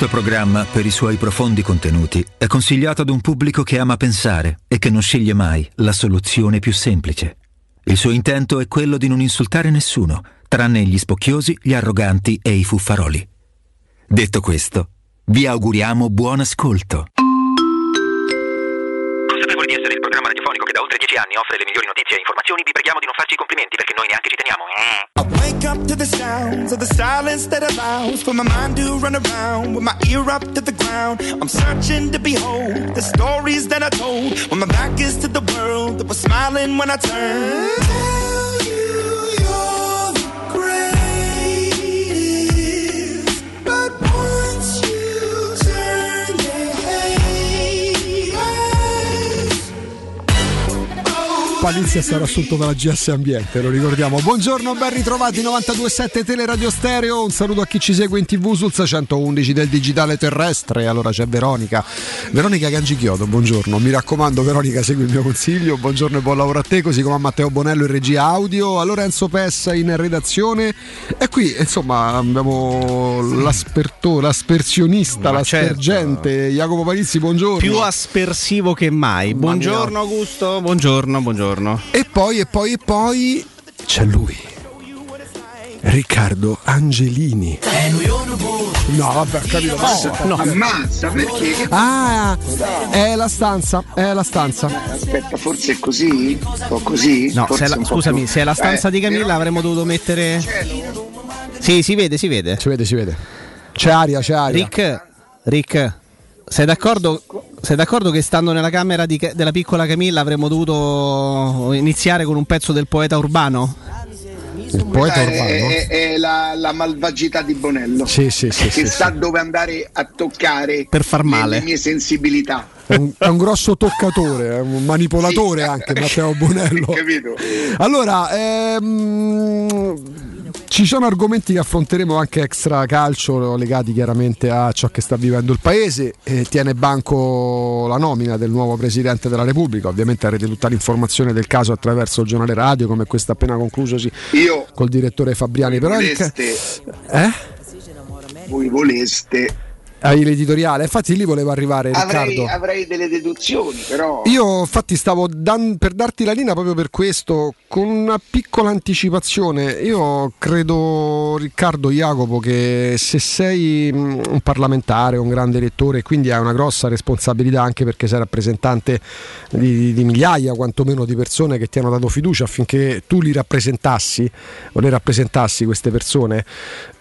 Questo programma, per i suoi profondi contenuti, è consigliato ad un pubblico che ama pensare e che non sceglie mai la soluzione più semplice. Il suo intento è quello di non insultare nessuno, tranne gli spocchiosi, gli arroganti e i fuffaroli. Detto questo, vi auguriamo buon ascolto. Di essere il programma radiofonico che da oltre dieci anni offre le migliori notizie e informazioni, vi preghiamo di non farci i complimenti perché noi neanche ci teniamo. Eh. I wake up to the sounds of the silence that allows for my mind to run around with my ear up to the ground. I'm searching to behold the stories that I told when my back is to the world that was smiling when I turned. Palizia sarà assunto dalla GS Ambiente, lo ricordiamo. Buongiorno, ben ritrovati 927 Teleradio Stereo. Un saluto a chi ci segue in TV sul 611 del digitale terrestre. Allora c'è Veronica. Veronica Gangichiodo, buongiorno. Mi raccomando, Veronica, segui il mio consiglio. Buongiorno e buon lavoro a te, così come a Matteo Bonello in regia audio, a Lorenzo Pessa in redazione. E qui, insomma, abbiamo l'asperto, l'aspersionista, Ma l'aspergente Jacopo Palizzi, buongiorno. Più aspersivo che mai. Buongiorno. Augusto, buongiorno, buongiorno. E poi, e poi, e poi c'è lui. Riccardo Angelini. No, vabbè, capito. No, Ammazza, perché? Ah, è la stanza, è la stanza. Aspetta, forse è così? O così? no, Forse se la- scusami, più- se è la stanza Eh, di Camilla avremmo dovuto mettere... Sì, si vede, si vede. Si vede, si vede. C'è aria, c'è aria. Rick, Rick, sei d'accordo? Sei d'accordo che stando nella camera di della piccola Camilla avremmo dovuto iniziare con un pezzo del poeta urbano? Il poeta urbano. è, è la, la malvagità di Bonello. Sì, sì, sì, che sì, sa sì. dove andare a toccare Per far le- male. le mie sensibilità. È un, è un grosso toccatore, è un manipolatore Sì. anche Matteo Bonello. Capito? Allora, ehm, ci sono argomenti che affronteremo anche extra calcio, legati chiaramente a ciò che sta vivendo il paese. E tiene banco la nomina del nuovo presidente della Repubblica. Ovviamente avrete tutta l'informazione del caso attraverso il giornale radio, come questo appena conclusosi Io col direttore Fabriani. Però voleste, eh? voi voleste, l'editoriale, infatti lì volevo arrivare avrei, Riccardo. avrei delle deduzioni, però Io infatti stavo dan- per darti la linea proprio per questo, con una piccola anticipazione. Io credo, Riccardo Jacopo, che se sei mh, un parlamentare, un grande elettore, quindi hai una grossa responsabilità anche perché sei rappresentante di, di migliaia, quantomeno di persone che ti hanno dato fiducia affinché tu li rappresentassi o le rappresentassi queste persone,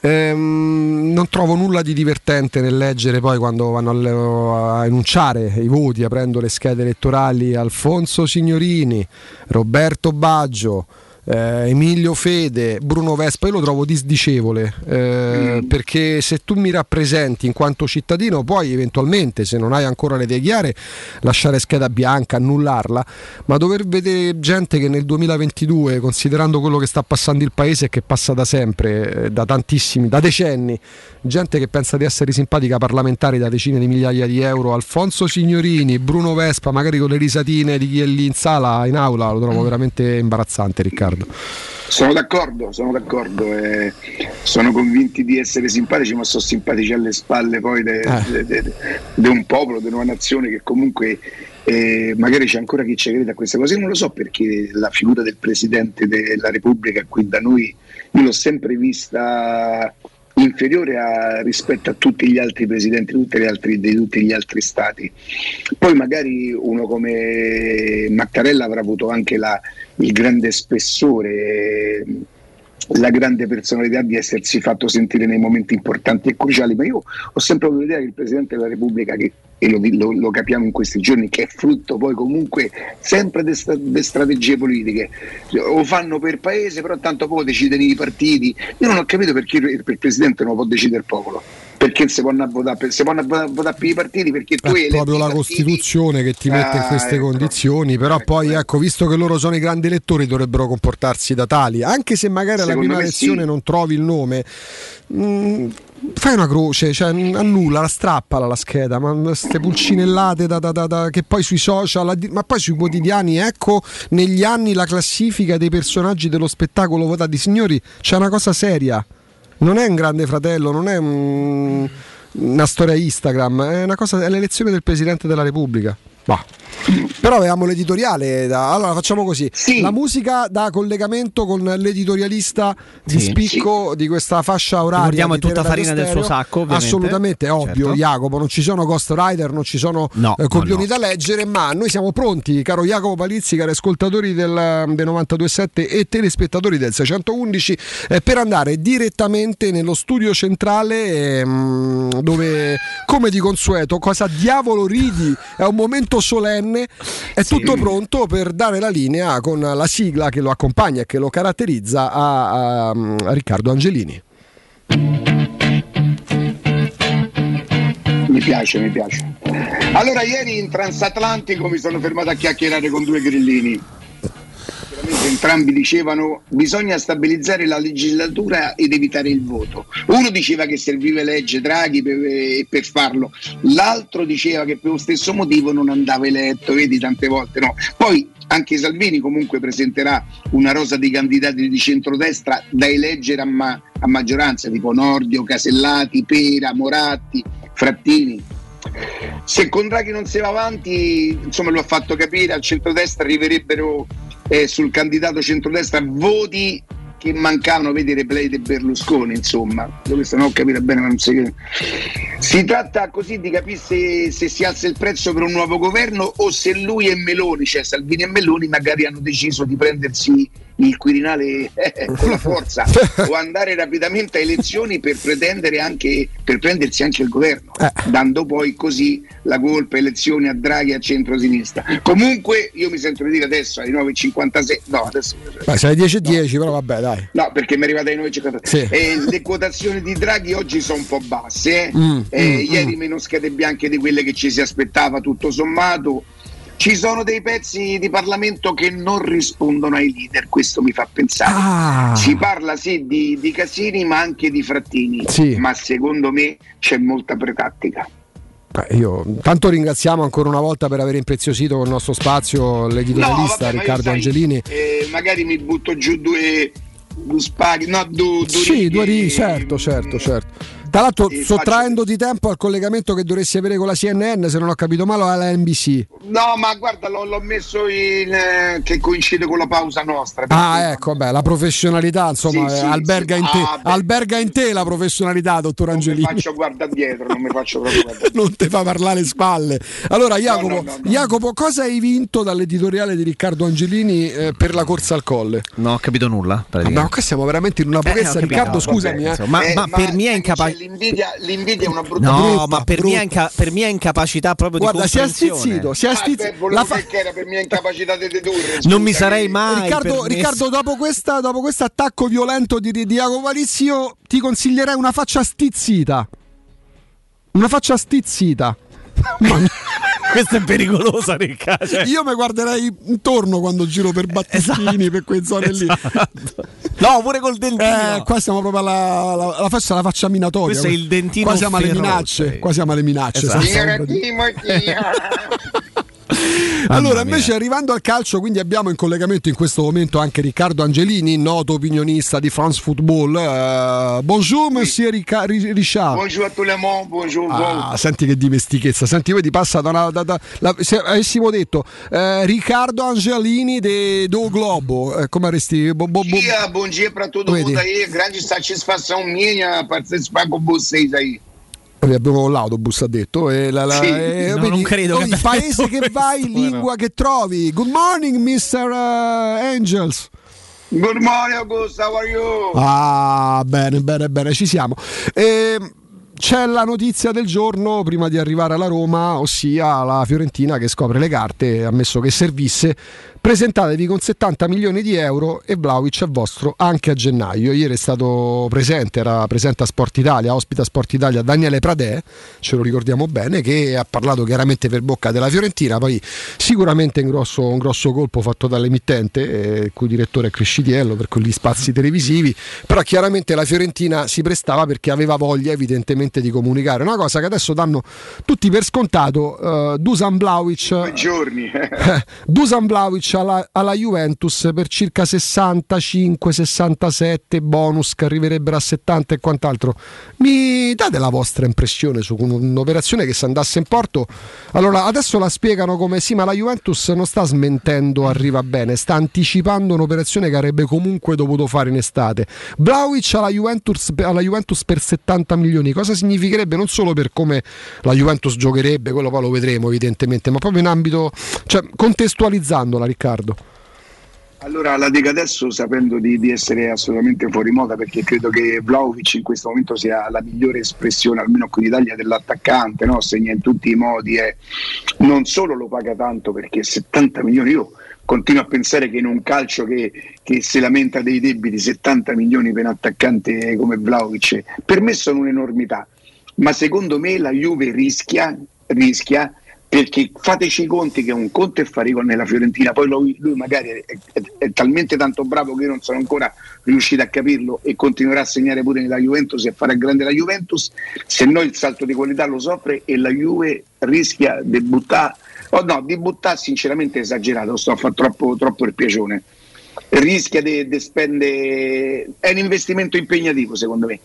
ehm, non trovo nulla di divertente nel leggere poi quando vanno a, enunciare i voti aprendo le schede elettorali Alfonso Signorini, Roberto Baggio. Eh, Emilio Fede, Bruno Vespa, io lo trovo disdicevole eh, perché se tu mi rappresenti in quanto cittadino, poi eventualmente, se non hai ancora le idee chiare, lasciare scheda bianca, annullarla, ma dover vedere gente che nel 2022, considerando quello che sta passando il paese e che passa da sempre, eh, da tantissimi, da decenni, gente che pensa di essere simpatica parlamentari da decine di migliaia di euro, Alfonso Signorini, Bruno Vespa, magari con le risatine di chi è lì in sala, in aula, lo trovo veramente imbarazzante Riccardo. Sono d'accordo, sono d'accordo. eh, sono convinti di essere simpatici, ma sono simpatici alle spalle poi di Eh. un popolo, di una nazione che comunque eh, magari c'è ancora chi ci crede a queste cose. Io non lo so perché la figura del Presidente della Repubblica qui da noi, io l'ho sempre vista inferiore a- rispetto a tutti gli altri presidenti tutte le altri- di tutti gli altri stati. Poi magari uno come Mattarella avrà avuto anche la- il grande spessore, la grande personalità di essersi fatto sentire nei momenti importanti e cruciali, ma io ho sempre avuto l'idea che il Presidente della Repubblica, che, e lo, lo- lo capiamo in questi giorni, che è frutto poi comunque sempre di strategie politiche, lo fanno per paese, però tanto poco decidono i partiti. Io non ho capito perché il, il Presidente non lo può decidere il popolo. Perché si vanno a votare si vanno a votare- per i partiti? Perché tu È eletti proprio la partiti- Costituzione che ti mette in Ah, queste ecco. condizioni, però Ecco, poi ecco. ecco, visto che loro sono i grandi elettori dovrebbero comportarsi da tali, anche se magari alla prima elezione sì. non trovi il nome. mm, Fai una croce, cioè, annulla, la strappala la scheda, ma queste pulcinellate da- da- da- da- che poi sui social, ma poi sui quotidiani, ecco negli anni la classifica dei personaggi dello spettacolo votati. Signori, c'è una cosa seria, non è un grande fratello, non è un- una storia Instagram, è una cosa, è l'elezione del Presidente della Repubblica. Bah. Però avevamo l'editoriale, da- allora facciamo così, Sì. la musica da collegamento con l'editorialista di Sì. spicco di questa fascia oraria. È tutta farina del Stereo. suo sacco, ovviamente. Assolutamente, è ovvio, Certo. Jacopo, non ci sono Ghost Rider, non ci sono No, eh, coglioni no, no. da leggere, ma noi siamo pronti, caro Jacopo Palizzi, cari ascoltatori del, del 92.7 e telespettatori del 611, eh, per andare direttamente nello studio centrale ehm, dove, come di consueto, cosa diavolo ridi, è un momento solenne, è tutto pronto per dare la linea con la sigla che lo accompagna e che lo caratterizza a, a- a Riccardo Angelini. Mi piace, mi piace. Allora, ieri in transatlantico mi sono fermato a chiacchierare con due grillini. Entrambi dicevano bisogna stabilizzare la legislatura ed evitare il voto. Uno diceva che serviva legge Draghi per, per farlo, l'altro diceva che per lo stesso motivo non andava eletto, vedi tante volte no. Poi anche Salvini comunque presenterà una rosa di candidati di centrodestra da eleggere a, ma- a maggioranza, tipo Nordio, Casellati, Pera, Moratti, Frattini. Se con Draghi non si va avanti, insomma lo ha fatto capire, al centrodestra arriverebbero eh, sul candidato centrodestra voti che mancavano, vedi i replay di Berlusconi, insomma, questo non ho capito bene, ma non si Si tratta così di capire se, se si alza il prezzo per un nuovo governo o se lui e Meloni, cioè Salvini e Meloni, magari hanno deciso di prendersi il Quirinale eh, con la forza o andare rapidamente a elezioni per pretendere anche per prendersi anche il governo, Eh. dando poi così la colpa elezioni a Draghi a centrosinistra. Comunque io mi sento di dire adesso alle 9.56, no adesso Beh, sei 10 e 10, però vabbè, dai. No, perché mi è arrivata ai 9,50. Sì. Eh, le quotazioni di Draghi oggi sono un po' basse. eh. Mm, Eh, mm, ieri meno schede bianche di quelle che ci si aspettava, tutto sommato. Ci sono dei pezzi di Parlamento che non rispondono ai leader, questo mi fa pensare. Ah. Si parla sì di, di Casini, ma anche di Frattini. Sì. Ma secondo me c'è molta pretattica. Beh, io tanto ringraziamo ancora una volta per aver impreziosito il nostro spazio l'editorialista vabbè, io, Riccardo sai, Angelini. eh, magari mi butto giù due, due spaghi, no, due, due Sì, righe, due righe, certo, certo, certo. Tra l'altro, Eh, sottraendoti tempo al collegamento che dovresti avere con la CNN, se non ho capito male, o alla NBC. No, ma guarda, l'ho, l'ho messo in eh, che coincide con la pausa nostra. Ah, ecco, beh, la professionalità, insomma, Sì, sì, eh, alberga, sì. in te, Ah, alberga in te la professionalità, dottor Non mi Angelini. faccio guarda dietro, non mi faccio proprio guardare. non ti fa parlare le spalle. Allora, Jacopo, no, no, no. Jacopo, cosa hai vinto dall'editoriale di Riccardo Angelini eh, per la corsa al colle? Non ho capito nulla. Ma qua siamo veramente in una Eh, pochezza. capito, Riccardo, vabbè, scusami, eh. Ma- ma per mia sai che incapac- c'è L'invidia, l'invidia è una brutta No, brutta, ma per brutta. mia, inca- per mia incapacità proprio Guarda, di si è comprensione. stizzito, si è Ah, stizzito. beh, La fa- che era per mia incapacità di dedurre. Non mi sarei mai Riccardo. Riccardo, dopo, questa, dopo questo attacco violento di, di Jacopo Palizio, ti consiglierei una faccia stizzita. Una faccia stizzita. Questa è pericolosa, Riccardo. Cioè, io mi guarderei intorno quando giro per Battistini, per quelle zone lì. No, pure col dentino. Eh, qua siamo proprio alla, alla, alla faccia, alla faccia minatoria. Questo è il dentino Qua siamo alle minacce. Qua siamo alle minacce. Esatto. Allora, invece, arrivando al calcio, quindi abbiamo in collegamento in questo momento anche Riccardo Angelini, noto opinionista di France Football. Eh, bonjour, monsieur Rica- Ri- Richard. Bonjour a tout le monde, bonjour Ah, senti che dimestichezza, senti voi ti passa da una. da- da- la- se avessimo detto eh, Riccardo Angelini de, do Globo, eh, come avresti. Bo, bo, bo- Dia, bom dia para todo Vedi. mundo aí. Grande satisfação minha participar com vocês aí. Abbiamo l'autobus, ha detto. E la, la- Sì. e No, vedi, non credo che il paese che vai, questo, lingua che trovi. Good morning, Mr. eh, Angels. Good morning, Augusto. How are you? Ah, bene, bene, bene, ci siamo. Ehm, c'è la notizia del giorno prima di arrivare alla Roma, ossia la Fiorentina che scopre le carte, ammesso che servisse. Presentatevi con 70 milioni di euro e Vlaovic è vostro anche a gennaio. Ieri è stato presente, era presente a Sport Italia, ospita Sport Italia Daniele Pradè, ce lo ricordiamo bene, che ha parlato chiaramente per bocca della Fiorentina, poi sicuramente un grosso, un grosso colpo fatto dall'emittente, eh, il cui direttore è Crescitiello per quegli spazi televisivi, però chiaramente la Fiorentina si prestava perché aveva voglia evidentemente di comunicare, una cosa che adesso danno tutti per scontato, eh, Dusan Vlaovic Due giorni. eh, Dusan Vlaovic alla, alla Juventus per circa 65-67 bonus che arriverebbero a 70 e quant'altro. Mi date la vostra impressione su un'operazione che se andasse in porto? Allora, adesso la spiegano come sì, ma la Juventus non sta smentendo arriva bene, sta anticipando un'operazione che avrebbe comunque dovuto fare in estate. Vlaovic alla Juventus, alla Juventus per 70 milioni, cosa significherebbe non solo per come la Juventus giocherebbe, quello poi lo vedremo evidentemente, ma proprio in ambito, cioè contestualizzandola Riccardo. Allora la dico adesso sapendo di, di essere assolutamente fuori moda perché credo che Vlaovic in questo momento sia la migliore espressione, almeno qui in Italia, dell'attaccante, no? segna in tutti i modi e non solo lo paga tanto perché 70 milioni io continuo a pensare che in un calcio che, che si lamenta dei debiti 70 milioni per un attaccante come Vlaovic per me sono un'enormità ma secondo me la Juve rischia, rischia perché fateci i conti che un conto è fare i gol nella Fiorentina, poi lui, lui magari è, è- è talmente tanto bravo che io non sono ancora riuscito a capirlo e continuerà a segnare pure nella Juventus e a fare grande la Juventus, se no il salto di qualità lo soffre e la Juve rischia di buttare, oh no, di buttare sinceramente è esagerato, sto a fare troppo, troppo il piacione, rischia di spendere, è un investimento impegnativo secondo me.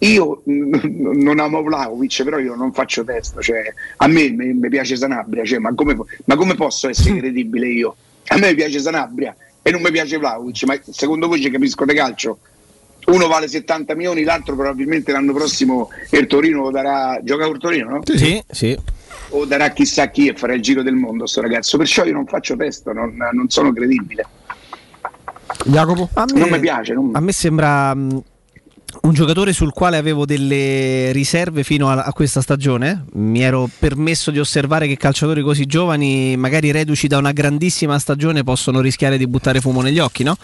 Io mm, non amo Vlaovic, però io non faccio testa, cioè, a me mi, mi piace Sanabria, cioè, ma, come, ma come posso essere credibile io? A me piace Sanabria e non mi piace Vlaovic, ma secondo voi ci capisco di calcio? Uno vale 70 milioni, l'altro probabilmente l'anno prossimo il Torino lo darà, gioca col Torino, no? Sì, sì. O darà chissà chi e farà il giro del mondo sto ragazzo, perciò io non faccio testa, non, non sono credibile. Jacopo? A Non mi piace, non- a me sembra mh, un giocatore sul quale avevo delle riserve fino a, a questa stagione. Mi ero permesso di osservare che calciatori così giovani, magari reduci da una grandissima stagione, possono rischiare di buttare fumo negli occhi, no?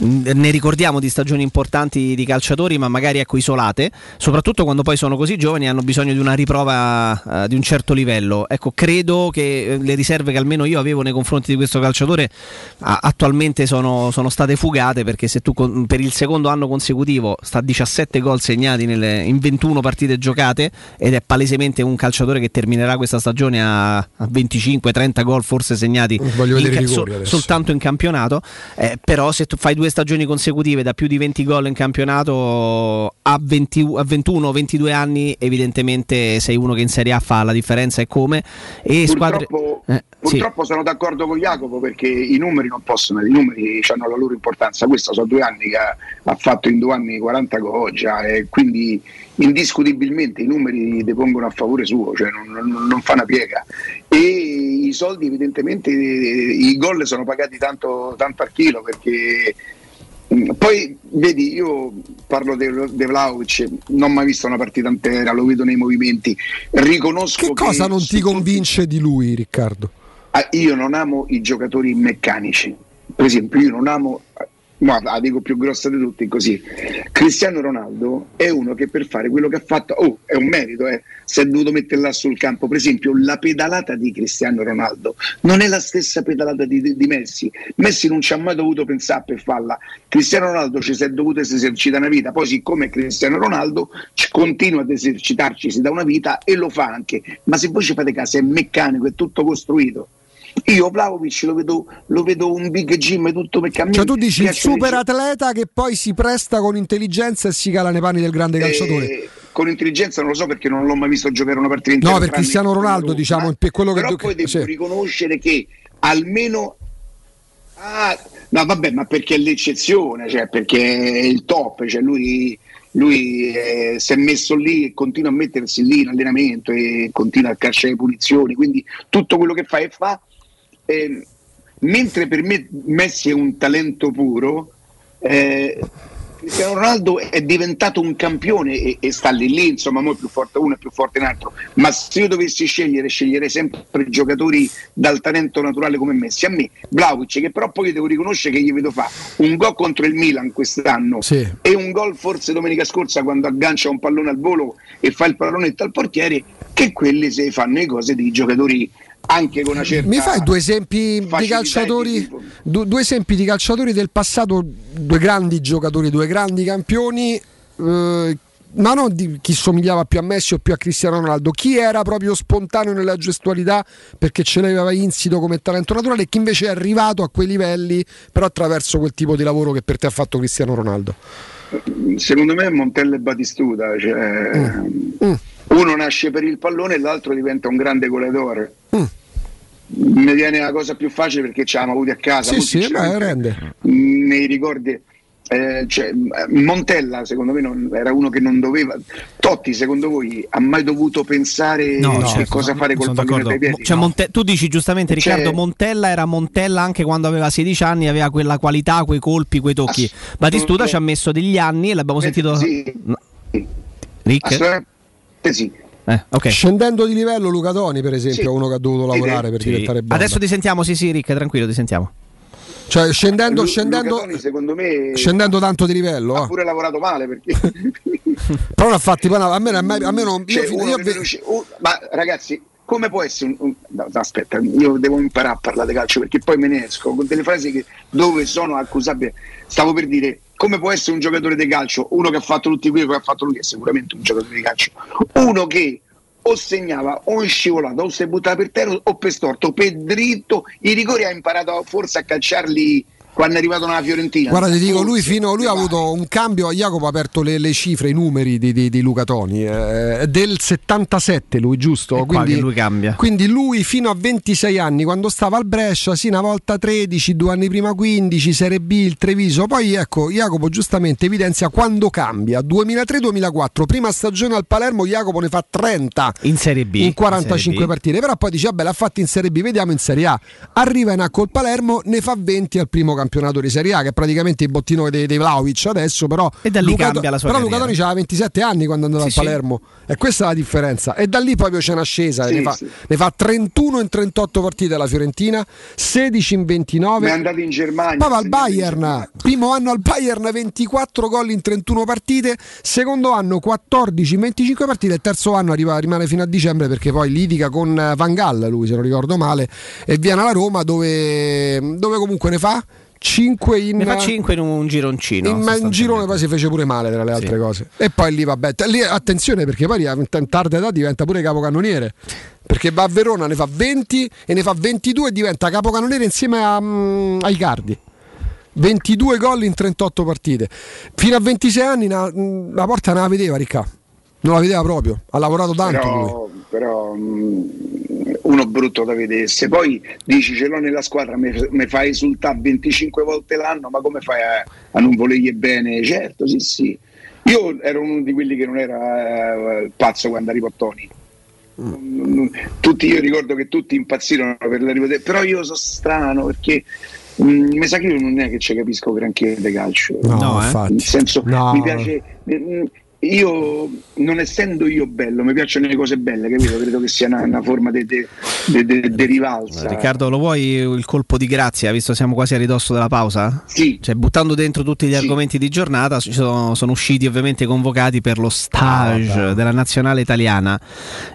Mh, Ne ricordiamo di stagioni importanti di calciatori, ma magari ecco isolate, soprattutto quando poi sono così giovani e hanno bisogno di una riprova eh, di un certo livello. Ecco, credo che eh, le riserve che almeno io avevo nei confronti di questo calciatore a- attualmente sono, sono state fugate perché se tu con- per il secondo anno consecutivo sta a 17 gol segnati nelle- in 21 partite giocate ed è palesemente un calciatore che terminerà questa stagione a, a 25-30 gol forse segnati Voglio in ca- soltanto in campionato eh, però se tu fai due stagioni consecutive da più di 20 gol in campionato a, 20 a 21-22 anni evidentemente sei uno che in Serie A fa la differenza e come e squadre Purtroppo, eh, sì. purtroppo sono d'accordo con Jacopo perché i numeri non possono, i numeri hanno la loro importanza. Questo sono due anni che ha, ha fatto in due anni 40 gol già e quindi indiscutibilmente i numeri depongono a favore suo, cioè non, non- non fa una piega. E i soldi evidentemente, i gol sono pagati tanto, tanto al chilo perché Mm, Poi vedi, io parlo di De Vlaovic, non ho mai visto una partita intera, lo vedo nei movimenti, riconosco Che cosa non su ti convince di lui, Riccardo? Ah, io non amo i giocatori meccanici. Per esempio, io non amo, ma la dico più grossa di tutti così. Cristiano Ronaldo è uno che per fare quello che ha fatto, oh, è un merito, eh, si è dovuto mettere là sul campo. Per esempio, la pedalata di Cristiano Ronaldo non è la stessa pedalata di, di- Messi. Messi non ci ha mai dovuto pensare per farla. Cristiano Ronaldo ci si è dovuto esercitare una vita, poi siccome Cristiano Ronaldo continua ad esercitarci da una vita e lo fa anche. Ma se voi ci fate caso è meccanico, è tutto costruito. Io Vlaovic lo vedo, lo vedo un big gym tutto perché a me Cioè tu dici il super atleta che poi si presta con intelligenza e si cala nei panni del grande calciatore. Eh, con intelligenza non lo so perché non l'ho mai visto giocare una partita intera. No, per Cristiano Ronaldo, diciamo, per quello che Però poi devo sì. riconoscere che almeno Ah, no, vabbè, ma perché è l'eccezione, cioè perché è il top, cioè lui, lui eh, si è messo lì e continua a mettersi lì in allenamento e continua a cacciare punizioni, quindi tutto quello che fa e fa. Eh, mentre per me Messi è un talento puro, eh, Cristiano Ronaldo è diventato un campione e, e sta lì lì, insomma, mo è più forte uno e più forte un altro. Ma se io dovessi scegliere, sceglierei sempre giocatori dal talento naturale come Messi. A me, Vlaovic, che però poi devo riconoscere che gli vedo fa un gol contro il Milan quest'anno Sì. e un gol forse domenica scorsa quando aggancia un pallone al volo e fa il pallonetto al portiere, che quelli se fanno le cose di giocatori anche con una certa Mi fai due esempi di calciatori, e di- du- due esempi di calciatori del passato, due grandi giocatori, due grandi campioni, eh, ma non di chi somigliava più a Messi o più a Cristiano Ronaldo, chi era proprio spontaneo nella gestualità perché ce l'aveva insito come talento naturale e chi invece è arrivato a quei livelli però attraverso quel tipo di lavoro che per te ha fatto Cristiano Ronaldo. Secondo me è Montella e Batistuta, cioè, Mm. Uno nasce per il pallone e l'altro diventa un grande goleadore. Mm. Mi viene la cosa più facile perché ci avevamo avuti a casa. Sì, sì, beh, hanno- rende. Nei ricordi. eh, cioè, Montella secondo me non- era uno che non doveva Totti secondo voi ha mai dovuto pensare No, che certo, cosa fare col pallone dai piedi? Cioè, No. Monte- tu dici giustamente, Cioè- Riccardo, Montella era Montella anche quando aveva 16 anni, aveva quella qualità, quei colpi, quei tocchi. Ass- Batistuta ci ha messo degli anni e l'abbiamo sentito. Eh, Sì. No. Rick? Sì. Eh, ok. Scendendo di livello Luca Toni per esempio Sì. è uno che ha dovuto lavorare per Sì. diventare buono. Adesso ti sentiamo, sì, sì, Rick, tranquillo, ti sentiamo. Cioè scendendo, Lu- scendendo, Toni, secondo me scendendo tanto di livello. ha ah. pure lavorato male perché Però non ha fatti poi, a me, a me, a me non. Cioè, io io che ve- un- ma ragazzi, come può essere un, un- no, aspetta, io devo imparare a parlare di calcio perché poi me ne esco con delle frasi che, dove sono accusabile. Stavo per dire come può essere un giocatore di calcio, uno che ha fatto tutti quelli che ha fatto lui, è sicuramente un giocatore di calcio, uno che o segnava o in scivolata o si è buttato per terra o per storto, per dritto, i rigori ha imparato forse a calciarli quando è arrivato nella Fiorentina. Guarda, ti dico, lui, fino, lui ha pare. avuto un cambio. Jacopo ha aperto le, le cifre, i numeri di, di- di Luca Toni. eh, È del 77, lui, giusto? Che lui cambia. Quindi lui fino a 26 anni, quando stava al Brescia, sì, una volta 13, due anni prima 15, Serie B, il Treviso. Poi ecco, Jacopo giustamente evidenzia quando cambia. 2003-2004, prima stagione al Palermo, Jacopo ne fa 30 In Serie B. in 45 Serie B. partite. Però poi dice: Vabbè, l'ha fatta in Serie B, vediamo in Serie A. Arriva in A col Palermo, ne fa 20 al primo campionato. Campionato di Serie A, che è praticamente il bottino dei, dei Vlaovic adesso, però E da lì Luca, cambia la sua però Luca carriera. Toni aveva 27 anni quando è andato Sì, al sì. Palermo e questa è la differenza. E da lì proprio c'è un'ascesa, Sì, ne, fa, sì. ne fa 31 in 38 partite la Fiorentina, 16 in 29. Ma è andato in Germania. Poi va al Bayern, primo anno al Bayern 24 gol in 31 partite, secondo anno 14 in 25 partite, il terzo anno arriva, rimane fino a dicembre perché poi litiga con eh, Van Gaal, lui se non ricordo male, e viene alla Roma dove, dove comunque ne fa 5 in... Ne fa 5 in un gironcino. in, ma in girone poi si fece pure male tra le Sì. altre cose. E poi lì vabbè lì, attenzione perché poi in tarda età diventa pure capocannoniere. Perché va a Verona ne fa 20 e ne fa 22 e diventa capocannoniere insieme a, mm, ai Cardi 22 gol in 38 partite. Fino a 26 anni na- la porta non la vedeva Ricca non la vedeva proprio ha lavorato tanto lui Però, però mh, uno brutto da vedesse. Poi dici ce l'ho nella squadra, mi fai esultare 25 volte l'anno, ma come fai a, a non volergli bene? Certo, sì, sì. Io ero uno di quelli che non era eh, pazzo quando arrivò Tony. Mm, Tutti, io ricordo che tutti impazzirono per l'arrivo di però io sono strano perché mm, mi sa che io non è che ci capisco granché di calcio no, No, eh. infatti nel senso No. mi piace mm, io non essendo io bello mi piacciono le cose belle capito credo che sia una, una forma di de, de, de- de rivalsa Riccardo, lo vuoi il colpo di grazia, visto siamo quasi a ridosso della pausa? sì Cioè, buttando dentro tutti gli Sì. argomenti di giornata, sono, sono usciti ovviamente convocati per lo stage della nazionale italiana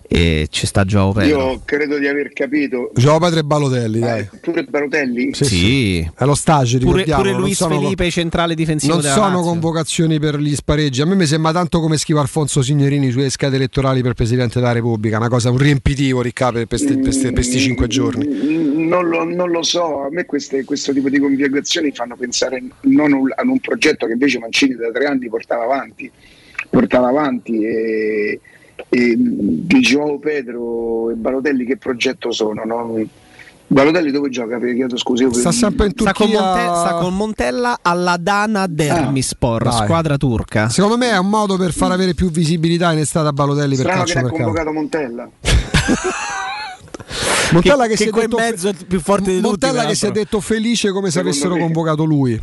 e ci sta Joao Pedro. io credo di aver capito Gioca Padre e Balotelli dai Eh, pure Barotelli Sì, Sì. è lo stage Pure, ricordiamo, pure non Luis sono- Felipe, centrale difensivo non della sono Lazio. convocazioni per gli spareggi. A me mi sembra tanto come scrive Alfonso Signorini sulle schede elettorali per Presidente della Repubblica, una cosa, un riempitivo ricca per questi cinque giorni. Mm, Non lo, non lo so, a me queste- questo tipo di convocazioni fanno pensare non ad un progetto che invece Mancini da tre anni portava avanti, portava avanti e, e di Joao Pedro e Balotelli che progetto sono? no? Balotelli dove gioca? Perché chiedo scusa. io- Sta sempre in Sta con, Turchia. Monte- sta con Montella alla Dana Dermispor, Dai. squadra turca. Secondo me è un modo per far avere più visibilità in estate a Balotelli per Strano che calcio ha mercato. convocato Montella. Montella che, che si è detto mezzo più forte di tutti, Montella che si è detto felice come se avessero me. convocato lui.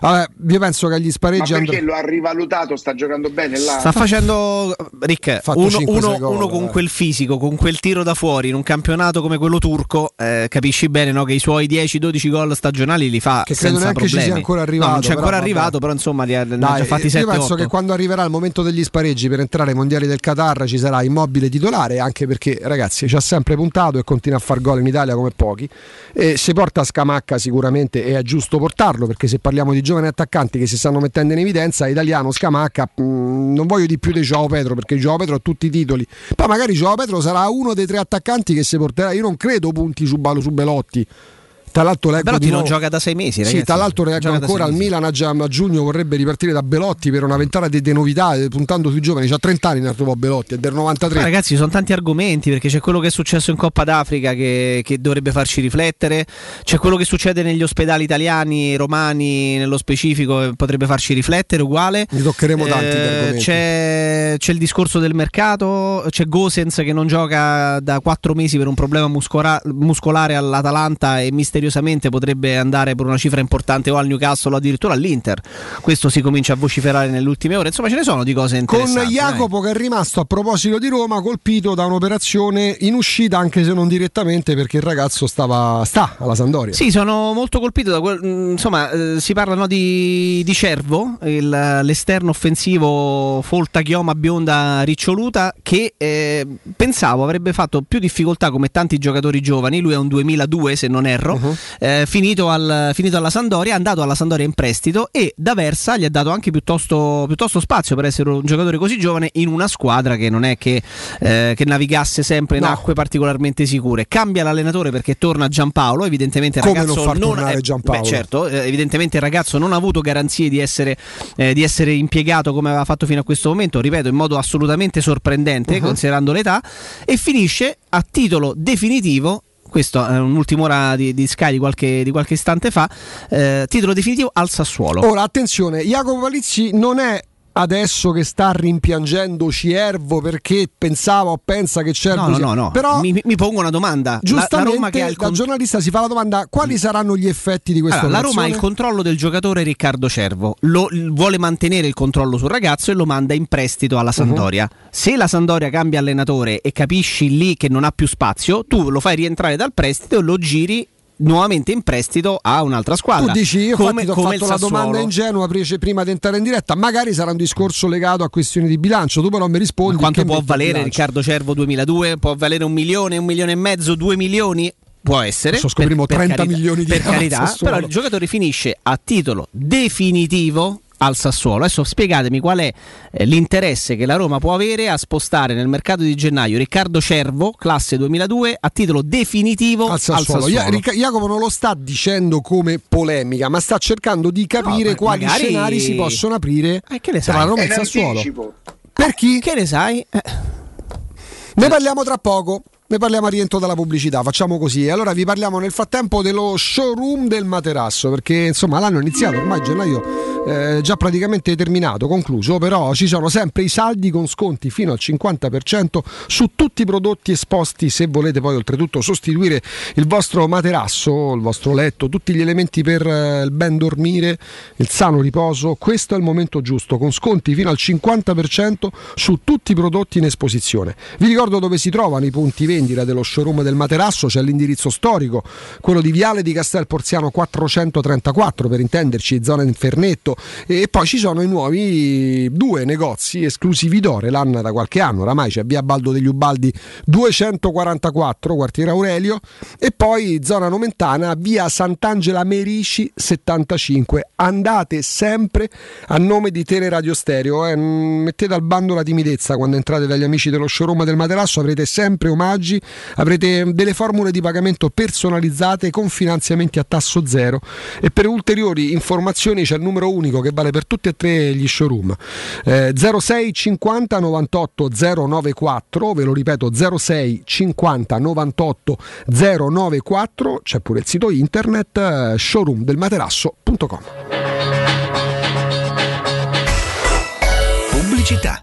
Vabbè, io penso che agli Ma spareggi perché andrà- lo ha rivalutato? Sta giocando bene là? Sta facendo Rick, uno, 5-6 uno- gol, uno con eh. quel fisico, con quel tiro da fuori in un campionato come quello turco, eh, capisci bene no, che i suoi 10-12 gol stagionali li fa Che credo senza neanche ci problemi. sia ancora No, arrivato, non c'è ancora vabbè. arrivato, però insomma li ha, ne ha Dai, già fatti io 7 penso 8. che quando arriverà il momento degli spareggi per entrare ai mondiali del Qatar ci sarà immobile titolare, anche perché ragazzi ci ha sempre puntato e continua a far gol in Italia come pochi. E se porta Scamacca sicuramente è giusto portarlo, perché se parliamo di giovani attaccanti che si stanno mettendo in evidenza, italiano Scamacca, mh, non voglio di più di Joao Pedro, perché Joao Pedro ha tutti i titoli. Poi magari Joao Pedro sarà uno dei tre attaccanti che si porterà. Io non credo punti su, Balo- su Belotti. Tra l'altro leggo Belotti non gioca da sei mesi, ragazzi. Sì, tra l'altro leggo ancora al. Milan a, giugno vorrebbe ripartire da Belotti per una ventata di, di novità, eh, puntando sui giovani. C'ha 30 anni trovò Belotti, è del 93. Ma ragazzi, ci sono tanti argomenti perché c'è quello che è successo in Coppa d'Africa che, che dovrebbe farci riflettere, c'è quello che succede negli ospedali italiani, romani nello specifico, che potrebbe farci riflettere uguale. Ne toccheremo tanti. Eh, c'è, c'è il discorso del mercato, c'è Gosens che non gioca da quattro mesi per un problema muscora- muscolare all'Atalanta e misteriosamente potrebbe andare per una cifra importante o al Newcastle o addirittura all'Inter. Questo si comincia a vociferare nelle ultime ore. Insomma, ce ne sono di cose Con interessanti. Jacopo che è rimasto a proposito di Roma colpito da un'operazione in uscita anche se non direttamente perché il ragazzo stava, sta alla Sandoria. Sì, sono molto colpito da quel. mm, Insomma, eh, si parla no, di, di Cervo, il- l'esterno offensivo folta chioma bionda riccioluta, che eh, pensavo avrebbe fatto più difficoltà come tanti giocatori giovani. Lui è un 2002, se non erro. Uh-huh. Eh, finito, al- finito alla Sandoria, è andato alla Sandoria in prestito e da Versa gli ha dato anche piuttosto, piuttosto spazio per essere un giocatore così giovane in una squadra che non è che, eh, che navigasse sempre in No. acque particolarmente sicure. Cambia l'allenatore perché torna Giampaolo, evidentemente il ragazzo non far tornare eh, Giampaolo? beh, certo, eh, evidentemente il ragazzo non ha avuto garanzie di essere, eh, di essere impiegato come aveva fatto fino a questo momento, ripeto, in modo assolutamente sorprendente Uh-huh. considerando l'età, e finisce a titolo definitivo. Questo è un'ultima ora di, di Sky di qualche, di qualche istante fa. eh, titolo definitivo al Sassuolo. Ora attenzione, Jacopo Palizzi non è adesso che sta rimpiangendo Ciervo perché pensava o pensa che Cervo No, no, sia- no, no. però mi, mi pongo una domanda. La- La, giustamente Roma che ha il da con- giornalista si fa la domanda quali saranno gli effetti di questa Allora, la Roma ha il controllo del giocatore Riccardo Cervo, Lo- vuole mantenere il controllo sul ragazzo e lo manda in prestito alla Sandoria. Mhm. Se la Sandoria cambia allenatore e capisci lì che non ha più spazio, tu lo fai rientrare dal prestito e lo giri nuovamente in prestito a un'altra squadra. Tu dici, io come, infatti ti ho fatto la domanda ingenua prima di entrare in diretta, magari sarà un discorso legato a questioni di bilancio, tu però mi rispondi. Ma quanto può valere. Riccardo Cervo 2002? Può valere un milione, un milione e mezzo, due milioni? Può essere. Adesso scopriamo 30 milioni di Per carità, però il giocatore finisce a titolo definitivo al Sassuolo. Adesso spiegatemi qual è eh, l'interesse che la Roma può avere a spostare nel mercato di gennaio Riccardo Cervo, classe 2002, a titolo definitivo al Sassuolo. Ia- Ric- Jacopo non lo sta dicendo come polemica, ma sta cercando di capire No, quali magari- scenari si possono aprire Eh, che ne tra sai? la Roma e il Sassuolo. Per chi? Che ne sai? Eh, Ne parliamo tra poco. Ne parliamo a rientro dalla pubblicità, facciamo così. E allora vi parliamo nel frattempo dello showroom del materasso, perché insomma l'anno è iniziato, ormai gennaio è già praticamente terminato, concluso, però ci sono sempre i saldi con sconti fino al 50% su tutti i prodotti esposti, se volete poi oltretutto sostituire il vostro materasso, il vostro letto, tutti gli elementi per eh, il ben dormire, il sano riposo, questo è il momento giusto, con sconti fino al 50% su tutti i prodotti in esposizione. Vi ricordo dove si trovano i punti vendita dello showroom del materasso, c'è l'indirizzo storico, quello di Viale di Castel Porziano 434 per intenderci, zona Infernetto e poi ci sono i nuovi due negozi esclusivi d'ore, l'anno da qualche anno, oramai c'è via Baldo degli Ubaldi 244, quartiere Aurelio e poi zona Nomentana, via Sant'Angela Merici 75. Andate sempre a nome di Teleradio Stereo, eh. mettete al bando la timidezza quando entrate dagli amici dello showroom del materasso, avrete sempre omaggi, avrete delle formule di pagamento personalizzate con finanziamenti a tasso zero e per ulteriori informazioni c'è il numero unico che vale per tutti e tre gli showroom. Eh, 06 50 98 094, ve lo ripeto 06 50 98 094, c'è pure il sito internet eh, showroomdelmaterasso.com. Pubblicità.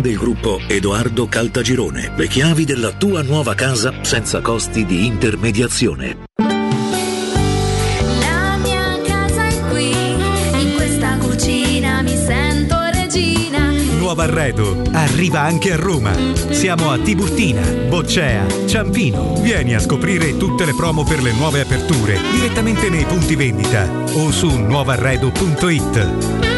del gruppo Edoardo Caltagirone. Le chiavi della tua nuova casa senza costi di intermediazione. La mia casa è qui, in questa cucina mi sento regina. Nuovo arredo arriva anche a Roma. Siamo a Tiburtina, Boccea, Ciampino. Vieni a scoprire tutte le promo per le nuove aperture direttamente nei punti vendita o su nuovarredo.it.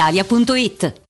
brispalitalia.it.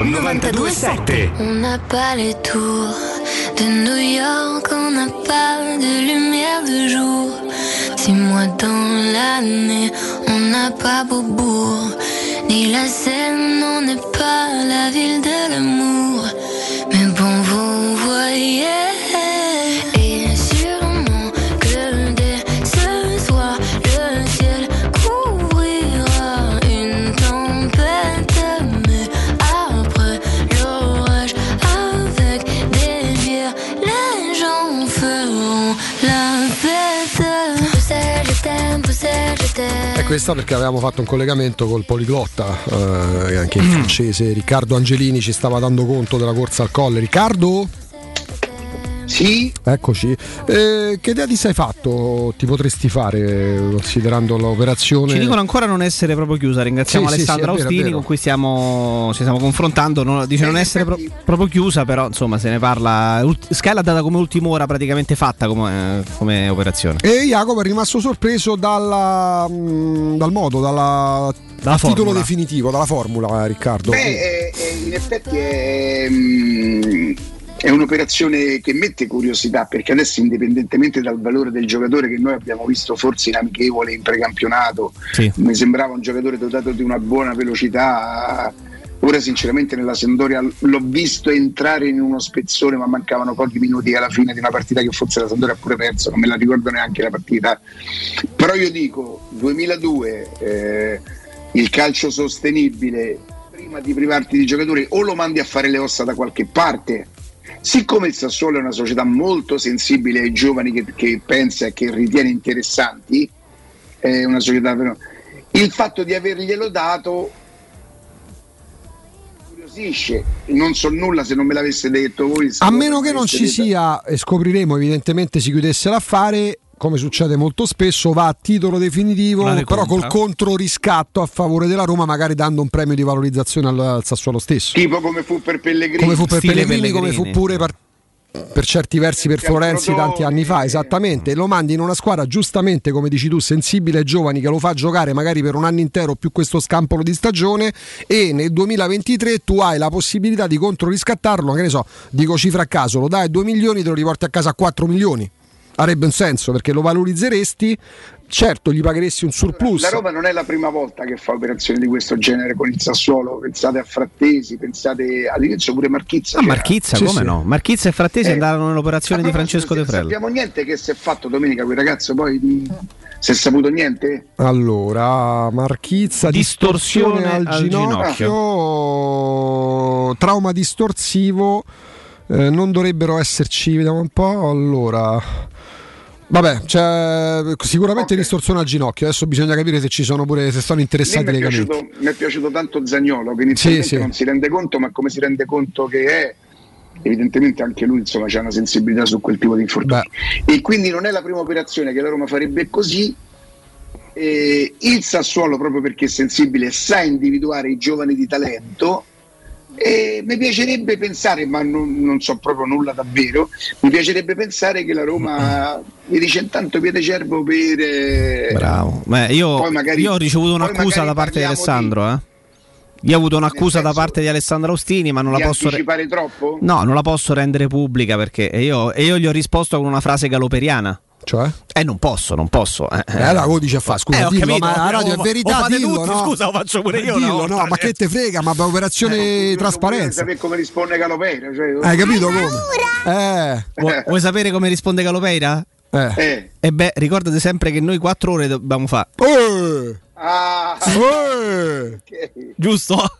927. On n'a pas les tours de New York, on n'a pas de lumière de jour. Six mois dans l'année, on n'a pas Beaubourg, ni la Seine, on n'est pas la ville de l'amour. Mais bon, vous voyez. Questa perché avevamo fatto un collegamento col poliglotta, eh, anche in francese. Riccardo Angelini ci stava dando conto della corsa al colle. Riccardo? Sì. Eccoci. Eh, che idea ti sei fatto? Ti potresti fare considerando l'operazione? Ci dicono ancora non essere proprio chiusa. Ringraziamo Sì, sì, Alessandro sì, è Austini vero. con cui stiamo, ci stiamo confrontando. non- dice non essere pro- proprio chiusa, però insomma se ne parla. Ult- Sky l'ha data come ultima ora praticamente fatta come, eh, come operazione. E Jacopo è rimasto sorpreso dalla, mh, dal modo, dalla, Dalla titolo formula. definitivo, dalla formula, Riccardo. Beh, è- è- in effetti è, mm, è un'operazione che mette curiosità perché adesso indipendentemente dal valore del giocatore che noi abbiamo visto forse in amichevole, in precampionato, mi sembrava un giocatore dotato di una buona velocità. Ora sinceramente nella Sampdoria l'ho visto entrare in uno spezzone ma mancavano pochi minuti alla fine di una partita che forse la Sampdoria ha pure perso, non me la ricordo neanche la partita. Però io dico 2002 eh, il calcio sostenibile prima di privarti di giocatori o lo mandi a fare le ossa da qualche parte. Siccome il Sassuolo è una società molto sensibile ai giovani che, che pensa e che ritiene interessanti, è una società però, il fatto di averglielo dato curiosisce. Non so nulla se non me l'avesse detto voi. A meno me che non ci detto. sia, e scopriremo evidentemente si chiudesse l'affare, come succede molto spesso, va a titolo definitivo, però col controriscatto a favore della Roma, magari dando un premio di valorizzazione al, al Sassuolo stesso. Tipo come fu per Pellegrini. Come fu per Stile Pellegrini, come fu Pellegrini. pure per, per certi versi per Florenzi tanti anni fa, esattamente. Lo mandi in una squadra giustamente, come dici tu, sensibile ai giovani, che lo fa giocare magari per un anno intero più questo scampolo di stagione e nel 2023 tu hai la possibilità di controriscattarlo, che ne so, dico cifra a caso, lo dai a 2 milioni, te lo riporti a casa a 4 milioni. Avrebbe un senso perché lo valorizzeresti, certo gli pagheresti un surplus. La Roma non è la prima volta che fa operazioni di questo genere con il Sassuolo. Pensate a Frattesi, pensate all'inizio pure Marchizza. Ah. Marchizza, Sì, come sì. no? Marchizza e Frattesi Eh, andarono nell'operazione di Francesco De Frello. Sappiamo niente che si è fatto domenica quel ragazzo, poi di- si è saputo niente? Allora, Marchizza, Distorsione distorsione, al, al ginocchio, trauma distorsivo, eh, non dovrebbero esserci, vediamo un po', allora, Vabbè, c'è sicuramente distorsione al ginocchio. Adesso bisogna capire se ci sono pure se sono interessati legamenti. piaciuto, mi è piaciuto tanto Zagnolo che inizialmente Sì, sì. non si rende conto, ma come si rende conto che è, evidentemente anche lui insomma c'ha una sensibilità su quel tipo di infortuni. E quindi non è la prima operazione che la Roma farebbe così. Eh, il Sassuolo, proprio perché è sensibile, sa individuare i giovani di talento. E mi piacerebbe pensare, ma non, non so proprio nulla davvero, mi piacerebbe pensare che la Roma mi dice intanto piede cervo per... eh, Bravo. Beh, io, magari- io ho ricevuto un'accusa da parte di Alessandro. Eh. Io ho avuto un'accusa da parte di Alessandro Austini, ma non la di posso. re- troppo? No, non la posso rendere pubblica perché io, io gli ho risposto con una frase galoperiana. Cioè? Eh, non posso, non posso. Eh, Eh, allora come dice a fa? Scusa, Eh, dillo, capito, ma la oh, radio è ma- verità, oh, dillo, tutti, no? scusa, lo faccio pure io una Dillo, no, ma che te frega, ma per operazione trasparenza. sapere come risponde Galopera. Cioè, Hai capito come? Eh. Vuoi, vuoi sapere come risponde Galopeira? Eh. E beh, ricordate sempre che noi quattro ore dobbiamo fare. Eh. Ah, Giusto?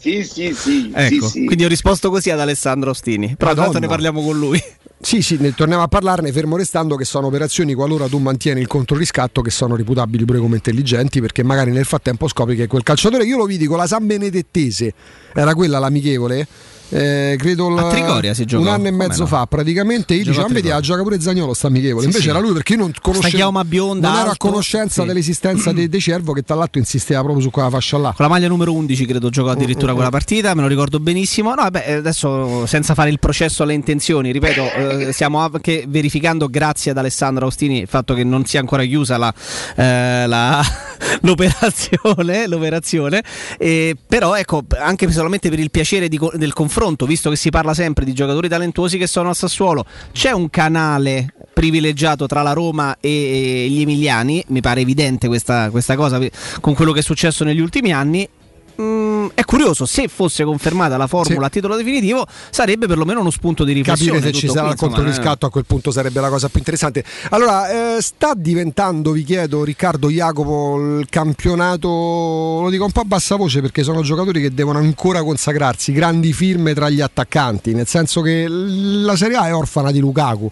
Sì, sì, sì. Ecco, sì, sì. quindi ho risposto così ad Alessandro Ostini. Però Madonna. tanto ne parliamo con lui. Sì, sì, ne torniamo a parlarne, fermo restando che sono operazioni qualora tu mantieni il controriscatto che sono reputabili pure come intelligenti perché magari nel frattempo scopri che quel calciatore, io lo vidi con la San Benedettese, era quella l'amichevole, eh, credo A l- Trigoria si giocò, un anno e mezzo no? fa praticamente, io a dicevo, vedi, ah, gioca pure Zagnolo sta amichevole, Sì, invece sì. era lui perché io non conoscevo, non ero a conoscenza sì. dell'esistenza di De Cervo che tra l'altro insisteva proprio su quella fascia là. Con la maglia numero 11 credo giocò addirittura Oh, oh, quella oh. partita, me lo ricordo benissimo. No, vabbè, adesso senza fare il processo alle intenzioni, ripeto, eh, stiamo anche verificando grazie ad Alessandro Austini il fatto che non sia ancora chiusa la, eh, la- l'operazione, l'operazione. Eh, però ecco, anche solamente per il piacere di del confronto, visto che si parla sempre di giocatori talentuosi che sono al Sassuolo, c'è un canale privilegiato tra la Roma e gli emiliani, mi pare evidente questa, questa cosa con quello che è successo negli ultimi anni. Mm, è curioso, se fosse confermata la formula Sì. a titolo definitivo, sarebbe perlomeno uno spunto di riflessione. capire se ci sarà qui, il conto eh. riscatto a quel punto sarebbe la cosa più interessante allora eh, sta diventando vi chiedo Riccardo Jacopo il campionato lo dico un po' a bassa voce perché sono giocatori che devono ancora consacrarsi grandi firme tra gli attaccanti nel senso che la Serie A è orfana di Lukaku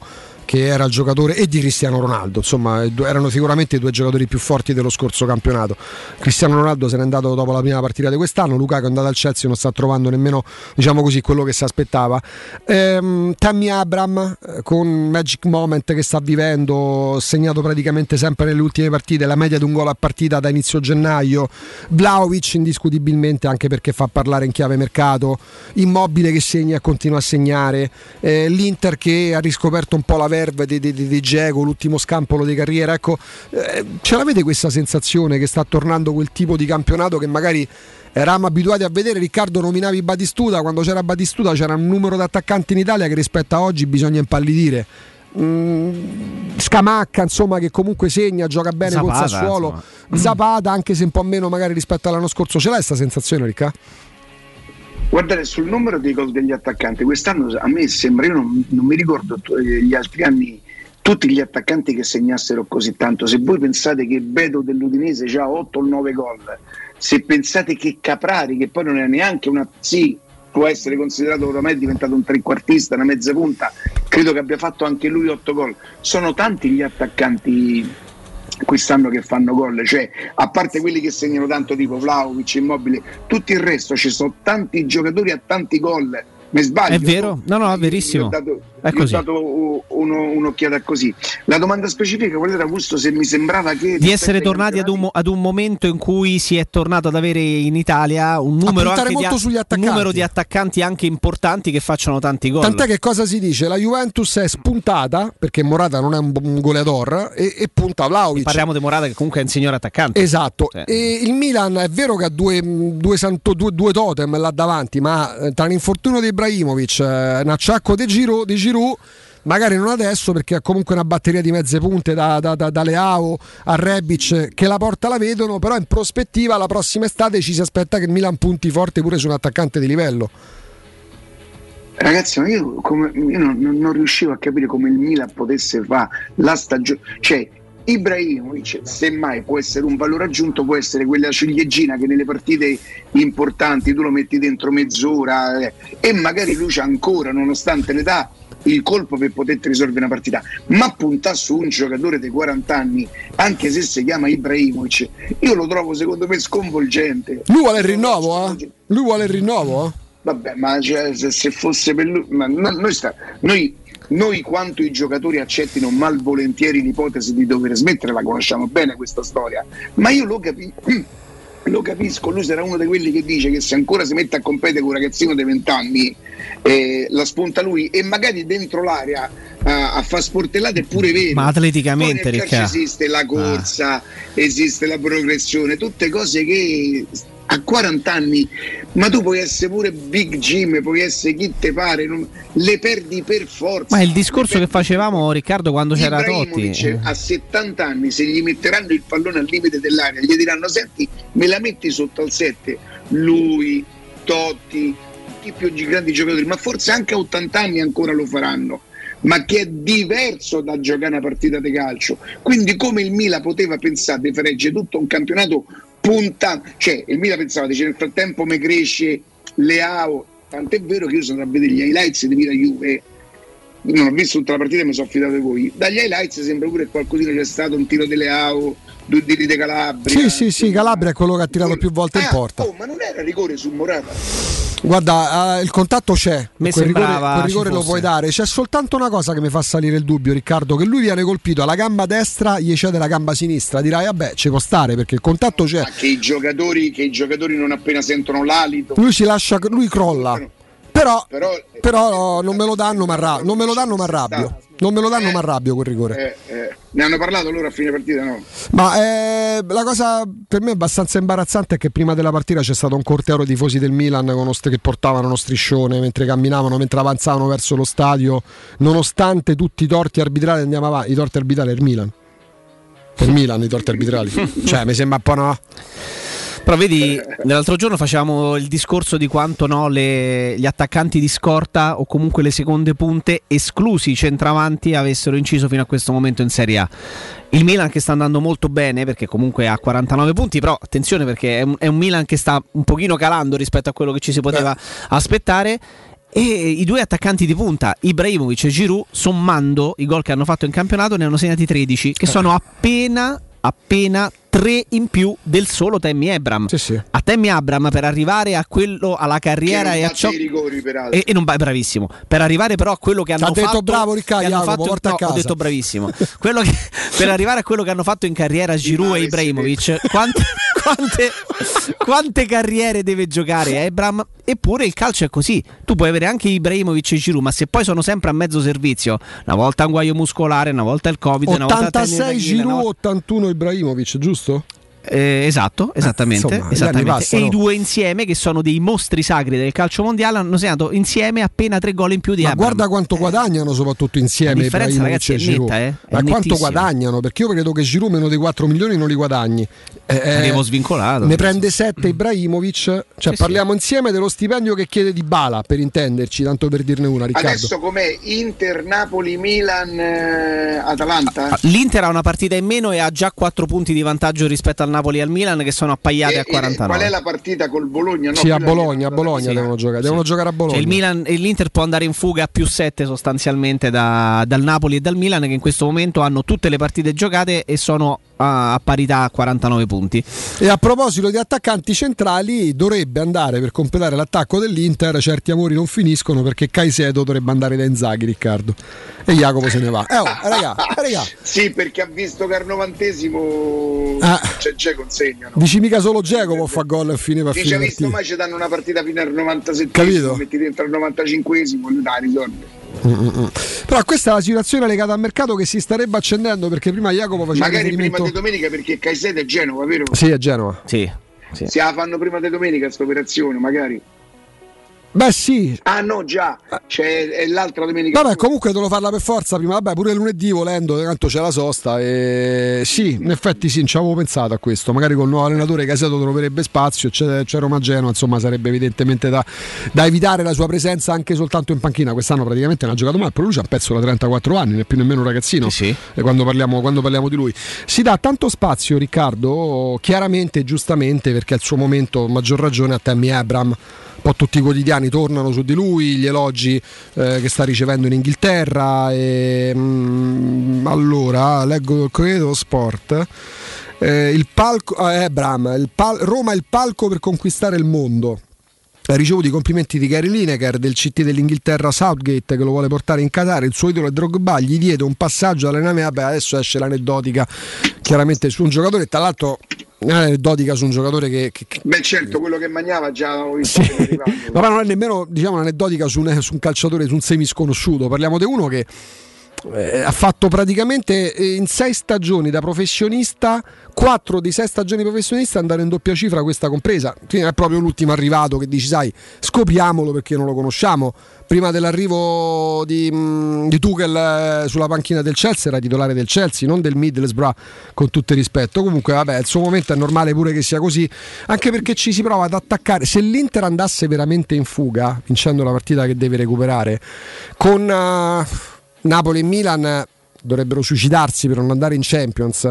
che era il giocatore e di Cristiano Ronaldo. Insomma erano sicuramente i due giocatori più forti dello scorso campionato. Cristiano Ronaldo se n'è andato dopo la prima partita di quest'anno Lukaku è andato al Chelsea non sta trovando nemmeno diciamo così quello che si aspettava. Ehm, Tammy Abram eh, con Magic Moment che sta vivendo segnato praticamente sempre nelle ultime partite la media di un gol a partita da inizio gennaio. Vlaovic indiscutibilmente anche perché fa parlare in chiave mercato. Immobile che segna e continua a segnare. Eh, l'Inter che ha riscoperto un po' la verve di, di, di, di Dzeko, l'ultimo scampolo di carriera. Ecco eh, ce l'avete questa sensazione che sta tornando quel tipo di campionato che magari eravamo abituati a vedere? Riccardo nominavi Batistuta quando c'era Batistuta c'era un numero di attaccanti in Italia che rispetto a oggi bisogna impallidire. Mm, Scamacca insomma che comunque segna gioca bene col Zapata, Sassuolo. Zapata anche se un po' meno magari rispetto all'anno scorso. Ce l'hai questa sensazione Ricca? Guardate, sul numero dei gol degli attaccanti, quest'anno a me sembra, io non, non mi ricordo eh, gli altri anni, tutti gli attaccanti che segnassero così tanto. Se voi pensate che Beto dell'Udinese già ha 8 o 9 gol, se pensate che Caprari, che poi non è neanche una... Sì, può essere considerato ormai diventato un trequartista, una mezza punta, credo che abbia fatto anche lui 8 gol. Sono tanti gli attaccanti quest'anno che fanno gol, cioè a parte quelli che segnano tanto tipo Vlaovic, Immobile, tutto il resto ci sono tanti giocatori a tanti gol. Mi sbaglio? È vero? No, no, è verissimo. Ho dato, È gli ho così. dato uno- un'occhiata così. La domanda specifica qual era Augusto se mi sembrava che Di essere tornati ad un, ad un momento in cui si è tornato ad avere in Italia un numero, di, molto a- sugli un attaccanti. numero di attaccanti anche importanti che facciano tanti gol. Tant'è che cosa si dice? La Juventus è spuntata perché Morata non è un, un goleador e, e punta Vlaovic. Parliamo di Morata che comunque è un signore attaccante. Esatto, Cioè, e il Milan è vero che ha due, due, santo- due- due totem là davanti, ma eh, tra l'infortunio di Ibrahimovic, eh, un acciacco di Giroud, di Giroud, magari non adesso perché ha comunque una batteria di mezze punte da, da, da, da Leao a Rebic che la porta la vedono, però in prospettiva la prossima estate ci si aspetta che il Milan punti forte pure su un attaccante di livello. Ragazzi, ma io, come- io non, non- riuscivo a capire come il Milan potesse fare la stagione. Cioè, Ibrahimovic, semmai può essere un valore aggiunto, può essere quella ciliegina che nelle partite importanti tu lo metti dentro mezz'ora eh, e magari lui ancora, nonostante l'età, il colpo per poter risolvere una partita, ma puntare su un giocatore dei 40 anni, anche se si chiama Ibrahimovic, io lo trovo secondo me sconvolgente. Lui vuole il rinnovo, eh? Lui vuole il rinnovo, eh? Vabbè, ma cioè, se, se fosse per lui, ma no- noi, sta- noi, noi quanto i giocatori accettino malvolentieri l'ipotesi di dover smettere, la conosciamo bene questa storia, ma io lo capisco. Lo capisco, lui sarà uno di quelli che dice che se ancora si mette a competere con un ragazzino di 20 anni eh, la spunta lui e magari dentro l'area a, a far sportellate è pure vero. Ma atleticamente, Riccardo. esiste la corsa, esiste la progressione, tutte cose che a 40 anni, ma tu puoi essere pure Big Jim, puoi essere chi te pare, non- le perdi per forza. Ma è il discorso che facevamo, Riccardo, quando c'era Totti. Ibrahimovic a 70 anni, se gli metteranno il pallone al limite dell'area, gli diranno: Senti, me la metti sotto al 7. Lui, Totti, tutti i più grandi giocatori, ma forse anche a 80 anni ancora lo faranno. Ma che è diverso da giocare una partita di calcio. Quindi, come il Milan poteva pensare di fregge tutto un campionato punta, cioè il Milan pensava, dice nel frattempo mi cresce Leao. Tant'è vero che io sono andato a vedere gli highlights di Milan Juve non ho visto tutta la partita mi sono affidato a voi dagli highlights sembra pure che qualcosina c'è stato un tiro di Leao due tiri di Calabria Sì, sì, sì, Calabria è quello che ha tirato più volte in Ah, porta. oh, ma non era rigore su Morata Guarda, eh, il contatto c'è, Me quel rigore, quel rigore lo puoi dare. C'è soltanto una cosa che mi fa salire il dubbio, Riccardo, che lui viene colpito alla gamba destra, gli cede la gamba sinistra. Dirai, vabbè, ci può stare perché il contatto c'è. Ma che i giocatori che i giocatori non appena sentono l'alito Lui si lascia, lui crolla. Però, però, però non me lo danno, ma arra- non me lo danno, ma arrabbio. Non me lo danno, ma arrabbio quel rigore. eh, eh, ne hanno parlato loro a fine partita no? Ma eh, la cosa per me abbastanza imbarazzante è che prima della partita c'è stato un corteo di tifosi del Milan uno che portavano uno striscione mentre camminavano, mentre avanzavano verso lo stadio, nonostante tutti i torti arbitrali andiamo avanti. I torti arbitrali è il Milan. Per Milan i torti arbitrali. cioè, mi sembra un po' no. Però vedi, l'altro giorno facevamo il discorso di quanto no, le- gli attaccanti di scorta o comunque le seconde punte, esclusi i centravanti, avessero inciso fino a questo momento in Serie A. Il Milan che sta andando molto bene perché comunque ha 49 punti, però attenzione perché è un, è un Milan che sta un pochino calando rispetto a quello che ci si poteva aspettare. E i due attaccanti di punta, Ibrahimovic e Giroud, sommando i gol che hanno fatto in campionato, ne hanno segnati 13, che sono appena, appena 3 in più del solo Tammy Abram. A Tammy Abram per arrivare a quello, alla carriera e a ciò... rigori peraltro E, e non va bravissimo. Per arrivare però a quello che hanno T'ha detto fatto bravo, Riccardo, hanno fatto- porta a no, casa. ho detto bravissimo. Quello che- per arrivare a quello che hanno fatto in carriera Giroud e Ibrahimovic, quante, quante, quante carriere deve giocare Abram? Eppure il calcio è così. Tu puoi avere anche Ibrahimovic e Giroud, ma se poi sono sempre a mezzo servizio, una volta un guaio muscolare, una volta il Covid, una volta il tennis 86 d'Achille, una Giroud, volta- 81 Ibrahimovic, giusto? Eh, esatto, esattamente. insomma, esattamente. E i due insieme, che sono dei mostri sacri del calcio mondiale, hanno segnato insieme appena tre gol in più di Ma Abram. guarda quanto guadagnano soprattutto insieme La differenza, Ibrahimovic ragazzi, e è Giroud. netta, eh? È Ma quanto guadagnano? Perché io credo che Giroud meno di 4 milioni non li guadagni. Eh, eh, Avevo svincolato. Ne prende 7 Ibrahimovic. Cioè, Sì, parliamo insieme dello stipendio che chiede di Bala, per intenderci, tanto per dirne una, Riccardo. adesso com'è Inter, Napoli, Milan, eh, Atalanta L'Inter ha una partita in meno e ha già 4 punti di vantaggio rispetto al Napoli e al Milan che sono appaiate E- a e 49. qual è la partita col Bologna? No, sì, a Bologna, a Bologna devono giocare. Devono giocare a Bologna. Cioè il Milan e l'Inter può andare in fuga a più 7 sostanzialmente da- dal Napoli e dal Milan che in questo momento hanno tutte le partite giocate e sono a, a parità a 49 punti. E a proposito di attaccanti centrali, dovrebbe andare per completare l'attacco dell'Inter. Certi amori non finiscono perché Caicedo dovrebbe andare da Inzaghi, Riccardo. E Jacopo se ne va. Eh, oh, raga, eh, raga. Sì, perché ha visto che al novantesimo Ah. c'è c'è consegnano. Dici mica solo Geco fa gol e a Dice, fine ha visto mai ci danno una partita fino al 97 Capito? metti dentro al 95esimo, dai, risolvi. Però questa è la situazione legata al mercato che si starebbe accendendo perché prima Jacopo faceva Magari prima riferimento. di domenica perché Caicedo è Genova, vero? Sì, è Genova. Sì. Se la fanno prima di domenica questa operazione, magari. Beh, sì. Ah no, già, c'è è l'altra domenica. Vabbè, comunque devo farla per forza prima. Vabbè, pure lunedì volendo, tanto c'è la sosta. E sì, in effetti sì, non ci avevo pensato a questo. Magari col nuovo allenatore Caseto troverebbe spazio. C'è, c'è Roma Genoa, insomma, sarebbe evidentemente da, da evitare la sua presenza anche soltanto in panchina. Quest'anno praticamente non ha giocato mai, però lui c'ha un pezzo da 34 anni, non è più nemmeno un ragazzino. E quando parliamo, quando parliamo di lui. Si dà tanto spazio, Riccardo, chiaramente e giustamente, perché al suo momento, maggior ragione, a Tammy Abram. Po' tutti i quotidiani tornano su di lui, gli elogi eh, che sta ricevendo in Inghilterra. E, mm, allora, leggo il Corriere Sport. Eh, il palco, ah, eh, Bram, il pal- Roma è il palco per conquistare il mondo. Ha ricevuto i complimenti di Gary Lineker del CT dell'Inghilterra Southgate che lo vuole portare in Qatar. Il suo idolo è Drogba, gli diede un passaggio all'allenamento. Vabbè, adesso esce l'aneddotica chiaramente su un giocatore. Tra l'altro, un'aneddotica su un giocatore che, che, che Beh, certo, quello che mangiava già ho visto sì. No, ma non è nemmeno diciamo, un'aneddotica su un, su un calciatore, su un semisconosciuto. Parliamo di uno che eh, ha fatto praticamente eh, in sei stagioni da professionista, quattro di sei stagioni professionista andare in doppia cifra questa compresa. Quindi è proprio l'ultimo arrivato che dici, sai, scopriamolo perché non lo conosciamo. Prima dell'arrivo di, mh, di Tuchel eh, sulla panchina del Chelsea era titolare del Chelsea, non del Middlesbrough, con tutto il rispetto. Comunque, vabbè, il suo momento è normale pure che sia così, anche perché ci si prova ad attaccare. Se l'Inter andasse veramente in fuga, vincendo la partita che deve recuperare, con... Uh, Napoli e Milan dovrebbero suicidarsi per non andare in Champions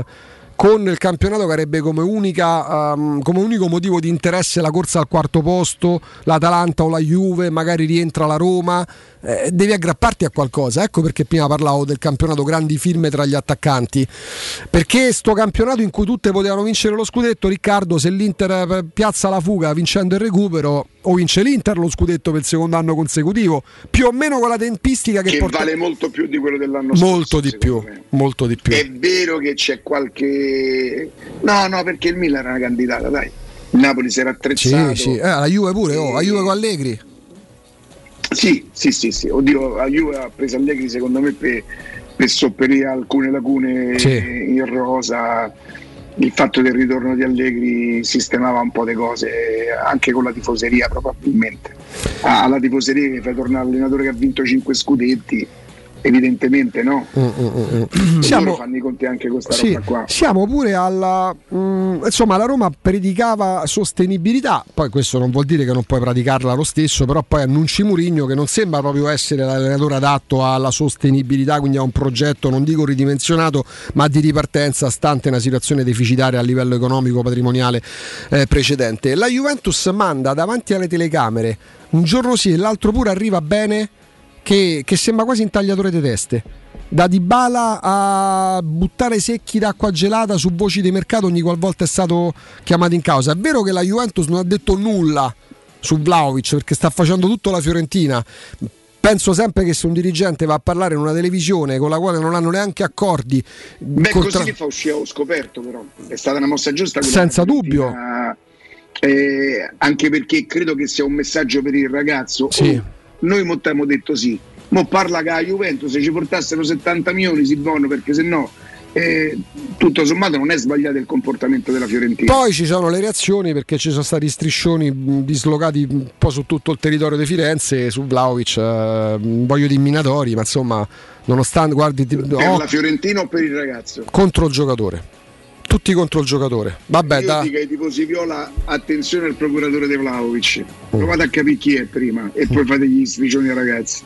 con il campionato che avrebbe come, unica, um, come unico motivo di interesse la corsa al quarto posto, l'Atalanta o la Juve, magari rientra la Roma, eh, devi aggrapparti a qualcosa. Ecco perché prima parlavo del campionato grandi firme tra gli attaccanti. Perché sto campionato in cui tutte potevano vincere lo scudetto, Riccardo, se l'Inter piazza la fuga vincendo il recupero, o vince l'Inter lo scudetto per il secondo anno consecutivo, più o meno con la tempistica che, che porta... vale molto più di quello dell'anno molto scorso. Di più, molto di più. È vero che c'è qualche. No, no, perché il Milan era una candidata, dai. Il Napoli si era attrezzato. Sì, sì. Eh, la Juve pure, oh, la Juve con Allegri. Sì, sì, sì, sì. Oddio, la Juve ha preso Allegri secondo me per, per sopperire alcune lacune Sì. in rosa. Il fatto del ritorno di Allegri sistemava un po' le cose, anche con la tifoseria probabilmente. Ah, alla tifoseria che fai tornare l'allenatore che ha vinto 5 scudetti, evidentemente no. Mm, Siamo- Loro fanno i conti anche questa Sì, roba qua. siamo pure alla. mm, insomma, la Roma predicava sostenibilità. Poi questo non vuol dire che non puoi praticarla lo stesso, però poi annunci Murigno che non sembra proprio essere l'allenatore adatto alla sostenibilità, quindi a un progetto non dico ridimensionato, ma di ripartenza, stante una situazione deficitaria a livello economico patrimoniale eh, precedente. La Juventus manda davanti alle telecamere un giorno sì e l'altro pure arriva bene che, che sembra quasi un tagliatore di teste. Da Dybala a buttare secchi d'acqua gelata su voci di mercato ogni qualvolta è stato chiamato in causa. È vero che la Juventus non ha detto nulla su Vlaovic perché sta facendo tutto la Fiorentina. Penso sempre che se un dirigente va a parlare in una televisione con la quale non hanno neanche accordi, Beh, contra- così fa uscire ho scoperto, però è stata una mossa giusta. senza dubbio. Eh, anche perché credo che sia un messaggio per il ragazzo. Sì. Oh, noi mo abbiamo detto sì, mo parla che la Juventus se ci portassero 70 milioni si buono perché se no eh, tutto sommato non è sbagliato il comportamento della Fiorentina. Poi ci sono le reazioni perché ci sono stati striscioni dislocati un po' su tutto il territorio di Firenze, su Vlaovic, eh, voglio di minatori, ma insomma, nonostante guardi per oh, la Fiorentina o per il ragazzo? contro il giocatore. Tutti contro il giocatore. Vabbè, Io da, dico ai tifosi viola attenzione al procuratore De Vlaovic provate a capire chi è prima e poi fate gli striscioni ai ragazzi.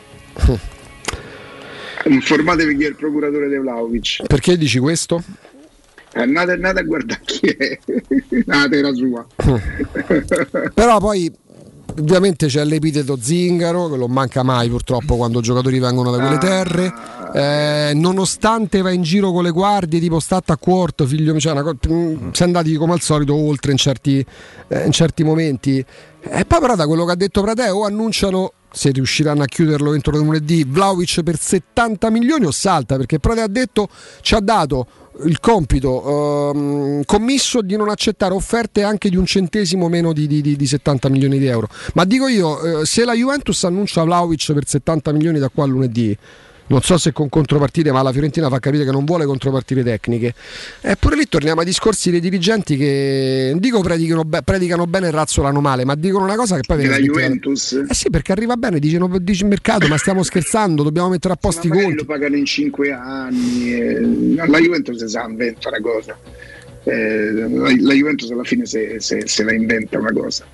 Informatevi chi è il procuratore De Vlaovic perché dici questo? andate, andate a guardare chi è. La terra sua. Però poi ovviamente c'è l'epiteto zingaro che non manca mai purtroppo quando i giocatori vengono da quelle terre. Eh, nonostante va in giro con le guardie tipo statta a quarto, figlio cioè mm, si è andati come al solito oltre in certi, eh, in certi momenti. E poi però da quello che ha detto Prateo o annunciano se riusciranno a chiuderlo entro lunedì Vlaovic per 70 milioni o salta perché Prateo ha detto ci ha dato il compito ehm, commisso di non accettare offerte anche di un centesimo meno di- di- di 70 milioni di euro. Ma dico io, eh, se la Juventus annuncia Vlaovic per 70 milioni da qua a lunedì, non so se con contropartite, ma la Fiorentina fa capire che non vuole contropartite tecniche. Eppure lì torniamo ai discorsi dei dirigenti che non dico predicano, be- predicano bene e razzolano male, ma dicono una cosa che poi viene smentita. Juventus Eh sì, perché arriva bene, dice il mercato, ma stiamo scherzando, dobbiamo mettere a posto i conti. lo pagano in 5 anni eh, la Juventus si inventa una cosa Eh, la, la Juventus alla fine se, se- se la inventa una cosa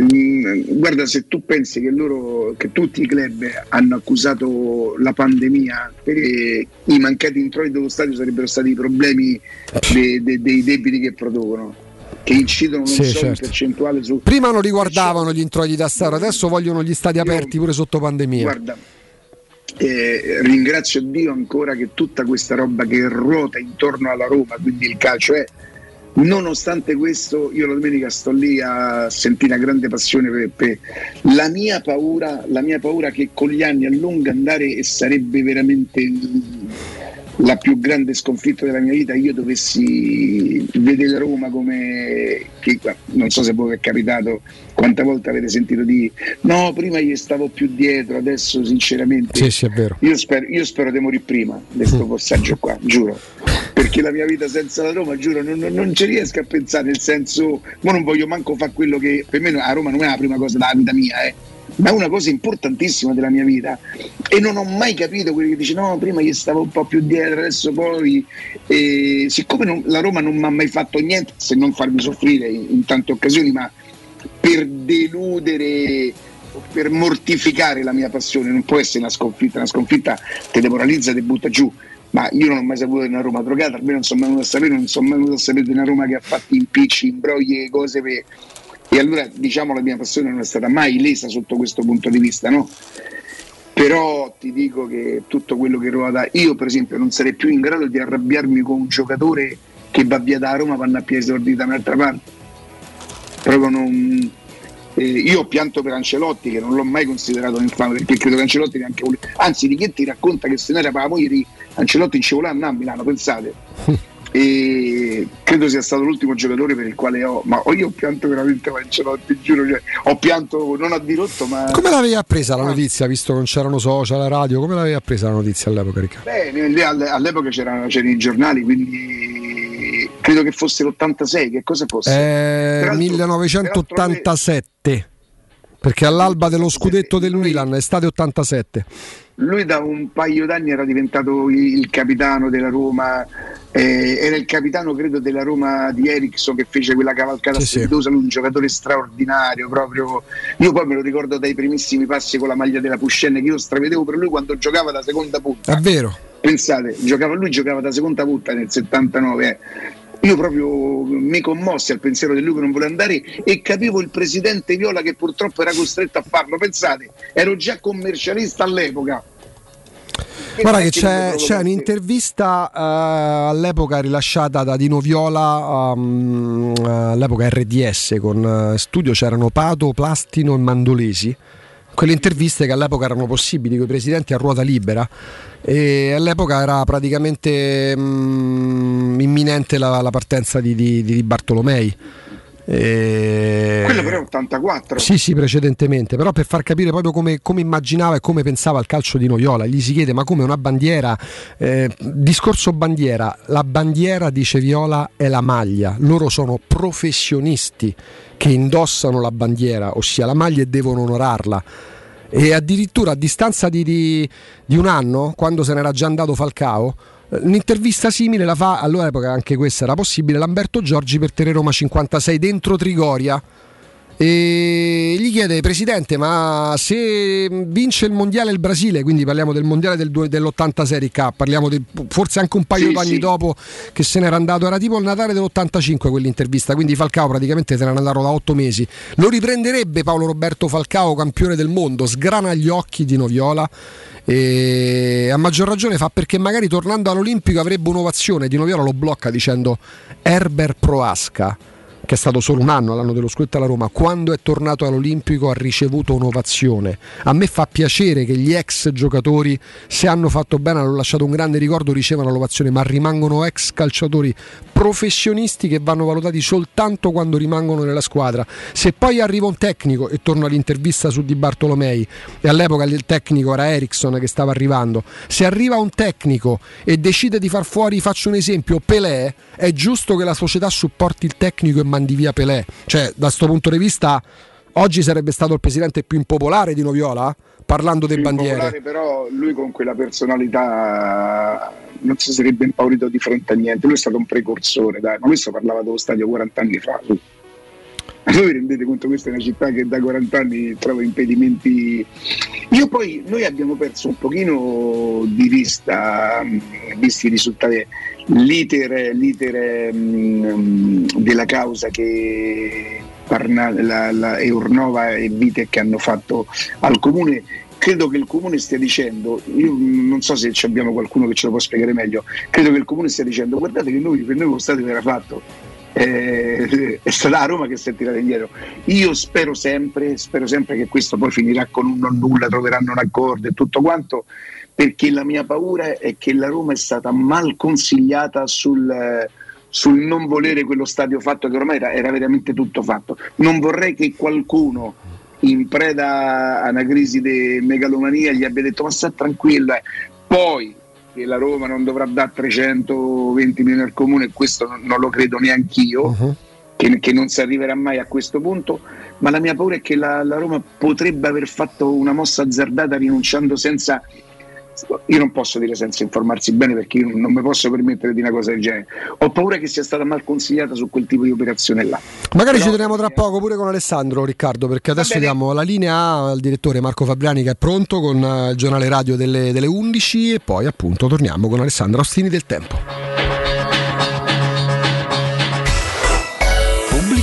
Mm, guarda se tu pensi che loro che tutti i club hanno accusato la pandemia perché i mancati introiti dello stadio sarebbero stati i problemi de- de- dei debiti che producono che incidono non Sì, so in certo. percentuale su Prima non riguardavano gli introiti da stadio, adesso vogliono gli stadi aperti pure sotto pandemia. Guarda, eh, ringrazio Dio ancora che tutta questa roba che ruota intorno alla Roma, quindi il calcio è. Nonostante questo, io la domenica sto lì a sentire una grande passione per, per- la mia paura, la mia paura che con gli anni a lungo andare e sarebbe veramente la più grande sconfitta della mia vita, io dovessi vedere Roma come che, non so se voi è capitato, quante volte avete sentito di no, prima gli stavo più dietro, adesso sinceramente Sì, sì, è vero. io spero, io spero di morire prima di questo passaggio qua, giuro. Perché la mia vita senza la Roma, giuro, non, non- non ci riesco a pensare, nel senso, ma non voglio manco fare quello che per me a Roma non è la prima cosa della vita mia, eh, ma è una cosa importantissima della mia vita. E non ho mai capito quelli che dicono no, prima gli stavo un po' più dietro, adesso poi. E siccome non- la Roma non mi ha mai fatto niente se non farmi soffrire in, in tante occasioni, ma per deludere o per mortificare la mia passione non può essere una sconfitta, una sconfitta te demoralizza, te butta giù. Ma io non ho mai saputo di una Roma drogata, almeno non sono mai venuto a sapere, non sono mai venuto a sapere di una Roma che ha fatto impicci, imbrogli e cose per... E allora diciamo la mia passione non è stata mai lesa sotto questo punto di vista, no? Però ti dico che tutto quello che ruota, io per esempio non sarei più in grado di arrabbiarmi con un giocatore che va via da Roma vanno a piedi da un'altra parte. Proprio non. eh, io ho pianto per Ancelotti che non l'ho mai considerato un infame perché credo che Ancelotti neanche voleva. Anzi, Righetti racconta che se n'era per la moglie di Ancelotti in Civolà a Milano, pensate. E credo sia stato l'ultimo giocatore per il quale ho, ma io ho pianto veramente per Ancelotti, giuro, cioè, ho pianto non a dirotto, ma Come l'avevi appresa la notizia, visto che non c'erano social, la radio? Come l'avevi appresa la notizia all'epoca, Riccardo? Beh, all'epoca c'erano, c'erano i giornali, quindi credo che fosse l'86, che cosa fosse? Eh, Peraltro- 1987, perché all'alba dello scudetto del Milan, estate 87. Lui da un paio d'anni era diventato il capitano della Roma, eh, era il capitano credo della Roma di Ericsson che fece quella cavalcata Sì, sì. strepitosa, lui un giocatore straordinario proprio. Io poi me lo ricordo dai primissimi passi con la maglia della Puscenne che io stravedevo per lui quando giocava da seconda punta. È vero. Pensate, giocava, lui giocava da seconda punta nel 79. eh. Io proprio mi commossi al pensiero di lui che non voleva andare e capivo il presidente Viola che purtroppo era costretto a farlo. Pensate, ero già commercialista all'epoca. Guarda che c'è, c'è un'intervista eh, all'epoca rilasciata da Dino Viola, um, all'epoca RDS, con eh, studio c'erano Pato, Plastino e Mandolesi. Quelle interviste che all'epoca erano possibili con i presidenti a ruota libera e all'epoca era praticamente mm, imminente la, la partenza di, di- di Bartolomei. E- Quello però è 84. sì, sì, precedentemente, però per far capire proprio come, come immaginava e come pensava al calcio di Noviola, gli si chiede ma come una bandiera, eh, discorso bandiera, la bandiera dice Viola è la maglia, loro sono professionisti che indossano la bandiera, ossia la maglia e devono onorarla. E addirittura a distanza di, di- di un anno, quando se n'era già andato Falcao, eh, un'intervista simile la fa, all'epoca anche questa era possibile, Lamberto Giorgi per Tele Roma 56 dentro Trigoria e gli chiede Presidente ma se vince il mondiale il Brasile quindi parliamo del mondiale del due- dell'86 Ricca, parliamo di, forse anche un paio Sì, d'anni sì. dopo che se n'era andato era tipo il Natale dell'85 quell'intervista quindi Falcao praticamente se n'era andato da otto mesi. Lo riprenderebbe Paolo Roberto Falcao campione del mondo sgrana gli occhi di Noviola e a maggior ragione fa perché magari tornando all'Olimpico avrebbe un'ovazione. Di Noviola lo blocca dicendo Herbert Proasca che è stato solo un anno all'anno dello scudetto alla Roma, quando è tornato all'Olimpico ha ricevuto un'ovazione. A me fa piacere che gli ex giocatori, se hanno fatto bene, hanno lasciato un grande ricordo, ricevano l'ovazione, ma rimangono ex calciatori professionisti che vanno valutati soltanto quando rimangono nella squadra. Se poi arriva un tecnico, e torno all'intervista su Di Bartolomei, e all'epoca il tecnico era Ericsson che stava arrivando, se arriva un tecnico e decide di far fuori, faccio un esempio, Pelé, è giusto che la società supporti il tecnico e mandi via Pelé. Cioè, da questo punto di vista, oggi sarebbe stato il presidente più impopolare di Noviola, parlando Più bandiere. però lui con quella personalità non si sarebbe impaurito di fronte a niente. Lui è stato un precursore, dai. ma questo parlava dello stadio 40 anni fa. Ma Voi vi rendete conto che questa è una città che da 40 anni trova impedimenti Io poi, noi abbiamo perso un pochino di vista, mh, visti i risultati, l'iter, l'iter, mh, della causa che Parna- la, la Eurnova e Vitec hanno fatto al comune. Credo che il comune stia dicendo, io non so se abbiamo qualcuno che ce lo può spiegare meglio, credo che il comune stia dicendo guardate che noi per noi lo Stato era fatto, eh, è stata la Roma che si è tirata indietro. Io spero sempre, spero sempre che questo poi finirà con un non nulla, troveranno un accordo e tutto quanto, perché la mia paura è che la Roma è stata mal consigliata sul, sul non volere quello stadio fatto, che ormai era, era veramente tutto fatto. Non vorrei che qualcuno in preda a una crisi di megalomania gli abbia detto ma sta tranquillo, eh. poi che la Roma non dovrà dare 320 milioni al comune, questo non, non lo credo neanche io, che, che non si arriverà mai a questo punto, ma la mia paura è che la, la Roma potrebbe aver fatto una mossa azzardata rinunciando senza... Io non posso dire senza informarsi bene perché io non mi posso permettere di una cosa del genere. Ho paura che sia stata mal consigliata su quel tipo di operazione là. Magari Però- ci teniamo tra poco pure con Alessandro Riccardo, perché adesso diamo la linea al direttore Marco Fabriani che è pronto con eh, il giornale radio delle, delle 11 e poi appunto torniamo con Alessandro Ostini del Tempo.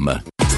Come.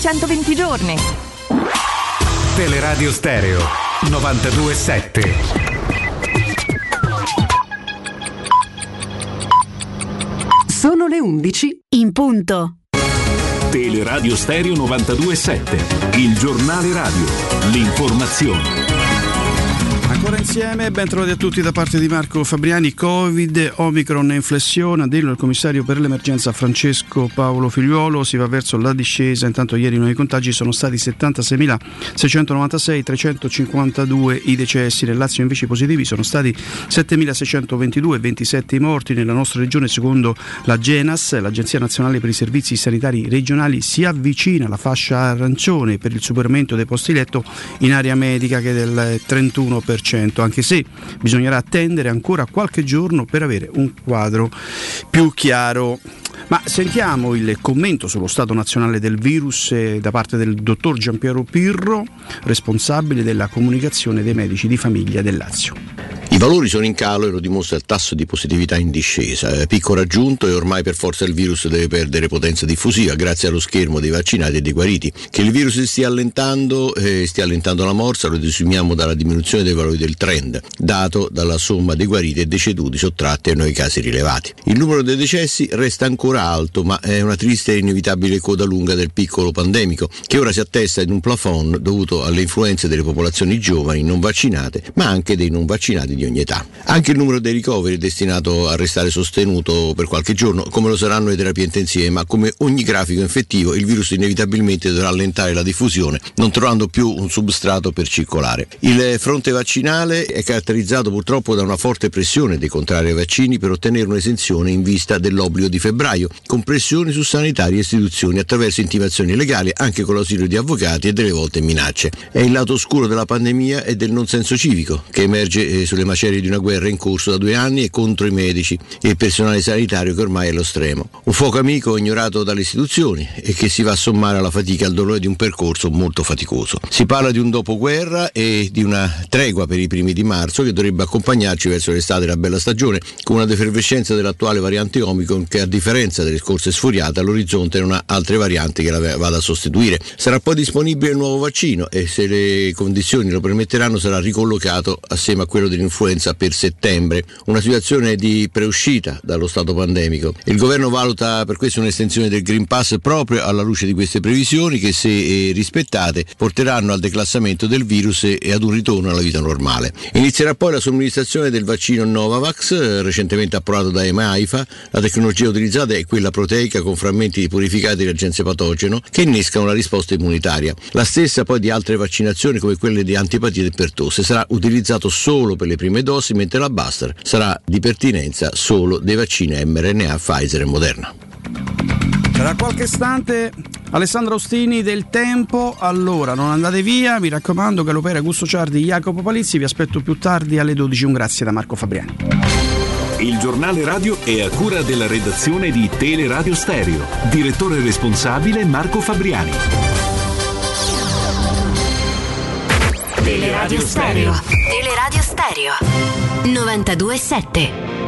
120 giorni. Teleradio Stereo 927. Sono le 11 in punto. Teleradio Stereo 927, il giornale radio, l'informazione. Insieme, ben trovati a tutti da parte di Marco Fabriani. Covid, Omicron in flessione, a dirlo il commissario per l'emergenza Francesco Paolo Figliuolo, si va verso la discesa, intanto ieri i nuovi contagi sono stati 76.696, 352 i decessi, nel Lazio invece i positivi sono stati 7.622, 27 i morti, nella nostra regione secondo la Genas, l'Agenzia Nazionale per i Servizi Sanitari Regionali, si avvicina alla fascia arancione per il superamento dei posti letto in area medica che è del 31% anche se bisognerà attendere ancora qualche giorno per avere un quadro più chiaro. Ma sentiamo il commento sullo stato nazionale del virus eh, da parte del dottor Giampiero Pirro, responsabile della comunicazione dei medici di famiglia del Lazio. I valori sono in calo e lo dimostra il tasso di positività in discesa. Eh, picco raggiunto e ormai per forza il virus deve perdere potenza diffusiva grazie allo schermo dei vaccinati e dei guariti. Che il virus stia allentando e eh, stia allentando la morsa lo desumiamo dalla diminuzione dei valori del trend, dato dalla somma dei guariti e deceduti sottratti ai nuovi casi rilevati. Il numero dei decessi resta ancora alto, ma è una triste e inevitabile coda lunga del piccolo pandemico, che ora si attesta in un plafond dovuto alle influenze delle popolazioni giovani non vaccinate, ma anche dei non vaccinati di ogni età. Anche il numero dei ricoveri è destinato a restare sostenuto per qualche giorno, come lo saranno le terapie intensive, ma come ogni grafico infettivo il virus inevitabilmente dovrà allentare la diffusione, non trovando più un substrato per circolare. Il fronte vaccinale è caratterizzato purtroppo da una forte pressione dei contrari ai vaccini per ottenere un'esenzione in vista dell'obbligo di febbraio, con pressioni su sanitari e istituzioni attraverso intimazioni legali anche con l'ausilio di avvocati e delle volte minacce. È il lato oscuro della pandemia e del non senso civico che emerge eh, sulle macerie di una guerra in corso da due anni e contro i medici e il personale sanitario che ormai è allo stremo. Un fuoco amico ignorato dalle istituzioni e che si va a sommare alla fatica e al dolore di un percorso molto faticoso. Si parla di un dopoguerra e di una tregua per i primi di marzo che dovrebbe accompagnarci verso l'estate e la bella stagione con una defervescenza dell'attuale variante Omicron che a differenza delle scorse sfuriate all'orizzonte non ha altre varianti che la vada a sostituire. Sarà poi disponibile il nuovo vaccino e se le condizioni lo permetteranno sarà ricollocato assieme a quello dell'influenza influenza per settembre, una situazione di preuscita dallo stato pandemico. Il governo valuta per questo un'estensione del Green Pass proprio alla luce di queste previsioni che se eh, rispettate porteranno al declassamento del virus e ad un ritorno alla vita normale. Inizierà poi la somministrazione del vaccino Novavax, eh, recentemente approvato da EMA AIFA. La tecnologia utilizzata è quella proteica con frammenti purificati di agente patogeno che innescano la risposta immunitaria. La stessa poi di altre vaccinazioni come quelle di antipatie e pertosse sarà utilizzato solo per le prime prime dosi, mentre la Buster sarà di pertinenza solo dei vaccini mRNA Pfizer e Moderna. Tra qualche istante Alessandro Ostini del Tempo, allora non andate via, mi raccomando che l'opera Gusto Ciardi Jacopo Palizzi, vi aspetto più tardi alle 12, un grazie da Marco Fabriani. Il giornale radio è a cura della redazione di Teleradio Stereo, direttore responsabile Marco Fabriani. Teleradio Stereo. Teleradio Stereo. 927.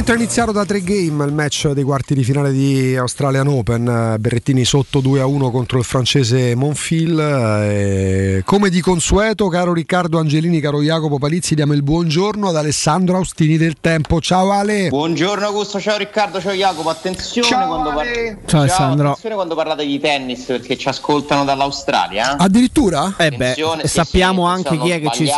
Oltre a iniziare da tre game il match dei quarti di finale di Australian Open, eh, Berrettini sotto 2 a 1 contro il francese Monfil. eh, come di consueto, caro Riccardo Angelini, caro Jacopo Palizzi, diamo il buongiorno ad Alessandro Austini del Tempo. Ciao Ale! Buongiorno Augusto, ciao Riccardo, ciao Jacopo, attenzione, Ciao, quando, par-. Ciao, Alessandro. attenzione quando parlate di tennis perché ci ascoltano dall'Australia. eh. Addirittura? Eh beh, sì, sappiamo sì, anche chi è che ci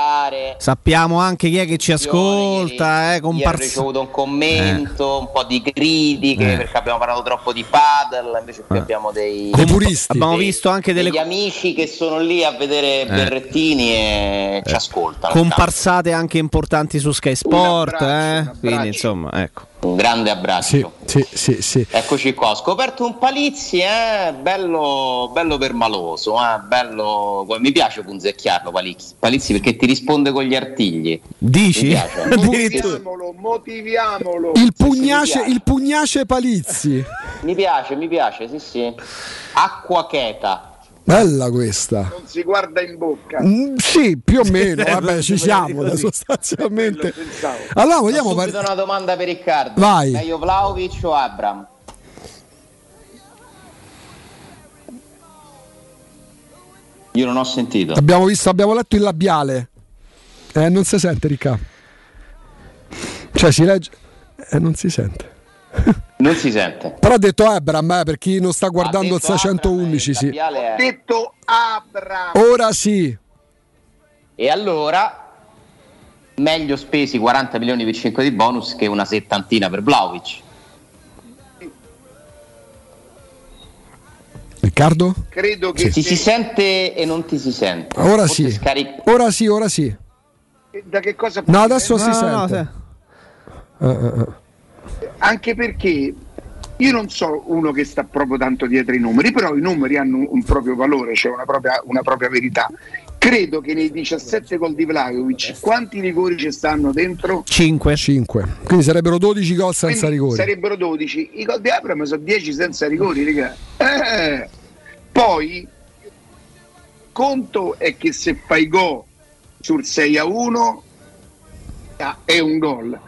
sappiamo anche chi è che ci ascolta, eh, Ieri ho ricevuto un commento, un po' di critiche Eh. perché abbiamo parlato troppo di paddle, invece qui abbiamo dei, puristi. Abbiamo dei- visto anche delle- degli amici che sono lì a vedere Berrettini e ci ascoltano. comparsate anche importanti su Sky Sport, eh? Quindi insomma, ecco. Un grande abbraccio. Sì, sì, sì. Eccoci qua, ho scoperto un Palizzi, eh, bello, bello permaloso, eh, bello... mi piace punzecchiarlo Palizzi, Palizzi perché ti risponde con gli artigli. Dici? Motiviamolo, motiviamolo. Il pugnace, il pugnace Palizzi. Mi piace, mi piace, sì sì. Acqua cheta. Bella questa. Non si guarda in bocca. Mm, sì, più o meno, vabbè, ci siamo così. sostanzialmente. Allora vogliamo Ho par- subito una domanda per Riccardo. Vai. Meglio Vlaovic o Abram? Io non ho sentito. Abbiamo visto, abbiamo letto il labiale. Eh, non si sente, Ricca. Cioè, si legge. Eh, non si sente. Non si sente. Però ha detto Abram, eh, per chi non sta guardando il detto 611, sì. Labiale è- detto Abra. Ora sì. E allora meglio spesi 40 milioni per 5 di bonus che una settantina per Vlaovic. Riccardo? Credo che Ti se- si sente e non ti si sente. Ora Forse sì. scaric- Ora sì, ora sì. da che cosa No, adesso si No, no, no, sente. Eh, eh, eh. Anche perché io non so uno che sta proprio tanto dietro i numeri, però i numeri hanno un, un proprio valore, cioè una propria, una propria verità. Credo che nei 17 gol di Vlaovic quanti rigori ci stanno dentro? 5. 5. Quindi sarebbero 12 gol senza Quindi rigori. Sarebbero 12. I gol di Abram sono 10 senza rigori, raga. Eh. Poi conto è che se fai gol sul 6 a 1 ah, è un gol.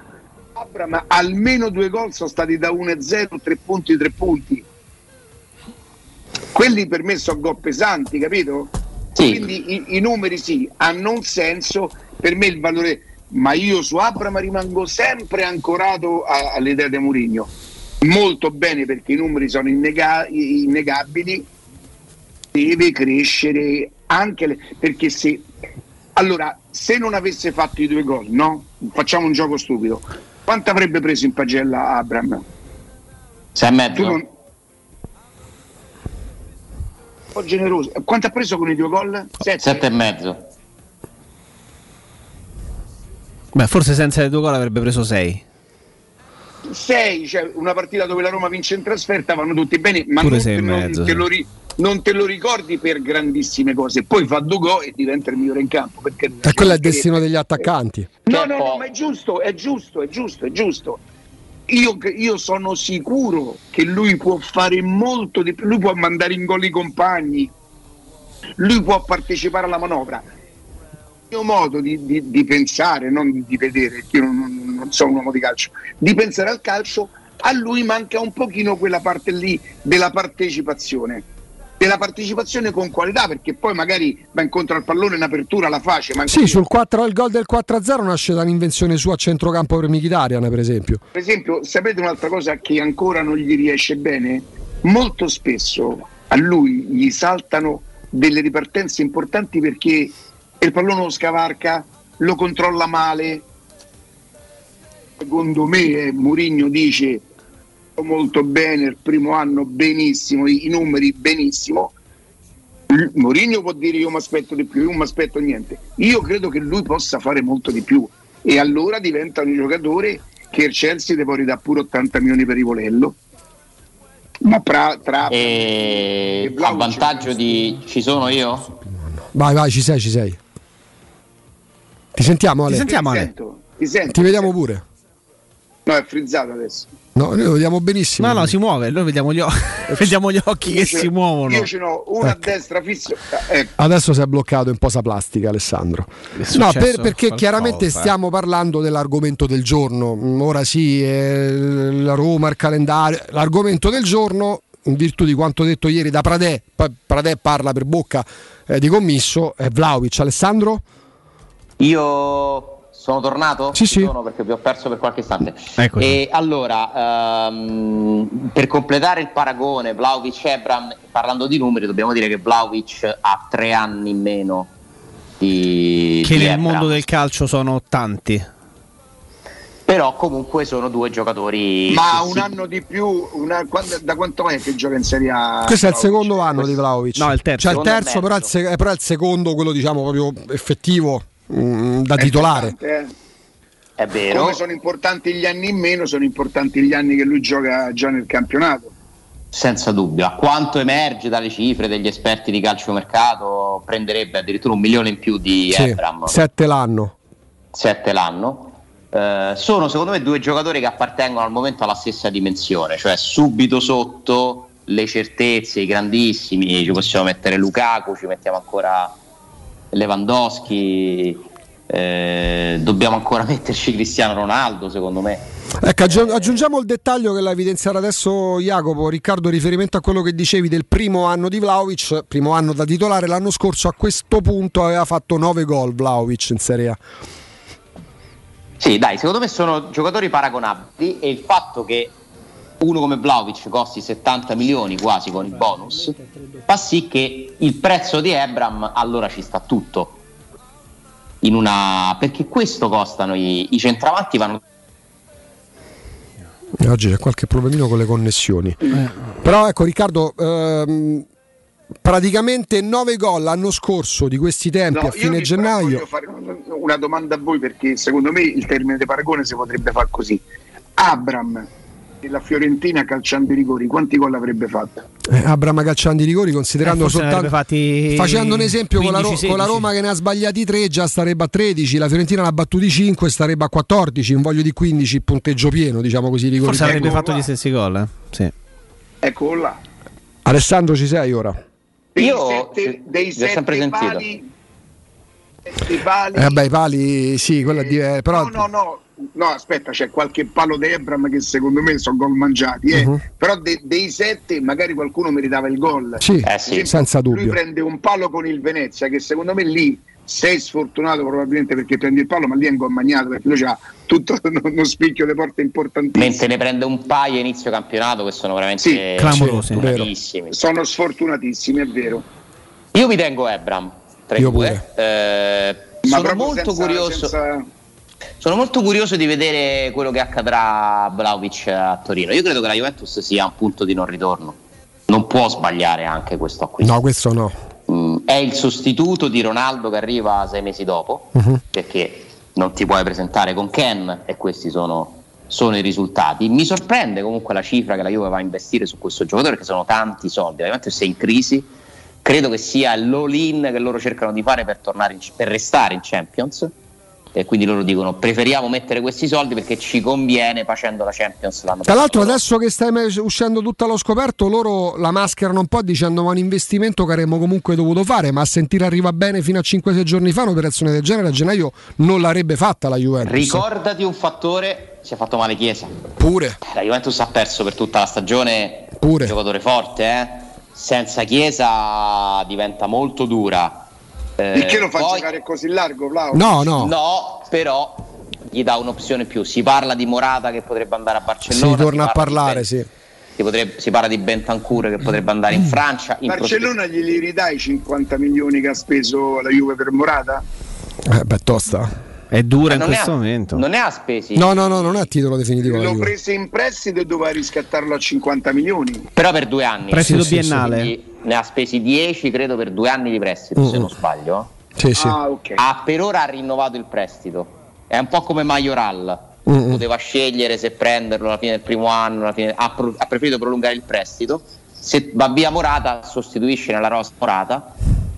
Abram almeno due gol sono stati da 1 a 0, 3 punti, 3 punti. Quelli per me sono gol pesanti, capito? Quindi i, i numeri sì, hanno un senso, per me il valore, ma io su Abram rimango sempre ancorato a- all'idea di Mourinho. Molto bene perché i numeri sono innega- innegabili, deve crescere anche le- perché se allora se non avesse fatto i due gol, no? Facciamo un gioco stupido. Quanto avrebbe preso in pagella Abram? Sei e mezzo? Non- Un po' generoso. Quanto ha preso con i due gol? Sette. Sette e mezzo. Beh, forse senza le due gol avrebbe preso 6. 6, cioè una partita dove la Roma vince in trasferta vanno tutti bene, ma non, sei te, non te lo ri- non te lo ricordi per grandissime cose, poi fa due gol e diventa il migliore in campo. Perché E quello è il destino degli attaccanti. No, no, no, ma è giusto, è giusto, è giusto, è giusto. Io, io sono sicuro che lui può fare molto di più, lui può mandare in gol i compagni, lui può partecipare alla manovra. Il mio modo di, di- di pensare, non di vedere, perché io non, non sono un uomo di calcio, di pensare al calcio, a lui manca un pochino quella parte lì della partecipazione. Della partecipazione con qualità, perché poi magari va incontro al pallone in apertura, la face, ma Sì, sul 4, il gol del 4-0 nasce da un'invenzione sua a centrocampo per Mkhitaryan, per esempio. Per esempio, sapete un'altra cosa che ancora non gli riesce bene? Molto spesso a lui gli saltano delle ripartenze importanti perché il pallone lo scavarca, lo controlla male. Secondo me eh, Mourinho dice molto bene, il primo anno benissimo, i, i numeri benissimo. L- Mourinho può dire io mi aspetto di più, io non mi aspetto niente. Io credo che lui possa fare molto di più e allora diventa un giocatore che il Chelsea deve ridare pure 80 milioni per Rivolello. Ma tra, tra E a vantaggio di ci sono io? Vai, vai, ci sei, ci sei. Ti sentiamo Ale? Ti sento, ti sento. Ti vediamo pure. No, è frizzato adesso. No, noi lo vediamo benissimo. No, no, si muove, noi vediamo gli, o- vediamo gli occhi che ce- si muovono. Io ce n'ho uno a Ecco. destra fisso. Ecco. Adesso si è bloccato in posa plastica, Alessandro. No, per- perché qualcosa? chiaramente stiamo parlando dell'argomento del giorno. Mm, Ora sì, eh, la Roma, il calendario. L'argomento del giorno, in virtù di quanto detto ieri da Pradè, poi Pradè parla per bocca eh, di commisso, è Vlaovic. Alessandro? Io sono tornato? Sì, sì. Sono perché vi ho perso per qualche istante. Eccoci. E allora, ehm, per completare il paragone Vlaovic-Ebram, parlando di numeri, dobbiamo dire che Vlaovic ha tre anni in meno di, Che di nel Ebram. mondo del calcio sono tanti. Però comunque sono due giocatori... Ma un anno di più, una- quando- da quanto è che gioca in Serie A? Questo è il secondo anno di Vlaovic. No, il terzo. Cioè il e terzo, però, è il se- però è il secondo, quello diciamo proprio effettivo mm, da titolare. Eh. È vero. Come sono importanti gli anni in meno, sono importanti gli anni che lui gioca già nel campionato. Senza dubbio, a quanto emerge dalle cifre degli esperti di calciomercato, prenderebbe addirittura un milione in più di Sì, Ebram, sette l'anno. 7 l'anno. Eh, sono secondo me due giocatori che appartengono al momento alla stessa dimensione, cioè subito sotto le certezze, i grandissimi, ci possiamo mettere Lukaku, ci mettiamo ancora Lewandowski, eh, dobbiamo ancora metterci Cristiano Ronaldo secondo me. Ecco, aggi- aggiungiamo il dettaglio che l'ha evidenziato adesso Jacopo, Riccardo, riferimento a quello che dicevi del primo anno di Vlaovic, primo anno da titolare, l'anno scorso a questo punto aveva fatto 9 gol Vlaovic in Serie A. Sì, dai, secondo me sono giocatori paragonabili e il fatto che uno come Vlaovic costi 70 milioni quasi con il bonus fa sì che il prezzo di Ebram allora ci sta tutto. In una... Perché questo costano i, i centravanti vanno Oggi c'è qualche problemino con le connessioni. Però ecco Riccardo, ehm, praticamente 9 gol l'anno scorso di questi tempi No, a fine gennaio. Voglio fare un- una domanda a voi perché secondo me il termine di paragone si potrebbe fare così. Abram la Fiorentina calciando i rigori, quanti gol avrebbe fatto? Eh, Abram calciando i rigori, considerando Eh, soltanto fatti facendo un esempio con la, Ro- 15, con la 16. Roma che ne ha sbagliati 3 già starebbe a 13, la Fiorentina ne ha battuti 5 starebbe a 14, un voglio di 15 punteggio pieno, diciamo così. rigori. Forse avrebbe Ecco fatto qua. gli stessi gol. eh? Sì. Eccolo là. Alessandro ci sei ora? Dei Io sette, dei sette sempre sentito. pali, sette pali. Eh, vabbè, i pali sì, quella di, eh, però No, no, no, no, aspetta, c'è qualche palo di Ebram che secondo me sono gol mangiati, eh. Mhm. però de- dei sette magari qualcuno meritava il gol. Sì, Eh sì. senza Lui dubbio. prende un palo con il Venezia che secondo me lì sei sfortunato probabilmente perché prendi il palo, ma lì è un gol magnato perché lui ha tutto uno spicchio le porte importantissime. mentre ne prende un paio a inizio campionato che sono veramente Sì, clamorosi. bravissimi. Sono sfortunatissimi, è vero. Io mi tengo Ebram tra i Io due. Eh, sono molto senza- curioso. senza- Sono molto curioso di vedere quello che accadrà a Vlaovic a Torino. Io credo che la Juventus sia un punto di non ritorno. Non può sbagliare anche questo acquisto. No, questo no. Mm, è il sostituto di Ronaldo che arriva sei mesi dopo, Mhm. perché non ti puoi presentare con Ken e questi sono, sono i risultati. Mi sorprende comunque la cifra che la Juve va a investire su questo giocatore, perché sono tanti soldi. La Juventus è in crisi. Credo che sia l'all-in che loro cercano di fare per, tornare in- per restare in Champions. E quindi loro dicono preferiamo mettere questi soldi perché ci conviene facendo la Champions l'anno Tra l'altro adesso che stai uscendo tutto allo scoperto, loro la mascherano un po' dicendo ma un investimento che avremmo comunque dovuto fare, ma a sentire arriva bene fino a 5-6 giorni fa un'operazione del genere a gennaio non l'avrebbe fatta la Juventus. Ricordati un fattore, si è fatto male Chiesa. Pure, La Juventus ha perso per tutta la stagione Pure. un giocatore forte, eh? senza Chiesa diventa molto dura. Eh, Perché lo fa poi- giocare così largo, Vlao? no, no, No, però gli dà un'opzione più. Si parla di Morata che potrebbe andare a Barcellona. si torna a parla di parlare, Ben- sì. si, potrebbe- si parla di Bentancur che potrebbe andare in Francia. In Barcellona glieli ridai i 50 milioni che ha speso la Juve per Morata? Eh, beh, tosta. È dura in questo ha- momento. Non ne ha spesi, No, no, no, non è a titolo definitivo L'ho preso in prestito e doveva riscattarlo a 50 milioni. però per due anni. Prestito Sì, sì, sì. biennale. Quindi ne ha spesi 10, credo, per due anni di prestito, se Mm. non sbaglio. Sì, sì. Ah, ok. Ha per ora ha rinnovato il prestito. È un po' come Majoral. Mm-mm. Poteva scegliere se prenderlo alla fine del primo anno, alla fine- ha, pro- ha preferito prolungare il prestito. Se va via Morata, sostituisce nella rosa Morata.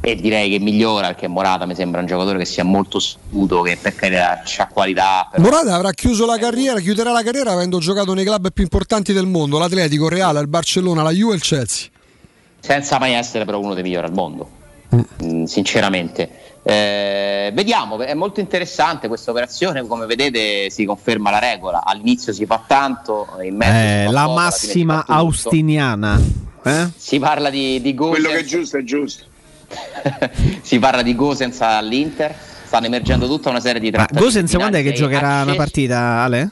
E direi che migliora perché Morata mi sembra un giocatore che sia molto scudo, che per carità ha qualità. Però... Morata avrà chiuso la carriera, chiuderà la carriera avendo giocato nei club più importanti del mondo, l'Atletico, il Reale, il Barcellona, la Juve e il Chelsea. Senza mai essere però uno dei migliori al mondo, mm. sinceramente. Eh, vediamo, è molto interessante questa operazione, come vedete si conferma la regola, all'inizio si fa tanto, in mezzo Eh, si fa la poco, massima austiniana. Eh? Si parla di, di Gosens, Quello che è giusto è giusto. Si parla di Gosens all'Inter, stanno emergendo tutta una serie di Ma trattative Gosens finali quando è che giocherà una partita, Ale?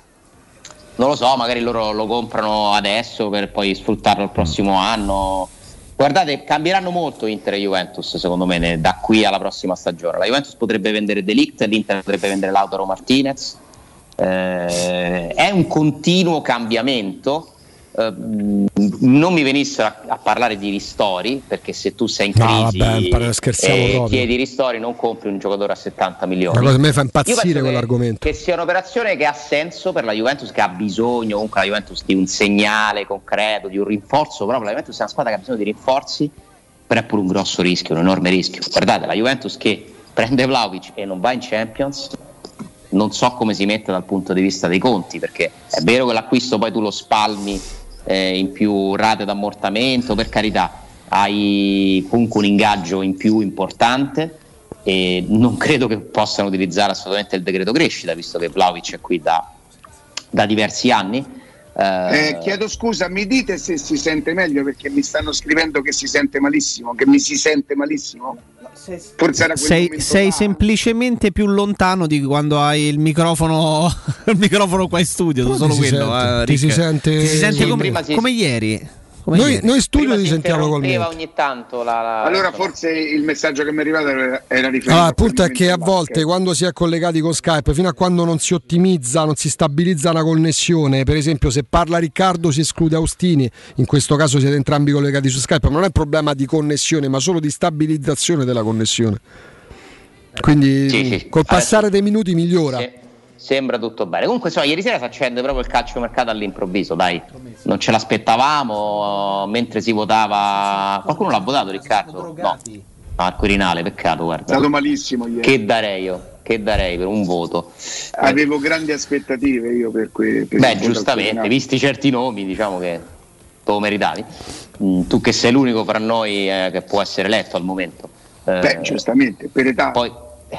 Non lo so, magari loro lo comprano adesso per poi sfruttarlo il prossimo anno. Guardate, cambieranno molto Inter e Juventus, secondo me, da qui alla prossima stagione. La Juventus potrebbe vendere Delict, l'Inter potrebbe vendere Lautaro Martinez. Eh, è un continuo cambiamento. Eh, non mi venissero a, a parlare di ristori, perché se tu sei in No, crisi vabbè, pare- scherziamo e chiedi ristori, non compri un giocatore a 70 milioni. Una cosa che mi fa impazzire che- quell'argomento. Che sia un'operazione che ha senso per la Juventus, che ha bisogno comunque la Juventus di un segnale concreto, di un rinforzo. Proprio la Juventus è una squadra che ha bisogno di rinforzi, però è pure un grosso rischio, un enorme rischio. Guardate, la Juventus che prende Vlaovic e non va in Champions, non so come si mette dal punto di vista dei conti, perché è vero che l'acquisto poi tu lo spalmi eh, in più rate d'ammortamento, per carità, hai comunque un ingaggio in più importante e non credo che possano utilizzare assolutamente il decreto crescita, visto che Vlaovic è qui da, da diversi anni. Eh, Eh, chiedo scusa, mi dite se si sente meglio perché mi stanno scrivendo che si sente malissimo, che mi si sente malissimo. Forse era Sei, sei semplicemente più lontano di quando hai il microfono, il microfono qua in studio. Però solo ti si quello. sente- eh, ti si sente- Ti si sente Sì, come, prima si- come ieri. Come Noi, noi in studio si sentiamo col mio. ogni tanto la, la- Allora forse il messaggio che mi è arrivato era, era riferito Allora, il punto è che a volte ok? quando si è collegati con Skype, fino a quando non si ottimizza, non si stabilizza una connessione, per esempio se parla Riccardo si esclude Austini, in questo caso siete entrambi collegati su Skype, ma non è un problema di connessione, ma solo di stabilizzazione della connessione. Quindi Sì, sì. col passare dei minuti migliora. Sì, sembra tutto bene. Comunque, insomma, ieri sera si accende proprio il calcio mercato all'improvviso, dai. Non ce l'aspettavamo mentre si votava. Qualcuno l'ha votato, Riccardo? No. Ah, Quirinale, peccato, È guarda. stato malissimo ieri. Che darei io? Che darei per un voto? Avevo grandi aspettative io per que- per Beh, al giustamente, visti certi nomi, diciamo che te lo meritavi. Mm, tu che sei l'unico fra noi eh, che può essere eletto al momento. Eh, Beh, giustamente, per età. Poi eh,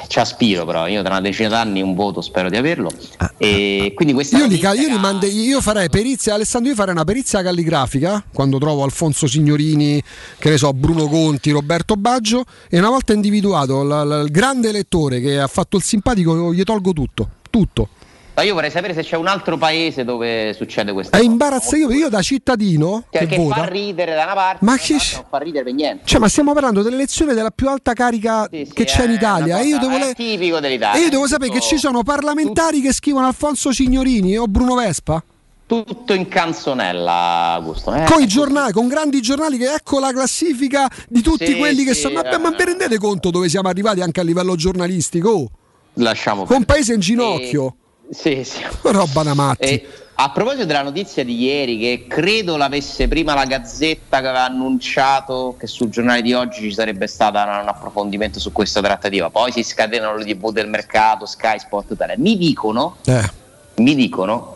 ci aspiro però, io tra una decina d'anni un voto spero di averlo. E quindi questa Io, li, io, li mande- io farei perizia, Alessandro, io farei una perizia calligrafica quando trovo Alfonso Signorini, che ne so, Bruno Conti, Roberto Baggio e una volta individuato la- la- il grande elettore che ha fatto il simpatico gli tolgo tutto, tutto. Ma io vorrei sapere se c'è un altro paese dove succede questo. È imbarazzante, io, io da cittadino Cioè, che che vota, fa ridere da una parte, Ma che- non fa ridere per niente. cioè, ma stiamo parlando dell'elezione della più alta carica Sì, sì, che c'è in è Italia io devo, è le- tipico dell'Italia. e io devo sapere tutto- che ci sono parlamentari che scrivono Alfonso Signorini o Bruno Vespa. tutto in canzonella, Augusto. eh? con i giornali, con grandi giornali che ecco la classifica di tutti Sì, quelli che sì, sono. Ma, eh. ma vi rendete conto dove siamo arrivati anche a livello giornalistico? Lasciamo Con un paese in ginocchio. Sì, sì. Roba da matti. E a proposito della notizia di ieri, che credo l'avesse prima la Gazzetta che aveva annunciato che sul giornale di oggi ci sarebbe stato un, un approfondimento su questa trattativa, poi si scatenano le TV del mercato, Sky Sport Italia. Mi dicono, Eh. mi dicono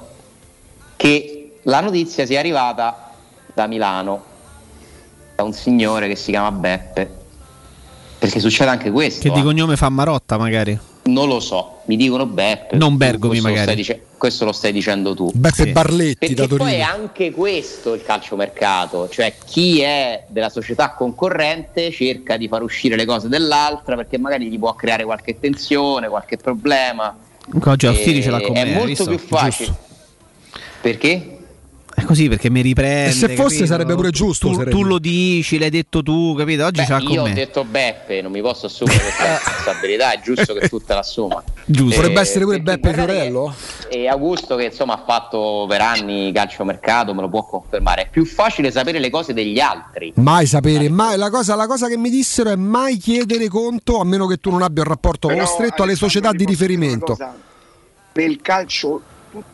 che la notizia sia arrivata da Milano, da un signore che si chiama Beppe. Perché succede anche questo. Che di eh. cognome fa Marotta, magari. Non lo so, mi dicono Beppe. Non Bergomi, questo lo magari. stai dice- questo lo stai dicendo tu. Beppe Sì. Barletti da Perché poi è Torino. anche questo il calciomercato, cioè chi è della società concorrente cerca di far uscire le cose dell'altra perché magari gli può creare qualche tensione, qualche problema. Comunque oggi Austini E- ce l'ha con. È molto visto? più facile. Giusto. Perché? È così perché mi riprende. E se fosse capito? sarebbe pure giusto, Tu, sarebbe. tu lo dici, l'hai detto tu, capito? Oggi Beh, con io ho me. detto Beppe, non mi posso assumere questa responsabilità, è giusto che tu te l'assuma. Giusto. Potrebbe essere pure Beppe Fiorello? E Augusto che insomma ha fatto per anni calciomercato, me lo può confermare. È più facile sapere le cose degli altri. Mai sapere, mai, la, cosa, la cosa che mi dissero è mai chiedere conto, a meno che tu non abbia un rapporto Però, stretto alle Alessandro, società di riferimento. cosa? Il calcio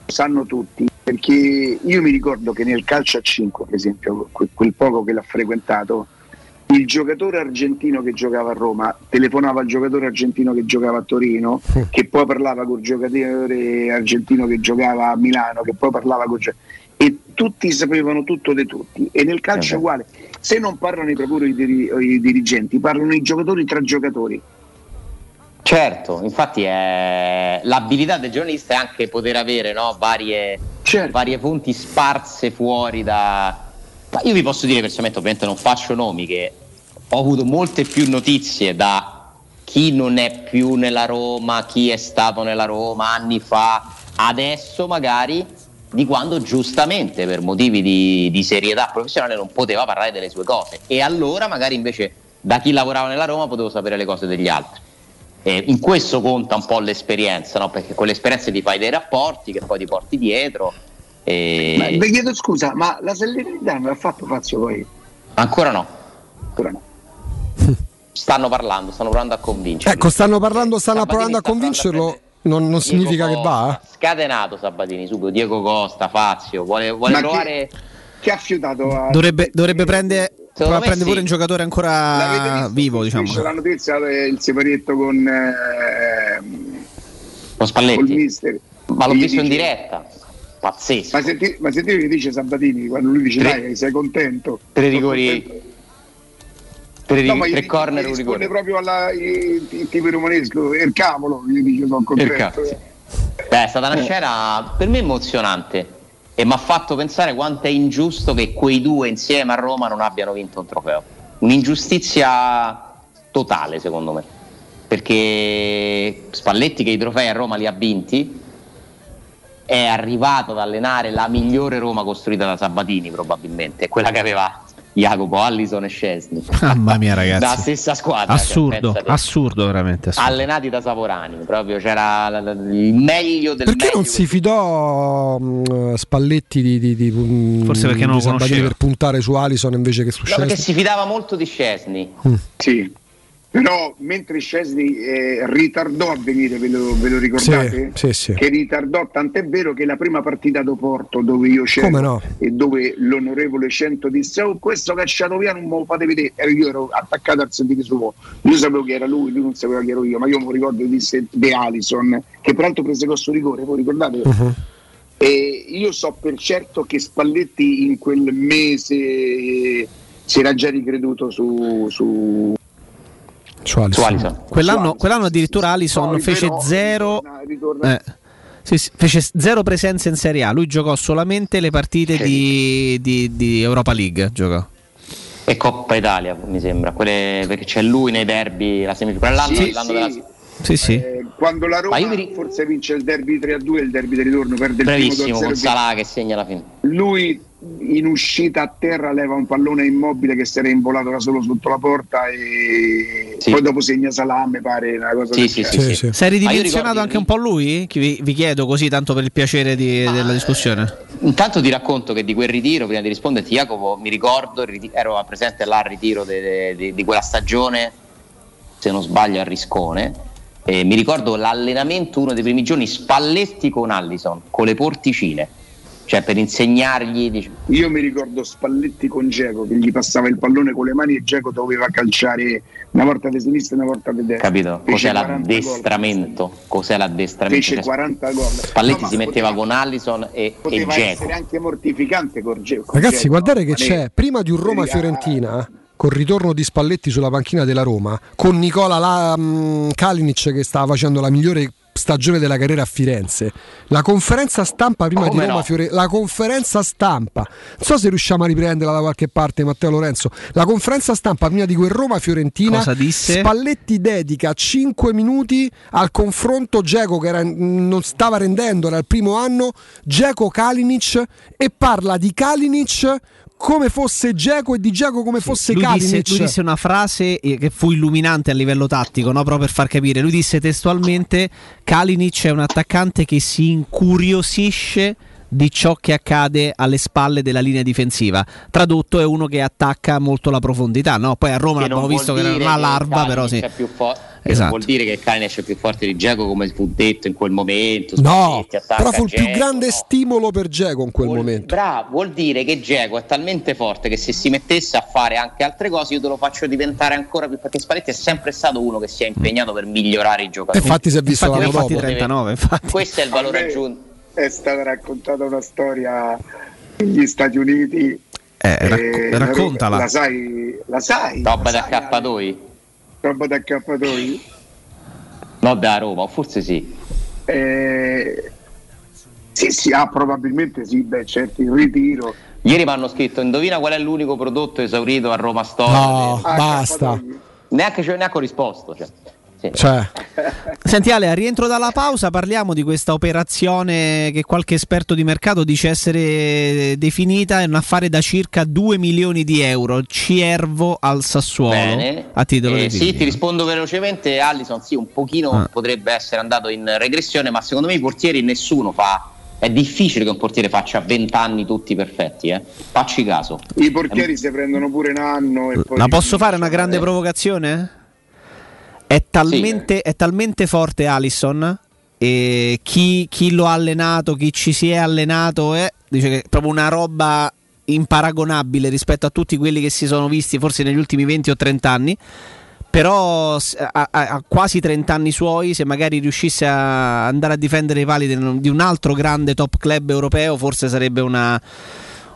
sanno tutti, perché io mi ricordo che nel calcio a 5, per esempio, que- quel poco che l'ha frequentato, il giocatore argentino che giocava a Roma telefonava al giocatore argentino che giocava a Torino, che poi parlava col giocatore argentino che giocava a Milano, che poi parlava giocatore e tutti sapevano tutto di tutti. E nel calcio è uguale. Se non parlano i procuri i, diri- i dirigenti parlano i giocatori tra giocatori Certo, infatti è... l'abilità del giornalista è anche poter avere no, varie, varie fonti sparse fuori da... Ma io vi posso dire personalmente, ovviamente non faccio nomi, che ho avuto molte più notizie da chi non è più nella Roma, chi è stato nella Roma anni fa, adesso magari di quando giustamente per motivi di, di serietà professionale non poteva parlare delle sue cose e allora magari invece da chi lavorava nella Roma potevo sapere le cose degli altri. Eh, in questo conta un po' l'esperienza, no? perché con l'esperienza ti fai dei rapporti che poi ti porti dietro. E... Ma vi chiedo scusa, ma la Salernitana l'ha fatto Fazio poi? Ancora no. Ancora no. Stanno parlando, stanno provando a convincere. Ecco, stanno parlando, stanno provando a convincerlo. Non, non significa che va? eh? Scatenato Sabatini, subito Diego Costa, Fazio, vuole, vuole provare... Che, che ha fiutato a... Dovrebbe, dovrebbe prendere, Secondo prendere me pure sì. un giocatore ancora vivo, diciamo. C'è la notizia del separietto con, eh, Con Spalletti. col mister. Ma l'ho visto in dice- diretta. Pazzesco. Ma, senti, ma sentite che dice Sabatini quando lui dice Tre- dai sei contento? Tre rigori, contento. tre, No, tre gli- corner gli un risponde rigore. proprio alla, il, il tipo romanesco, il cavolo, gli dice sono contento. cavolo. Beh, è stata una scena per me emozionante e mi ha fatto pensare quanto è ingiusto che quei due insieme a Roma non abbiano vinto un trofeo. Un'ingiustizia totale, secondo me. Perché Spalletti che i trofei a Roma li ha vinti è arrivato ad allenare la migliore Roma costruita da Sabatini probabilmente, quella che aveva Jacopo, Allison e Scesni. Mamma mia, ragazzi. Da stessa squadra. Assurdo, cioè, assurdo, veramente. Assurdo. allenati da Savorani, proprio c'era la- la- il meglio del Perché meglio. non si fidò mh, Spalletti di, di, di, mh, Forse perché non lo conosceva. per puntare su Alison invece che su No, perché Scesni? si fidava molto di Scesni. Sì. Però mentre Scesni eh, ritardò a venire, ve lo, ve lo ricordate? Sì, sì, sì. Che ritardò, tant'è vero che la prima partita do Porto dove io c'ero no? e dove l'onorevole Cento disse oh questo cacciato via non me lo fate vedere io ero attaccato al sentire suo io sapevo che era lui, lui non sapeva che ero io ma io mi ricordo che disse De Alison che peraltro prese questo rigore voi ricordate? Uh-huh. E io so per certo che Spalletti in quel mese si era già ricreduto su, su Su Alisson. Su Alisson. Quell'anno, quell'anno addirittura Alison Poi fece però zero. ritorna- ritorna- eh, sì, sì, fece zero presenze in Serie A. Lui giocò solamente le partite di, di- di Europa League. Giocò. E Coppa Italia, mi sembra, quelle, perché c'è lui nei derby, la semifinale, l'anno, Sì, l'anno sì. della... Sì, sì. Eh, quando la Roma ri- forse vince il derby 3-2 e il derby di ritorno perde il Bravissimo, primo con 2-0 Salah che segna alla fine. lui in uscita a terra leva un pallone immobile che si era involato da solo sotto la porta e Sì. poi dopo segna Salah mi pare una cosa Sì, sì, sì, Sì, sì. sì. Sei ridimensionato anche un po' lui? Vi, vi chiedo così, tanto per il piacere di- della discussione. Intanto ti racconto che di quel ritiro, prima di risponderti Jacopo, mi ricordo, ero presente là al ritiro de- de- de- di quella stagione, se non sbaglio a Riscone, e mi ricordo l'allenamento uno dei primi giorni, Spalletti con Allison, con le porticine, cioè per insegnargli... dic- io mi ricordo Spalletti con Geco che gli passava il pallone con le mani e Geco doveva calciare una volta di sinistra e una volta di destra capito? Fece Cos'è 40 gol. l'addestramento? Cos'è l'addestramento? fece Cioè, 40 gol Spalletti No, si metteva poteva- con Allison e, e poteva Dzeko. essere anche mortificante con Geco Ragazzi, guardate no? che Ma c'è prima di un Roma-Fiorentina. Col ritorno di Spalletti sulla panchina della Roma, con Nicola La- mh, Kalinic che stava facendo la migliore stagione della carriera a Firenze. La conferenza stampa prima Come di Roma no? Fiorentina, la conferenza stampa. Non so se riusciamo a riprenderla da qualche parte, Matteo Lorenzo. La conferenza stampa prima di quel Roma Fiorentina. Cosa disse? Spalletti dedica 5 minuti al confronto Geco che era- non stava rendendo, era il primo anno, Geco Kalinic e parla di Kalinic come fosse Geco e di Geco come fosse lui, disse, Kalinic. lui disse una frase eh, che fu illuminante a livello tattico, no? proprio per far capire. Lui disse testualmente: Kalinic è un attaccante che si incuriosisce di ciò che accade alle spalle della linea difensiva. Tradotto è uno che attacca molto la profondità. No? Poi a Roma Che non abbiamo visto vuol che era dire una larva, però sì. più fo- esatto. non vuol dire che Kalinic è più forte di Dzeko come fu detto in quel momento. No, però fu il più Dzeko, grande no. stimolo per Geco in quel momento. Bravo, vuol dire che Dzeko è talmente forte che se si mettesse a fare anche altre cose io te lo faccio diventare ancora più perché Spalletti è sempre stato uno che si è impegnato per migliorare i giocatori. Infatti si è visto Infatti, l'anno infatti dopo. deve- 39, infatti. Questo è il valore aggiunto. È stata raccontata una storia negli Stati Uniti. Eh, rac- eh, raccontala. La sai? La sai? Roba da accappatoi? Roba da accappatoi? No, da Roma, o forse sì. Eh, sì, sì, ah, probabilmente sì, beh, certo, il ritiro. Ieri mi hanno scritto: Indovina qual è l'unico prodotto esaurito a Roma Store? No, Ah, basta. Neanche, cioè, neanche ho risposto. Cioè. Sì. Cioè, Senti Ale, a rientro dalla pausa parliamo di questa operazione che qualche esperto di mercato dice essere definita è un affare da circa 2 milioni di euro. Ciervo al Sassuolo Bene. a titolo Eh, di sì, ti rispondo velocemente. Allison, sì, un pochino Ah. potrebbe essere andato in regressione, ma secondo me i portieri nessuno fa. È difficile che un portiere faccia 20 anni tutti perfetti, eh. Facci caso. I portieri si prendono pure un anno e poi La posso fare una grande eh. provocazione? È talmente, è talmente forte Allison e chi, chi lo ha allenato, chi ci si è allenato, è, dice che è proprio una roba imparagonabile rispetto a tutti quelli che si sono visti forse negli ultimi 20 o 30 anni. Però a, quasi 30 anni suoi, se magari riuscisse a andare a difendere i pali di un altro grande top club europeo, forse sarebbe una,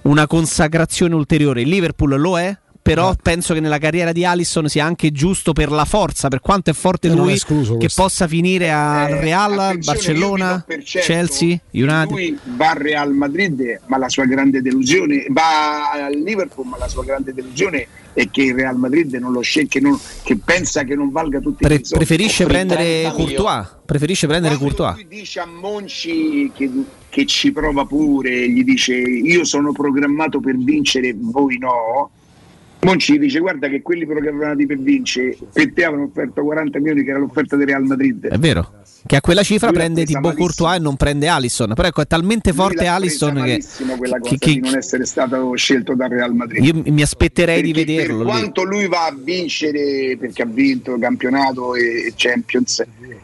una consacrazione ulteriore. Il Liverpool lo è, però penso che nella carriera di Allison sia anche giusto per la forza, per quanto è forte Eh, è lui, che questo. possa finire al Eh, Real, vi Barcellona, certo Chelsea, che United. Lui va al Real Madrid, ma la sua grande delusione, va al Liverpool, ma la sua grande delusione è che il Real Madrid non lo sceglie, che, non- che pensa che non valga tutti Pre- i soldi. preferisce prendere 30 milioni. Courtois, preferisce prendere Courtois. Lui dice a Monci che, che ci prova pure, gli dice io sono programmato per vincere, voi no. Monci dice guarda che quelli programmati per vincere per te avevano offerto 40 milioni che era l'offerta del Real Madrid. È vero. Che a quella cifra prende Thibaut. Courtois e non prende Allison. Però ecco, è talmente forte Allison che, malissimo quella cosa che- che- di non essere stato scelto dal Real Madrid. io mi aspetterei di Perché vederlo. Per quanto lui va a vincere, perché ha vinto campionato e Champions,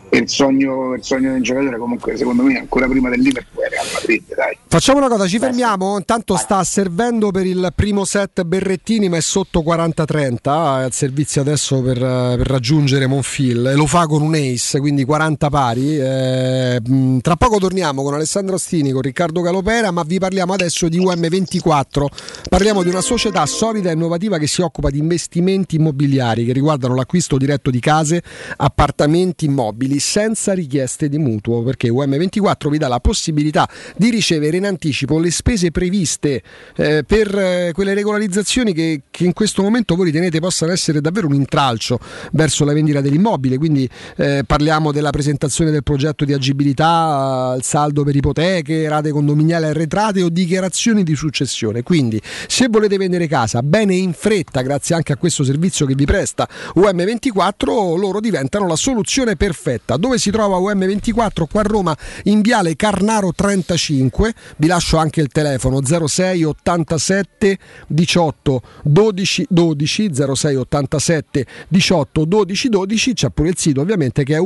e il sogno, il sogno del giocatore comunque secondo me ancora prima del Liverpool è Real Madrid, dai. Facciamo una cosa, ci fermiamo. Intanto sta servendo per il primo set Berrettini, ma è sotto 40-30. È al servizio adesso per, eh, per raggiungere Monfil. E lo fa con un ace, quindi 40 pari. Eh, mh, tra poco torniamo con Alessandro Ostini, con Riccardo Galopera, ma vi parliamo adesso di UM24. Parliamo di una società solida e innovativa che si occupa di investimenti immobiliari che riguardano l'acquisto diretto di case, appartamenti immobili senza richieste di mutuo, perché UM24 vi dà la possibilità di ricevere in anticipo le spese previste eh, per eh, quelle regolarizzazioni che, che in questo momento voi ritenete possano essere davvero un intralcio verso la vendita dell'immobile. Quindi eh, parliamo della presentazione del progetto di agibilità, il saldo per ipoteche, rate condominiali arretrate o dichiarazioni di successione. Quindi se volete vendere casa bene in fretta, grazie anche a questo servizio che vi presta UM24, loro diventano la soluzione perfetta. Dove si trova UM24? Qua a Roma in Viale Carnaro 35. Vi lascio anche il telefono 06 87 18 12 12 06 87 18 12 12. C'è pure il sito ovviamente che è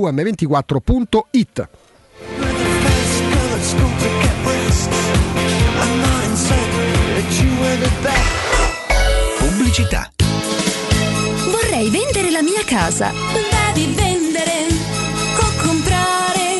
um24.it. Pubblicità. Vorrei vendere la mia casa. Devi vendere o comprare.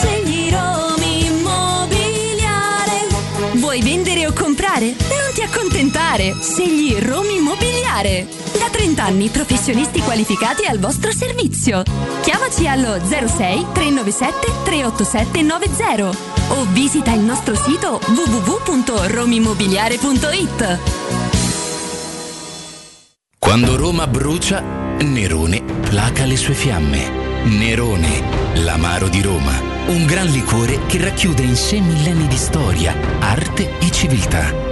Segni Romi Immobiliare. Vuoi vendere o comprare? Non ti accontentare! Scegli Romi Immobiliare! Da 30 anni professionisti qualificati al vostro servizio. Chiamaci allo 06 397 387 90 o visita il nostro sito www.romimmobiliare.it. Quando Roma brucia, Nerone placa le sue fiamme. Nerone, l'amaro di Roma. Un gran liquore che racchiude in sé millenni di storia, arte e civiltà.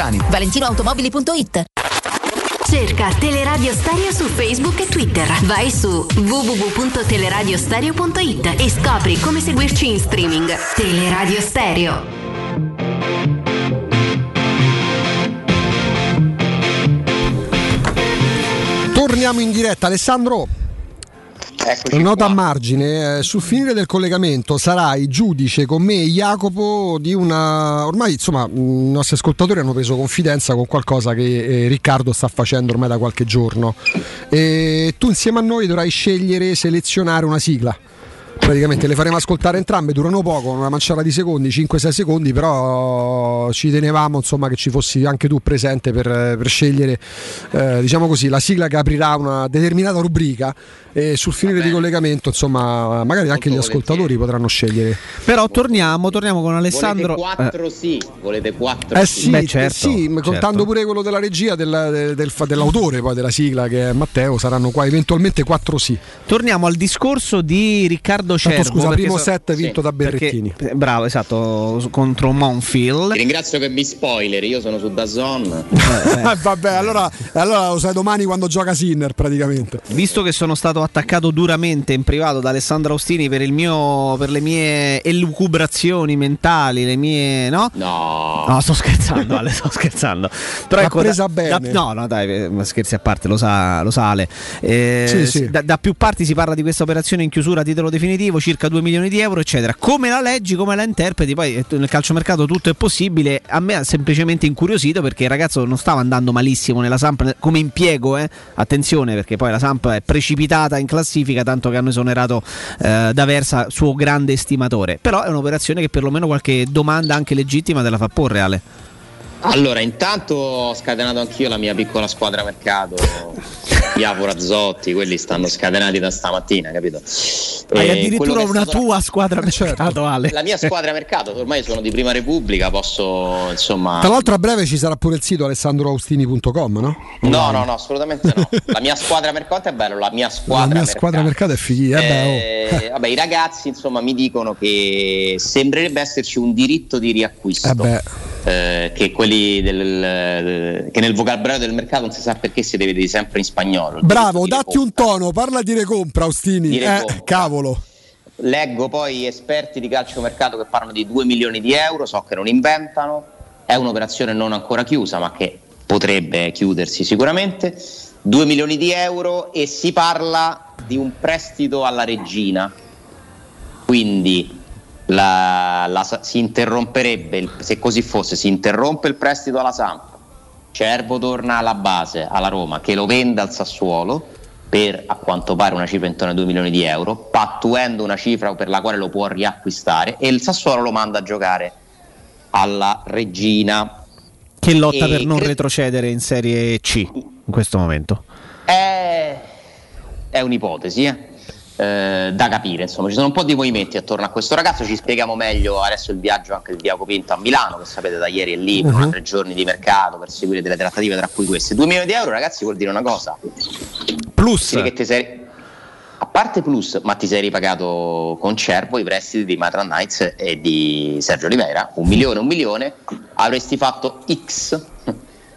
ValentinoAutomobili.it Cerca Teleradio Stereo su Facebook e Twitter. Vai su www.teleradiostereo.it e scopri come seguirci in streaming. Teleradio Stereo. Torniamo in diretta, Alessandro. Nota a margine, eh, sul finire del collegamento sarai giudice con me e Jacopo di una... Ormai insomma i nostri ascoltatori hanno preso confidenza con qualcosa che eh, Riccardo sta facendo ormai da qualche giorno. E tu insieme a noi dovrai scegliere, selezionare una sigla. Praticamente le faremo ascoltare entrambe, durano poco, una manciata di secondi, 5-6 secondi, però ci tenevamo insomma, che ci fossi anche tu presente per, per scegliere eh, diciamo così, la sigla che aprirà una determinata rubrica e sul finire di collegamento insomma magari anche gli ascoltatori potranno scegliere. Però torniamo, torniamo con Alessandro. Volete 4 sì, volete 4 Eh sì. sì, Beh, eh certo, sì, certo. contando pure quello della regia del- del- del- dell'autore poi della sigla che è Matteo, saranno qua eventualmente quattro sì. Torniamo al discorso di Riccardo Tanto Cervo. scusa, primo so- set vinto da Berrettini. perché- eh, bravo, esatto, contro Monfield. Ti ringrazio che mi spoiler, io sono su Dazon. Eh, Vabbè, allora, allora lo sai domani quando gioca Sinner praticamente. Visto che sono stato attaccato duramente in privato da Alessandro Austini per, il mio, per le mie elucubrazioni mentali, le mie. No? No, No, sto scherzando, Ale, sto scherzando. Però L'ha ecco, presa da- bene. da- no, no, dai, eh, ma scherzi a parte, lo sa, lo sa Ale. Eh, Sì, sì. Da, da più parti si parla di questa operazione in chiusura a titolo definitivo definitivo circa 2 milioni di euro, eccetera. Come la leggi, come la interpreti? Poi eh, nel calciomercato tutto è possibile. A me ha semplicemente incuriosito perché il ragazzo non stava andando malissimo nella Samp come impiego, eh. attenzione perché poi la Samp è precipitata in classifica, tanto che hanno esonerato eh, D'Aversa, suo grande estimatore. Però è un'operazione che perlomeno qualche domanda anche legittima te la fa porre, Ale. Allora, intanto ho scatenato anch'io la mia piccola squadra mercato. Iavo Razzotti, quelli stanno scatenati da stamattina, capito? Hai Eh, addirittura una stato- tua squadra mercato, Ale. La mia squadra mercato, ormai sono di prima repubblica, posso insomma. Tra l'altro a breve ci sarà pure il sito alessandroaustini.com, no? No, no, no, assolutamente no. La mia squadra mercato è bello, la mia squadra La mia mercato. squadra mercato è fighi, eh oh. Eh, vabbè, i ragazzi insomma mi dicono che sembrerebbe esserci un diritto di riacquisto. Eh beh. Eh, che quelli del, che nel vocabolario del mercato non si sa perché si deve dire sempre in spagnolo. Bravo, datti un tono, parla di recompra, Austini. Di Eh, recompra. cavolo. Leggo poi esperti di calciomercato che parlano di 2 milioni di euro, so che non inventano, è un'operazione non ancora chiusa ma che potrebbe chiudersi sicuramente, 2 milioni di euro e si parla di un prestito alla regina, quindi la- la- si interromperebbe, il- se così fosse, si interrompe il prestito alla Samp, Cervo torna alla base, alla Roma, che lo vende al Sassuolo per a quanto pare una cifra intorno ai 2 milioni di euro, pattuendo una cifra per la quale lo può riacquistare e il Sassuolo lo manda a giocare alla Regina. Che lotta E per non cre- retrocedere in Serie C in questo momento. È, è un'ipotesi, eh. Eh, da capire, insomma, ci sono un po' di movimenti attorno a questo ragazzo. Ci spieghiamo meglio adesso il viaggio anche di Diaco Pinto a Milano, che sapete da ieri è lì Mhm. tre giorni di mercato per seguire delle trattative, tra cui queste. 2 milioni di euro, ragazzi, vuol dire una cosa. Plus. Sei, a parte plus, ma ti sei ripagato con Cervo i prestiti di Matran Knights e di Sergio Oliveira, un milione, un milione, avresti fatto X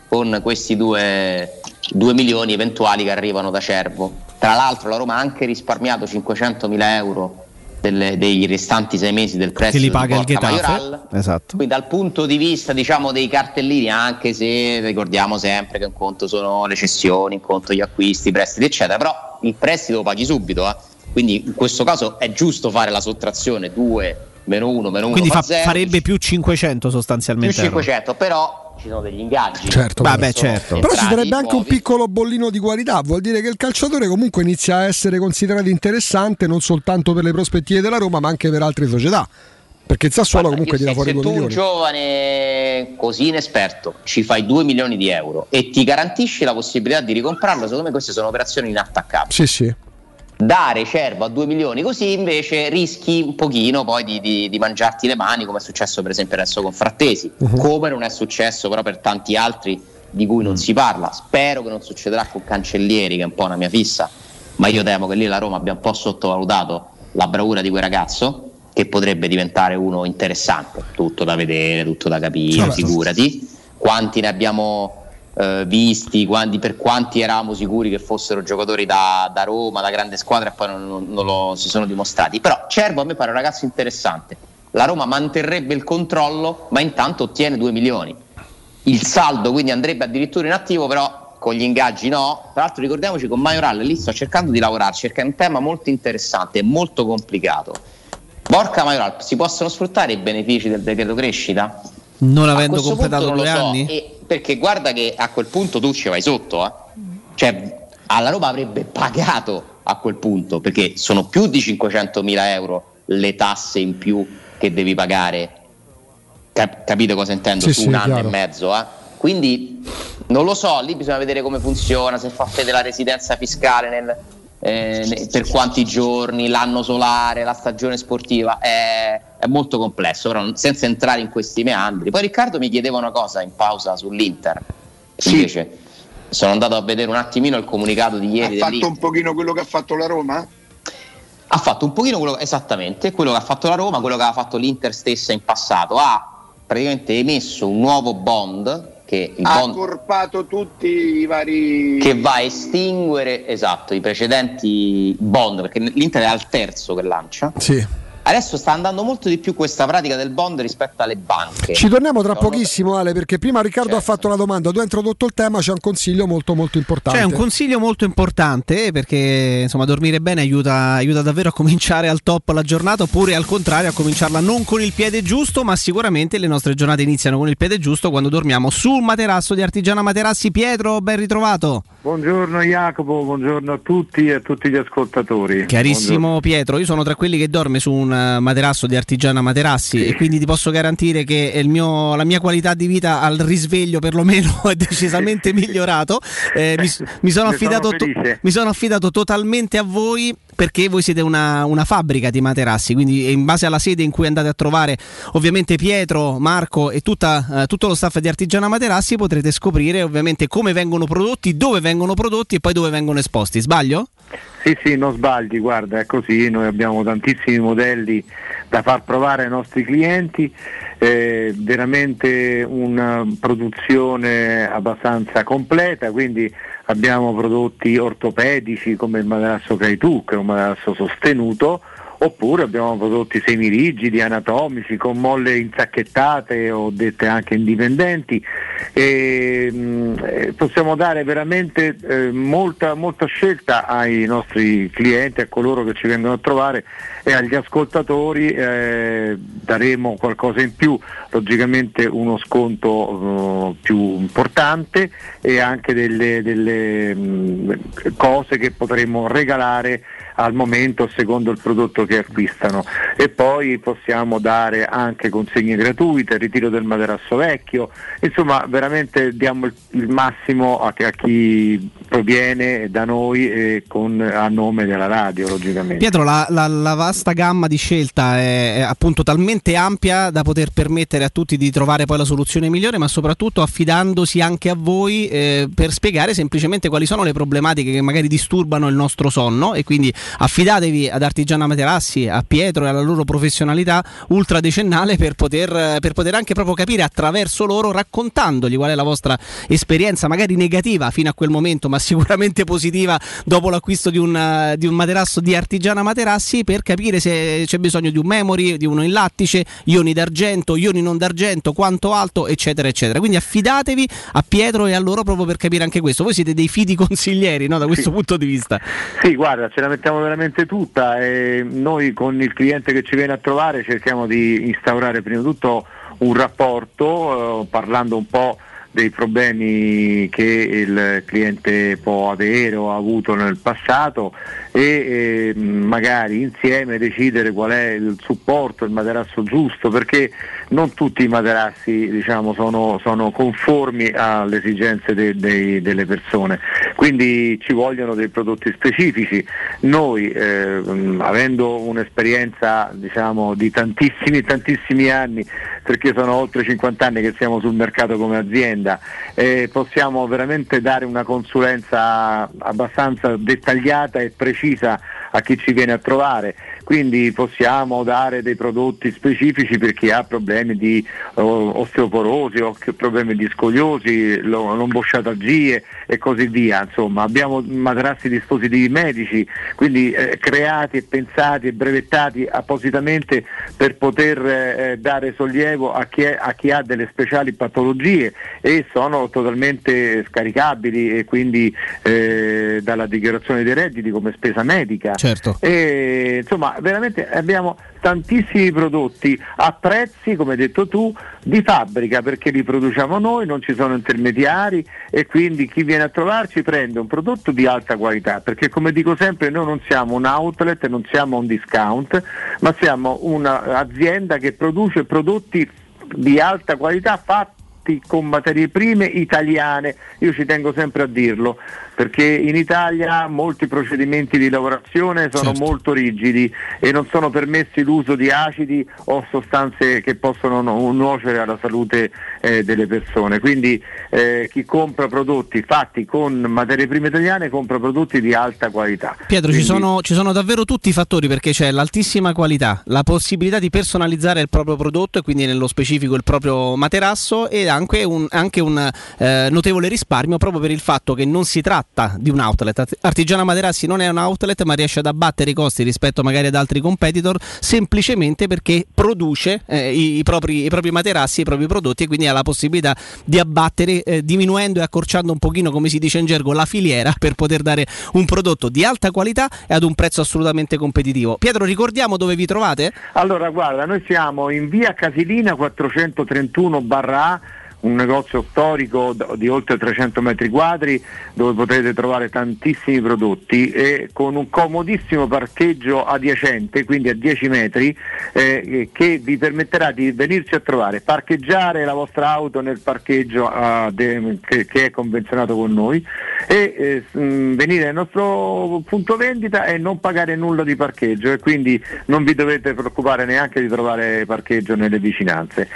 con questi due, due milioni eventuali che arrivano da Cervo. Tra l'altro la Roma ha anche risparmiato 500.000 euro delle- dei restanti sei mesi del Che prestito li di paga il Getafe. Majoral. Esatto. Quindi dal punto di vista diciamo, dei cartellini, anche se ricordiamo sempre che un conto sono le cessioni, un conto gli acquisti, i prestiti, eccetera, però il prestito lo paghi subito. eh. Quindi in questo caso è giusto fare la sottrazione 2 meno 1 meno 1 Quindi fa fa- 0, farebbe più 500 più sostanzialmente. 500, però ci sono degli ingaggi. Certo, Vabbè, certo. Però ci sarebbe anche un piccolo bollino di qualità, vuol dire che il calciatore comunque inizia a essere considerato interessante non soltanto per le prospettive della Roma, ma anche per altre società. Perché il Sassuolo Guarda, comunque tira fuori se 2 tu un milioni. giovane così inesperto ci fai 2 milioni di euro e ti garantisci la possibilità di ricomprarlo, secondo me queste sono operazioni inattaccabili. Sì, sì. Dare Cervo a 2 milioni così invece rischi un pochino poi di, di- di mangiarti le mani come è successo per esempio adesso con Frattesi, Mhm. come non è successo però per tanti altri di cui non si parla. Spero che non succederà con Cancellieri che è un po' una mia fissa, ma io temo che lì la Roma abbia un po' sottovalutato la bravura di quel ragazzo che potrebbe diventare uno interessante, tutto da vedere, tutto da capire, Vabbè. figurati. Quanti ne abbiamo eh, visti, quanti- per quanti eravamo sicuri che fossero giocatori da, da Roma, da grande squadra e poi non, non- lo si sono dimostrati. Però Cervo a me pare un ragazzo interessante. La Roma manterrebbe il controllo, ma intanto ottiene 2 milioni. Il saldo quindi andrebbe addirittura in attivo, però con gli ingaggi no. Tra l'altro ricordiamoci con Majoral, lì sto cercando di lavorarci perché è un tema molto interessante e molto complicato. Borca Majoral, si possono sfruttare i benefici del decreto crescita? Non avendo completato due so, anni? e- perché guarda che a quel punto tu ci vai sotto, eh. cioè alla Roma avrebbe pagato a quel punto perché sono più di 500.000 euro le tasse in più che devi pagare. Cap- capite cosa intendo? Sì, Su sì, un anno e mezzo, eh. quindi non lo so, lì bisogna vedere come funziona, se fa fede la residenza fiscale nel- eh, per quanti giorni, l'anno solare, la stagione sportiva, è, è molto complesso, però senza entrare in questi meandri. Poi Riccardo mi chiedeva una cosa in pausa sull'Inter, invece sono andato a vedere un attimino il comunicato di Ha ieri fatto dell'Inter. un pochino quello che ha fatto la Roma? Ha fatto un pochino quello, esattamente quello che ha fatto la Roma, quello che aveva fatto l'Inter stessa in passato. Ha praticamente emesso un nuovo bond che il Ha bond accorpato tutti i vari... che va a estinguere esatto, i precedenti bond, perché l'Inter è al terzo che lancia. Sì. Adesso sta andando molto di più questa pratica del bond rispetto alle banche. Ci torniamo tra pochissimo Ale perché prima Riccardo ha fatto la domanda, tu hai introdotto il tema, c'è un consiglio molto molto importante. C'è un consiglio molto importante perché insomma dormire bene aiuta, aiuta davvero a cominciare al top la giornata oppure al contrario a cominciarla non con il piede giusto ma sicuramente le nostre giornate iniziano con il piede giusto quando dormiamo sul materasso di Artigiana Materassi. Pietro, ben ritrovato. Buongiorno Jacopo, buongiorno a tutti e a tutti gli ascoltatori. Carissimo Pietro, io sono tra quelli che dorme su un eh, materasso di Artigiana Materassi e quindi ti posso garantire che il mio- la mia qualità di vita al risveglio perlomeno è decisamente migliorato. Eh, mi, mi sono affidato sono to- mi sono affidato totalmente a voi perché voi siete una, una fabbrica di materassi, quindi in base alla sede in cui andate a trovare ovviamente Pietro, Marco e tutta, eh, tutto lo staff di Artigiana Materassi potrete scoprire ovviamente come vengono prodotti, dove vengono prodotti e poi dove vengono esposti. Sbaglio? Sì, sì, non sbagli, guarda, è così, noi abbiamo tantissimi modelli da far provare ai nostri clienti, eh, veramente una produzione abbastanza completa, quindi abbiamo prodotti ortopedici come il materasso tu, che è un materasso sostenuto, oppure abbiamo prodotti semirigidi, anatomici, con molle insacchettate o dette anche indipendenti. E, mh, eh, possiamo dare veramente eh, molta, molta scelta ai nostri clienti, a coloro che ci vengono a trovare e agli ascoltatori eh, daremo qualcosa in più, logicamente uno sconto eh, più importante e anche delle, delle, mh, cose che potremo regalare al momento secondo il prodotto che acquistano e poi possiamo dare anche consegne gratuite, ritiro del materasso vecchio, insomma veramente diamo il, massimo a, a chi proviene da noi e con, a nome della radio logicamente. Pietro, la, la- la vasta gamma di scelta è, è appunto talmente ampia da poter permettere a tutti di trovare poi la soluzione migliore, ma soprattutto affidandosi anche a voi eh, per spiegare semplicemente quali sono le problematiche che magari disturbano il nostro sonno e quindi affidatevi ad Artigiana Materassi, a Pietro e alla loro professionalità ultradecennale per poter, per poter anche proprio capire attraverso loro, raccontandogli qual è la vostra esperienza, magari negativa fino a quel momento, ma sicuramente positiva dopo l'acquisto di un, di un materasso di Artigiana Materassi per capire se c'è bisogno di un memory, di uno in lattice, ioni d'argento, ioni non d'argento, quanto alto, eccetera, eccetera. Quindi affidatevi a Pietro e a loro proprio per capire anche questo. Voi siete dei fidi consiglieri no, da questo punto di vista. Sì, guarda, ce la mettiamo veramente tutta e noi con il cliente che ci viene a trovare cerchiamo di instaurare prima di tutto un rapporto eh, parlando un po' dei problemi che il cliente può avere o ha avuto nel passato e eh, magari insieme decidere qual è il supporto, il materasso giusto, perché non tutti i materassi diciamo, sono, sono conformi alle esigenze de- dei- delle persone, quindi ci vogliono dei prodotti specifici. Noi eh, mh, avendo un'esperienza diciamo, di tantissimi tantissimi anni, perché sono oltre 50 anni che siamo sul mercato come azienda, eh, possiamo veramente dare una consulenza abbastanza dettagliata e precisa a chi ci viene a trovare. Quindi possiamo dare dei prodotti specifici per chi ha problemi di oh, osteoporosi o problemi di scoliosi, lo- lombosciatalgie e così via. Insomma, abbiamo materassi dispositivi medici, quindi eh, creati e pensati e brevettati appositamente per poter eh, dare sollievo a chi, è- a chi ha delle speciali patologie e sono totalmente scaricabili e quindi eh, dalla dichiarazione dei redditi come spesa medica. Certo. E, insomma, veramente abbiamo tantissimi prodotti a prezzi, come hai detto tu, di fabbrica perché li produciamo noi, non ci sono intermediari e quindi chi viene a trovarci prende un prodotto di alta qualità, perché come dico sempre noi non siamo un outlet, non siamo un discount, ma siamo un'azienda che produce prodotti di alta qualità fatti con materie prime italiane, io ci tengo sempre a dirlo, perché in Italia molti procedimenti di lavorazione sono molto rigidi e non sono permessi l'uso di acidi o sostanze che possono nu- nuocere alla salute eh, delle persone. Quindi eh, chi compra prodotti fatti con materie prime italiane compra prodotti di alta qualità. Pietro, ci Quindi- sono, ci sono davvero tutti i fattori perché c'è l'altissima qualità, la possibilità di personalizzare il proprio prodotto e quindi nello specifico il proprio materasso e anche un, anche un eh, notevole risparmio proprio per il fatto che non si tratta di un outlet. Art- Artigiana Materassi non è un outlet ma riesce ad abbattere i costi rispetto magari ad altri competitor semplicemente perché produce eh, i, i propri, i propri materassi, i propri prodotti e quindi ha la possibilità di abbattere eh, diminuendo e accorciando un pochino come si dice in gergo la filiera per poter dare un prodotto di alta qualità e ad un prezzo assolutamente competitivo. Pietro ricordiamo dove vi trovate? Allora, guarda, noi siamo in via Casilina 431 barra un negozio storico di oltre 300 metri quadri dove potete trovare tantissimi prodotti e con un comodissimo parcheggio adiacente, quindi a 10 metri, eh, che vi permetterà di venirci a trovare, parcheggiare la vostra auto nel parcheggio ah, de- che, che è convenzionato con noi e eh, mh, venire al nostro punto vendita e non pagare nulla di parcheggio e quindi non vi dovete preoccupare neanche di trovare parcheggio nelle vicinanze.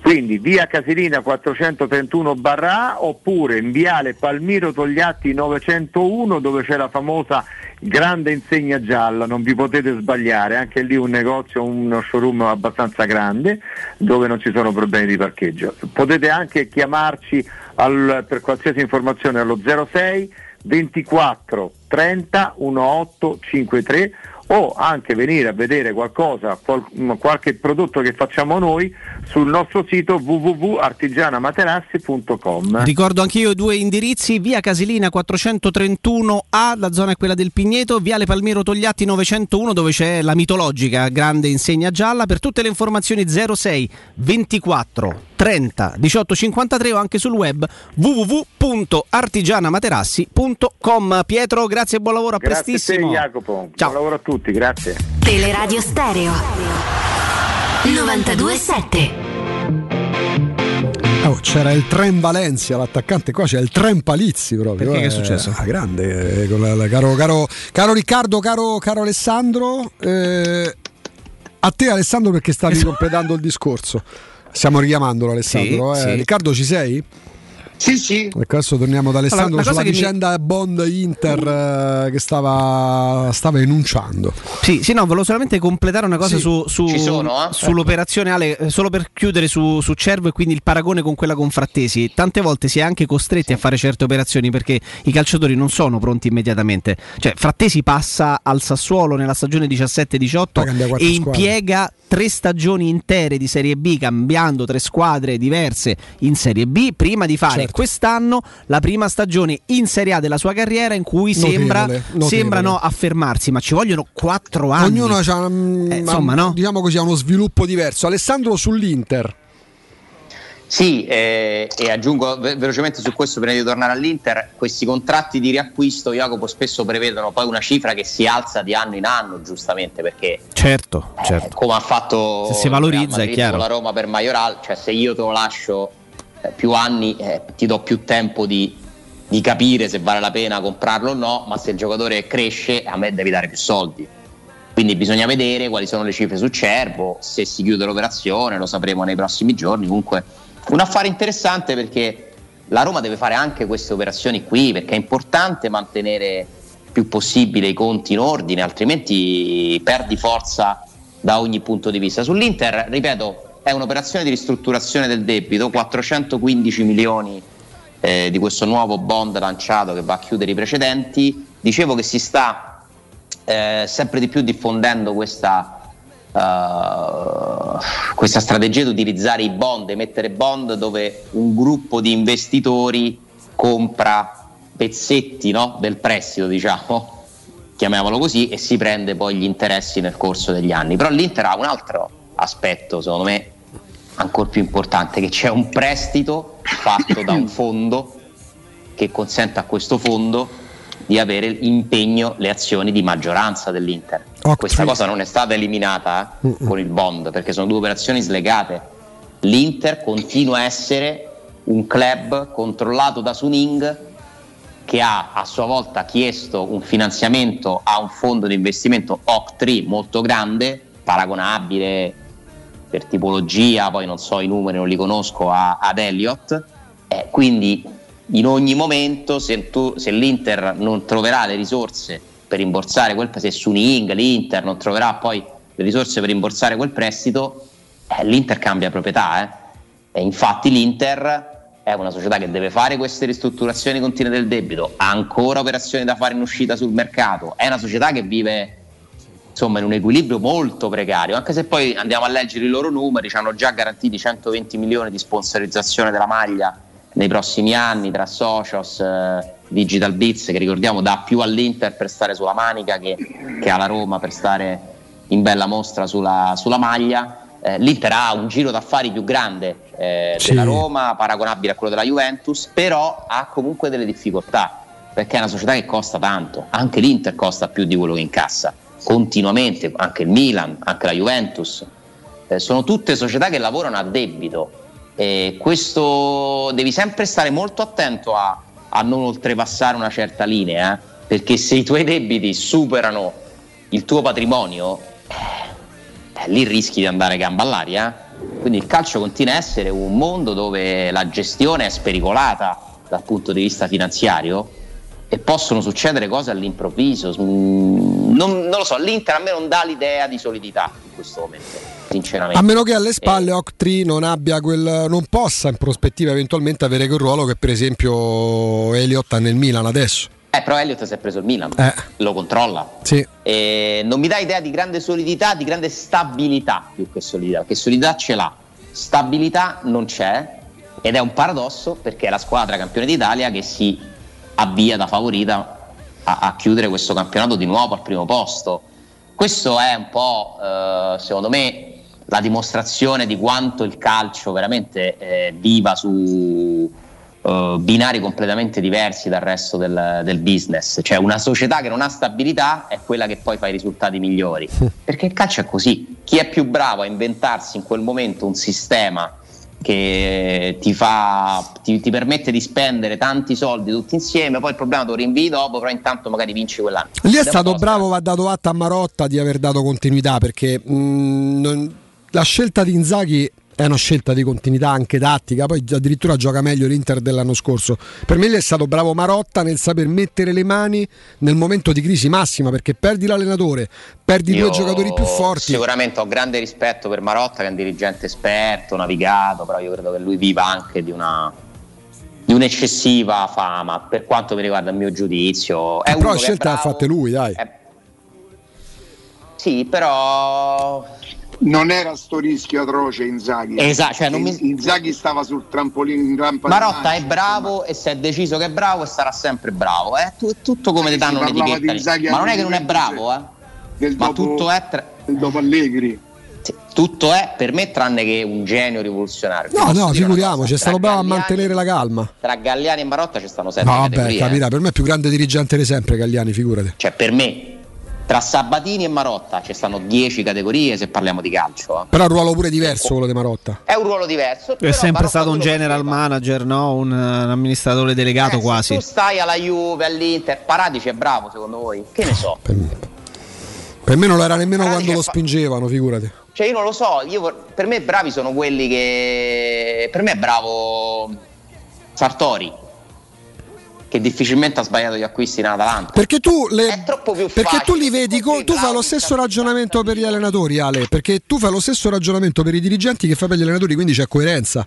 Quindi via Casilina 431 barra A oppure in viale Palmiro Togliatti 901 dove c'è la famosa grande insegna gialla, non vi potete sbagliare, anche lì un negozio, uno showroom abbastanza grande dove non ci sono problemi di parcheggio. Potete anche chiamarci al- per qualsiasi informazione allo 06 24 30 1853 o anche venire a vedere qualcosa, qual- qualche prodotto che facciamo noi sul nostro sito www.artigianamaterassi.com. Ricordo anche io i due indirizzi, via Casilina 431A, la zona è quella del Pigneto, viale Palmiro Togliatti 901 dove c'è la mitologica grande insegna gialla. Per tutte le informazioni 06 24 30 18 53 o anche sul web www.artigianamaterassi.com. Pietro, grazie e buon lavoro, a Grazie prestissimo. Jacopo, buon lavoro a tutti, grazie. Teleradio Stereo 927 Oh, c'era il tren Valencia, l'attaccante qua c'è il tren Palizzi proprio. Perché che è eh, successo? ah, grande, eh, con la- la- caro, caro, caro Riccardo, caro, caro Alessandro. eh, a te Alessandro perché stavi completando il discorso. Stiamo richiamandolo Alessandro. Sì, eh. sì. Riccardo ci sei? Sì, sì. Ecco, adesso torniamo da Alessandro Allora, la cosa sulla che mi- vicenda Bond Inter eh, che stava, stava enunciando. Sì, sì, no, volevo solamente completare una cosa Sì. su, su- sono, eh? sull'operazione Ale, eh, solo per chiudere su, su Cervo e quindi il paragone con quella con Frattesi. Tante volte si è anche costretti a fare certe operazioni perché i calciatori non sono pronti immediatamente. Cioè, Frattesi passa al Sassuolo nella stagione 17-18 cambia quattro e squadre. impiega tre stagioni intere di Serie B cambiando tre squadre diverse in Serie B prima di fare Certo. Quest'anno la prima stagione in Serie A della sua carriera in cui Notevole, sembra, notevole. sembra no, affermarsi, ma ci vogliono quattro anni. Ognuno ha Eh, insomma, no? diciamo così, ha uno sviluppo diverso. Alessandro sull'Inter. Sì, eh, e aggiungo ve- velocemente su questo prima di tornare all'Inter, questi contratti di riacquisto, Jacopo, spesso prevedono poi una cifra che si alza di anno in anno, giustamente, perché Certo, certo. come ha fatto Se si valorizza, è Madrid chiaro. con la Roma per Majoral, cioè se io te lo lascio eh, più anni eh, ti do più tempo di, di capire se vale la pena comprarlo o no, ma se il giocatore cresce a me devi dare più soldi. Quindi bisogna vedere quali sono le cifre su Cervo, se si chiude l'operazione, lo sapremo nei prossimi giorni. Comunque un affare interessante perché la Roma deve fare anche queste operazioni qui, perché è importante mantenere più possibile i conti in ordine, altrimenti perdi forza da ogni punto di vista. Sull'Inter, ripeto, è un'operazione di ristrutturazione del debito, 415 milioni eh, di questo nuovo bond lanciato che va a chiudere i precedenti. Dicevo che si sta eh, sempre di più diffondendo questa, eh, questa strategia di utilizzare i bond, emettere bond dove un gruppo di investitori compra pezzetti no, del prestito, diciamo, chiamiamolo così, e si prende poi gli interessi nel corso degli anni. Però l'Inter ha un altro aspetto, secondo me, ancora più importante, che c'è un prestito fatto da un fondo che consente a questo fondo di avere impegno le azioni di maggioranza dell'Inter. Questa cosa non è stata eliminata eh, con il bond perché sono due operazioni slegate. L'Inter continua a essere un club controllato da Suning che ha a sua volta chiesto un finanziamento a un fondo di investimento Octree molto grande, paragonabile per tipologia, poi non so i numeri, non li conosco, a- ad Elliott. Eh, quindi in ogni momento se, tu- se l'Inter non troverà le risorse per rimborsare quel se Suning, l'Inter non troverà poi le risorse per rimborsare quel prestito, eh, l'Inter cambia proprietà. eh. Infatti l'Inter è una società che deve fare queste ristrutturazioni continue del debito, ha ancora operazioni da fare in uscita sul mercato, è una società che vive insomma in un equilibrio molto precario, anche se poi andiamo a leggere i loro numeri, ci hanno già garantiti 120 milioni di sponsorizzazione della maglia nei prossimi anni tra Socios, eh, Digital Bits, che ricordiamo dà più all'Inter per stare sulla manica che, che alla Roma per stare in bella mostra sulla, sulla maglia. Eh, L'Inter ha un giro d'affari più grande eh, Sì. della Roma, paragonabile a quello della Juventus, però ha comunque delle difficoltà perché è una società che costa tanto, anche l'Inter costa più di quello che incassa, continuamente, anche il Milan, anche la Juventus, Eh, sono tutte società che lavorano a debito e questo devi sempre stare molto attento a, a non oltrepassare una certa linea, eh, perché se i tuoi debiti superano il tuo patrimonio, eh, lì rischi di andare gamba all'aria. eh. Quindi il calcio continua a essere un mondo dove la gestione è spericolata dal punto di vista finanziario e possono succedere cose all'improvviso. Mm, Non, non lo so, l'Inter a me non dà l'idea di solidità in questo momento, sinceramente. A meno che alle spalle Octree non abbia quel. non possa in prospettiva eventualmente avere quel ruolo che per esempio Elliott ha nel Milan adesso. Eh, però Elliott si è preso il Milan, Eh. lo controlla. Sì. E non mi dà idea di grande solidità, di grande stabilità più che solidità, perché solidità ce l'ha, stabilità non c'è ed è un paradosso perché è la squadra campione d'Italia che si avvia da favorita a, a chiudere questo campionato di nuovo al primo posto. Questo è un po', eh, secondo me, la dimostrazione di quanto il calcio veramente eh, viva su eh, binari completamente diversi dal resto del, del business. Cioè una società che non ha stabilità è quella che poi fa i risultati migliori. Perché il calcio è così. Chi è più bravo a inventarsi in quel momento un sistema che ti, fa, ti, ti permette di spendere tanti soldi tutti insieme, poi il problema te lo rinvii dopo, però intanto magari vinci quell'anno. Lì è stato bravo, va dato atto a Marotta di aver dato continuità perché mh, non- la scelta di Inzaghi è una scelta di continuità anche tattica, poi addirittura gioca meglio l'Inter dell'anno scorso. Per me lì è stato bravo Marotta nel saper mettere le mani nel momento di crisi massima perché perdi l'allenatore, perdi Io due giocatori più forti. Sicuramente ho grande rispetto per Marotta, che è un dirigente esperto, navigato, però io credo che lui viva anche di una di un'eccessiva fama, per quanto mi riguarda il mio giudizio. È però uno le che è scelte le ha bravo. fatte lui, dai. Sì, però Non era sto rischio atroce Inzaghi. Esatto, cioè non mi- Inzaghi stava sul trampolino in rampa di Marotta è bravo e si è deciso che è bravo e sarà sempre bravo. È tu- tutto come ti danno un'etichetta. Ma non è che non è 20, bravo, eh. del Ma dopo- tutto è tra- del dopo Allegri. Tutto è per me tranne che un genio rivoluzionario. No, no, figuriamoci, è stato bravo a Galliani- mantenere la calma. Tra Galliani e Marotta ci stanno sette No, vabbè, eh. capirà, per me è più grande dirigente di sempre Gagliani, figurati. Cioè, per me, tra Sabatini e Marotta ci stanno 10 categorie se parliamo di calcio. eh. Però ha un ruolo pure diverso quello di Marotta. È un ruolo diverso. È sempre Marotta stato un general manager, no? un, un amministratore delegato Eh, se quasi. Tu stai alla Juve, all'Inter, Paradici è bravo secondo voi? Che ne so? Per me non lo era nemmeno Guarda quando lo spingevano, figurati. Cioè io non lo so, io per me bravi sono quelli che... Per me è bravo Sartori, che difficilmente ha sbagliato gli acquisti in Atalanta. Perché tu, le- troppo più perché tu li vedi, co- tu fai lo stesso ragionamento per gli allenatori, Ale. Perché tu fai lo stesso ragionamento per i dirigenti che fai per gli allenatori, quindi c'è coerenza.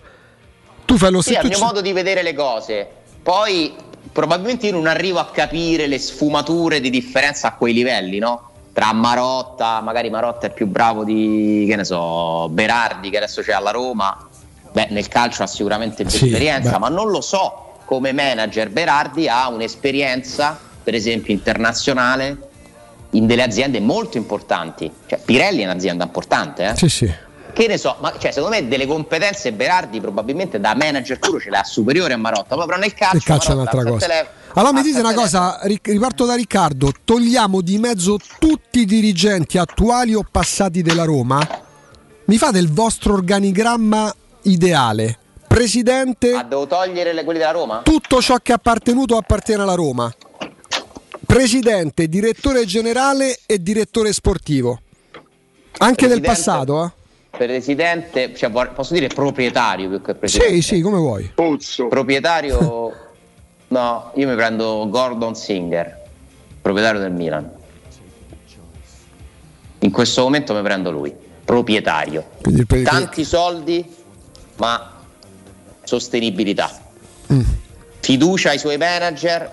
Tu fai lo Sì, è stesso. il mio modo di vedere le cose. Poi probabilmente io non arrivo a capire le sfumature di differenza a quei livelli, no? Tra Marotta, magari Marotta è più bravo di, che ne so, Berardi che adesso c'è alla Roma. Beh, nel calcio ha sicuramente più Sì, esperienza, beh. ma non lo so come manager Berardi ha un'esperienza, per esempio internazionale, in delle aziende molto importanti. Cioè, Pirelli è un'azienda importante, eh? Sì, sì. Che ne so, ma cioè, secondo me delle competenze Berardi probabilmente da manager puro ce le ha superiori a Marotta, però nel calcio, Il calcio è un'altra cosa. telefono- Allora mi dite una cosa, ri- riparto da Riccardo, togliamo di mezzo tutti i dirigenti attuali o passati della Roma? Mi fate il vostro organigramma ideale. Presidente, Ah, devo togliere le- quelli della Roma? tutto ciò che è appartenuto appartiene alla Roma. Presidente, direttore generale e direttore sportivo. Anche del Presidente- passato, eh? Presidente, cioè, posso dire proprietario più che presidente? Sì, sì, come vuoi. Pozzo. Proprietario, no, io mi prendo Gordon Singer, proprietario del Milan. In questo momento mi prendo lui, proprietario. Tanti soldi, ma sostenibilità. Mm. Fiducia ai suoi manager,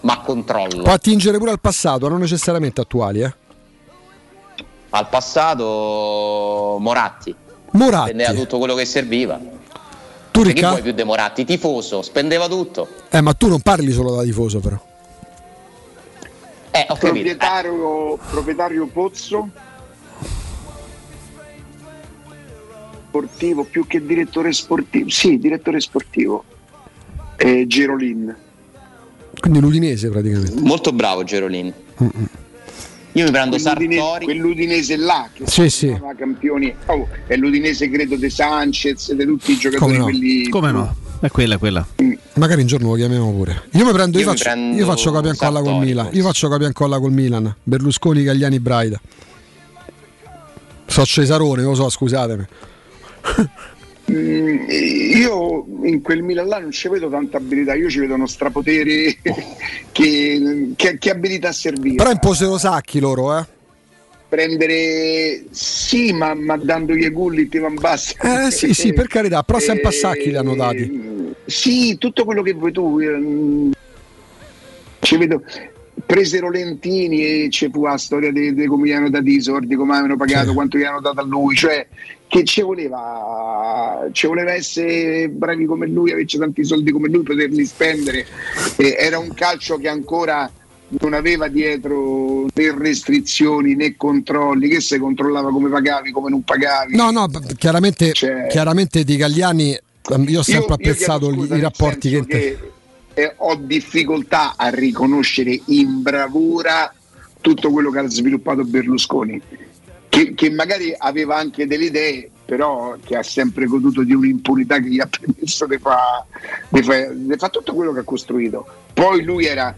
ma controllo. Può attingere pure al passato, non necessariamente attuali. Eh. Al passato Moratti. Moratti. Spendeva tutto quello che serviva. Tu, Perché Ricca? poi più De Moratti, tifoso, spendeva tutto. Eh, ma tu non parli solo da tifoso, però. Eh, ho capito. proprietario, proprietario Pozzo sportivo più che direttore sportivo sì direttore sportivo eh, Gerolin Quindi l'Udinese praticamente. Molto bravo Gerolin. Io mi prendo Quell'Udine- Sartori. quell'Udinese là che Sì, si sì. chiama campioni oh, è l'Udinese credo De Sanchez di tutti i giocatori Come no? quelli Come no? È quella, è quella. Magari un giorno lo chiamiamo pure. Io mi prendo, io, Io mi faccio, prendo io faccio copia e incolla col Milan. Io faccio copia e incolla col Milan. Berlusconi, Cagliani, Braida. So Cesarone, lo so, scusatemi. Mm, io in quel Milan là non ci vedo tanta abilità io ci vedo uno strapotere che, che, che abilità servire Però imposero sacchi loro, eh. prendere sì ma, ma dandogli i gulli ti van basta Eh sì, sì, per carità, però sempre a sacchi li hanno dati. sì tutto quello che vuoi tu ehm, ci vedo presero Lentini e c'è fu la storia di, di come gli hanno dati i soldi come avevano pagato quanto gli hanno dato a lui cioè che ci voleva ci voleva essere bravi come lui averci tanti soldi come lui poterli spendere. Eh, era un calcio che ancora non aveva dietro né restrizioni né controlli. Che se controllava come pagavi come non pagavi. No, no, chiaramente, chiaramente di Gagliani ehm, io ho sempre Io- io apprezzato chiedo scusa, i rapporti che... che, eh, ho difficoltà a riconoscere in bravura tutto quello che ha sviluppato Berlusconi che, che magari aveva anche delle idee però che ha sempre goduto di un'impunità che gli ha permesso di fare fa tutto quello che ha costruito poi lui era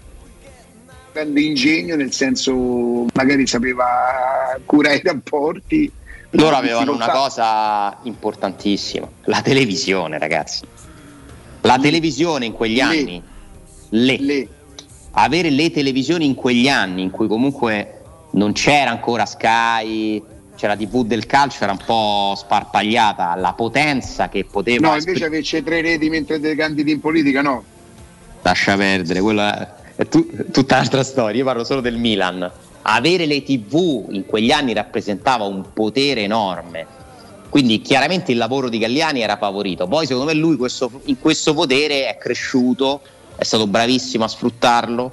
grande ingegno nel senso magari sapeva curare i rapporti Loro avevano una cosa importantissima, la televisione, ragazzi. La televisione in quegli anni, le. avere le televisioni in quegli anni in cui comunque non c'era ancora Sky, c'era TV del calcio, era un po' sparpagliata, la potenza che poteva no invece averci tre reti mentre te candidi in politica no Lascia perdere, quella è, è tu- tutta un'altra storia. Io parlo solo del Milan. Avere le TV in quegli anni rappresentava un potere enorme. Quindi chiaramente il lavoro di Galliani era favorito. Poi secondo me lui questo- in questo potere è cresciuto, è stato bravissimo a sfruttarlo.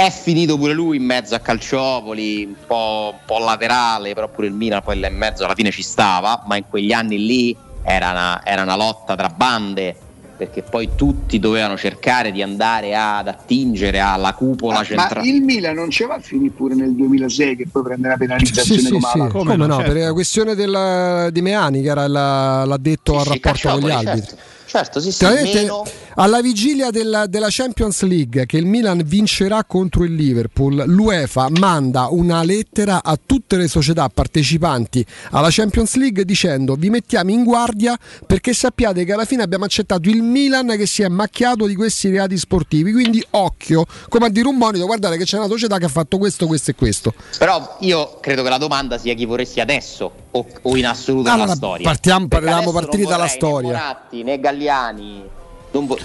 È finito pure lui in mezzo a Calciopoli, un po', un po' laterale, però pure il Milan poi là in mezzo alla fine ci stava, ma in quegli anni lì era una, era una lotta tra bande, perché poi tutti dovevano cercare di andare ad attingere alla cupola Ah, ma centrale. il Milan non ce va a finire pure nel 2006 che poi prende la penalizzazione Sì, sì, come sì. la Come, no, certo. per la questione del- di Meani che era la- l'addetto al rapporto con gli Calciopoli, arbitri. certo. Certo, sì, sì, meno- alla vigilia della, della Champions League che il Milan vincerà contro il Liverpool, l'UEFA manda una lettera a tutte le società partecipanti alla Champions League dicendo vi mettiamo in guardia perché sappiate che alla fine abbiamo accettato il Milan che si è macchiato di questi reati sportivi, quindi occhio, come a dire un monito, guardate che c'è una società che ha fatto questo, questo e questo. Però io credo che la domanda sia chi vorresti adesso o, o in assoluto Allora, nella storia. partiamo- parliamo partire dalla storia. Né Moratti né Galliani. Non vo-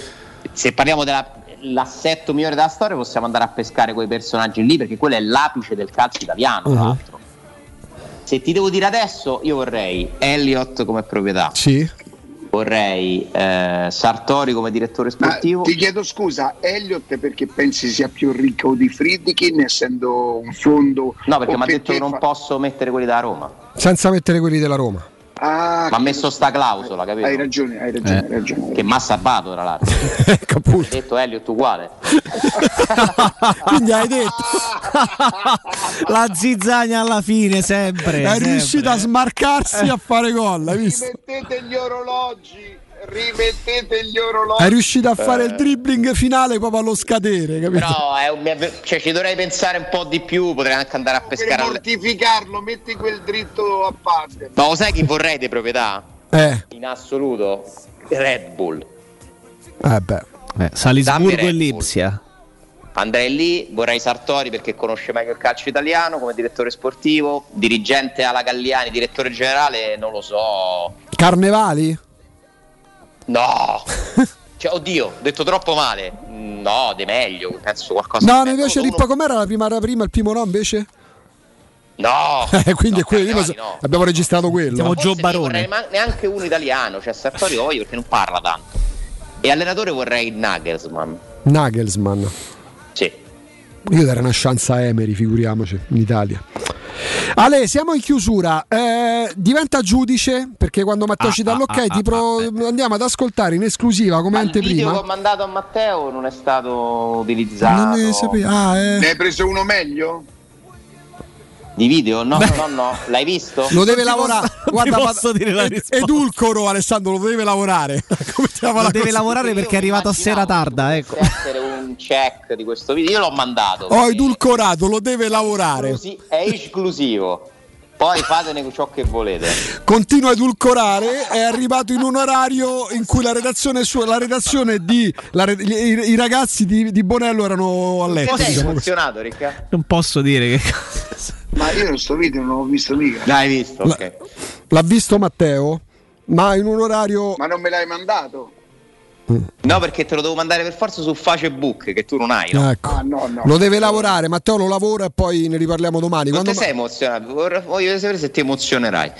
se parliamo dell'assetto migliore della storia, possiamo andare a pescare quei personaggi lì perché quello è l'apice del calcio italiano. tra Uh-huh. l'altro. Se ti devo dire adesso, io vorrei Elliott come proprietà. Sì. Vorrei eh, Sartori come direttore Ma sportivo. ti chiedo scusa, Elliott perché pensi sia più ricco di Friedkin essendo un fondo No, perché mi ha detto che non fa- posso mettere quelli da Roma. Senza mettere quelli della Roma. Ah, Ma ha messo sta clausola, capito? hai ragione, hai ragione, Eh. hai ragione. Che mi ha salvato tra l'altro. Ecco, Ha detto Elliott uguale. Quindi hai detto La zizzagna alla fine, sempre. è sempre. riuscito a smarcarsi a fare gol, hai visto? Rimettete gli orologi, rimettete gli orologi. È riuscito a fare il dribbling finale proprio allo scadere, capito? È un- è- cioè, ci dovrei pensare un po' di più, potrei anche andare a Per pescare. alle- mortificarlo, metti quel dritto a parte. Ma lo sai chi vorrei di proprietà? Eh, In assoluto Red Bull. eh beh. Eh, Salisburgo e. Lipsia. Andrei lì, vorrei Sartori perché conosce meglio il calcio italiano come direttore sportivo, dirigente alla Galliani, direttore generale, non lo so. Carnevali? No! cioè, oddio, ho detto troppo male. No, de meglio, penso qualcosa. No, invece Rippa com'era la prima, la prima, il primo no invece? No! Eh, quindi è quello, penso- no. abbiamo registrato quello. Forse ne vorrei ma- neanche uno italiano, cioè Sartori voglio perché non parla tanto. E allenatore vorrei Nagelsmann. Nagelsmann. Sì. Io darei una chance a Emery, figuriamoci, in Italia. Ale, siamo in chiusura. Eh, diventa giudice perché quando Matteo Ah, ci dà ah, l'ok ah, ti pro- andiamo ad ascoltare in esclusiva come Il video che anteprima. ho mandato a Matteo non è stato utilizzato. Non ne sapevo. Ah, eh. Ne hai preso uno meglio? Di video? No, no, no. L'hai visto? Lo deve lavorare. Guarda, posso ma- dire la risposta. Edulcoro Alessandro, lo deve lavorare. Lo deve cosa? lavorare perché è arrivato a sera tarda, ecco. Deve essere un check di questo video. Io l'ho mandato. Ho edulcorato, lo deve lavorare. È esclusivo. Poi fatene ciò che volete. Continua a edulcorare, è arrivato in un orario in cui la redazione, sua, la redazione di la i, i ragazzi di, di Bonello erano a letto. Diciamo così. emozionato, Ricca? Non posso dire che. Ma io sto video non l'ho visto mica. L'hai visto? La- Ok. L'ha visto Matteo? Ma in un orario. Ma non me l'hai mandato? No, perché te lo devo mandare per forza su Facebook, che tu non hai, no? Ecco. Ah, no, no. Lo deve lavorare, Matteo lo lavora e poi ne riparliamo domani. Non Quando ti sei emozionato? Voglio sapere se ti emozionerai.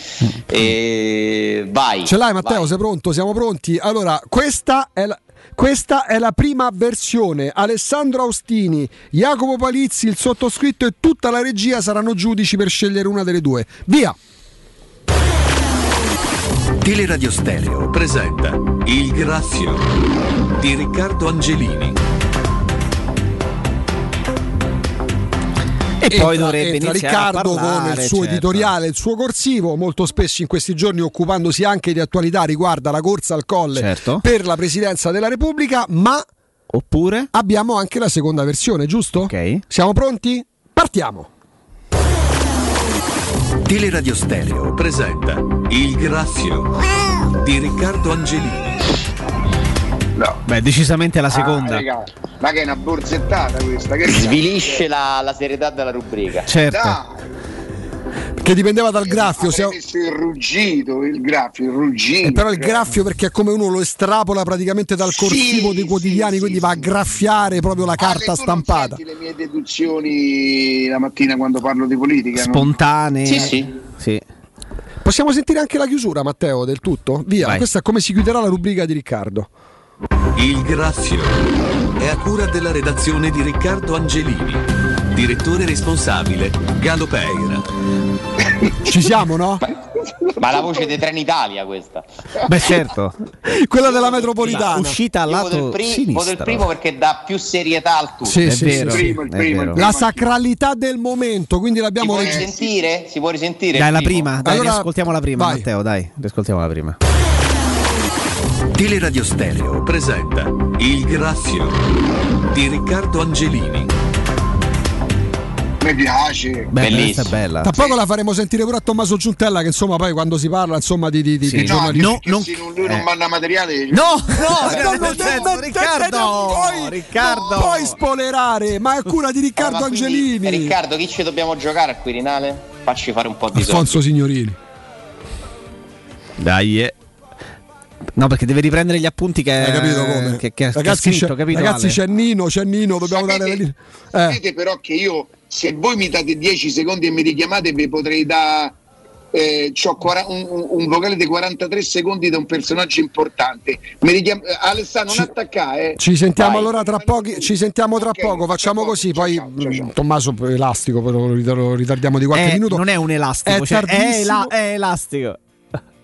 E... Vai. Ce l'hai Matteo? vai. Sei pronto? Siamo pronti? Allora, questa è la. Questa è la prima versione. Alessandro Austini, Jacopo Palizzi, il sottoscritto e tutta la regia saranno giudici per scegliere una delle due. Via! Teleradio Stereo presenta Il Grazio di Riccardo Angelini. E poi Entra- dovrebbe entra iniziare a Riccardo con parlare, il suo certo. editoriale, il suo corsivo, molto spesso in questi giorni occupandosi anche di attualità riguarda la corsa al colle Certo. per la presidenza della Repubblica, ma Oppure? abbiamo anche la seconda versione, giusto? Ok. Siamo pronti? Partiamo! Teleradio Stereo presenta Il Grazio di Riccardo Angelini. No. Beh, decisamente la seconda. Ah, raga, ma che è una borzettata questa? Che Svilisce la, la serietà della rubrica. certo. Dai, Che dipendeva dal graffio. avrei se- messo il ruggito, il graffio, il ruggito. Eh, però il graffio perché è come uno lo estrapola praticamente dal Sì, corsivo dei quotidiani, sì, quindi sì, va a graffiare proprio la Ale, carta non stampata. senti le mie deduzioni la mattina quando parlo di politica? no? Spontanee. Sì, sì. Sì. Possiamo sentire anche la chiusura, Matteo, del tutto? Via, Vai. questa è come si chiuderà la rubrica di Riccardo. Il Grazio è a cura della redazione di Riccardo Angelini. Direttore responsabile Galo Peira. Ci siamo, no? Ma la voce di Trenitalia questa. Beh, certo. Quella della metropolitana. Uscita al Io voto il, lato pri- sinistro. voto il primo perché dà più serietà al tutto. Sì, È sì, vero. sì, Il primo, il è primo. La sacralità del momento, quindi Si l'abbiamo può registrato. risentire? Si può risentire? Dai, la prima, dai, Allora, riascoltiamo la prima, vai. Matteo, dai, riascoltiamo la prima. Teleradio Stereo presenta Il Grazio di Riccardo Angelini. Mi piace. È bella. Tra poco la faremo sentire pure a Tommaso Giuntella, che insomma poi quando si parla insomma di, di, di, Sì. di No, giornalisti- no, non- lui non eh. manda materiale. No, no, No, no, no, Riccardo, non puoi- Riccardo. non puoi spoilerare, ma è cura di Riccardo quindi, Angelini. Riccardo, chi ci dobbiamo giocare al Quirinale? Facci fare un po' di soldi. Alfonso Signorini. Dai. eh. No, perché deve riprendere gli appunti che, Hai capito come? che, che, che ha ragazzi, scritto, c'è, capito? ragazzi Ale? c'è Nino, c'è Nino, dobbiamo dare la Sapete, linea. Eh, sapete però che io, se voi mi date 10 secondi e mi richiamate, vi potrei dare. Eh, un, un- vocale di 43 secondi da un personaggio importante. Mi richiam- eh, Alessandro, non attaccare. Eh. ci sentiamo Vai. allora tra pochi, ci sentiamo tra Ok, poco, facciamo tra poco. così, Ciao, poi ciao, ciao, ciao. mm, Tommaso elastico, poi lo rit- lo ritardiamo di qualche Eh, minuto. Non è un elastico, È cioè, è, tardissimo. ela- è elastico.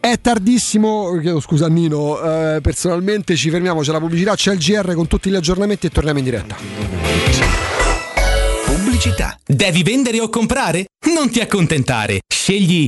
È tardissimo, chiedo scusa Nino, eh, personalmente ci fermiamo, c'è la pubblicità, c'è il GR con tutti gli aggiornamenti e torniamo in diretta. Pubblicità. Devi vendere o comprare? Non ti accontentare. Scegli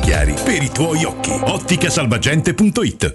chiari per i tuoi occhi. Otticasalvagente.it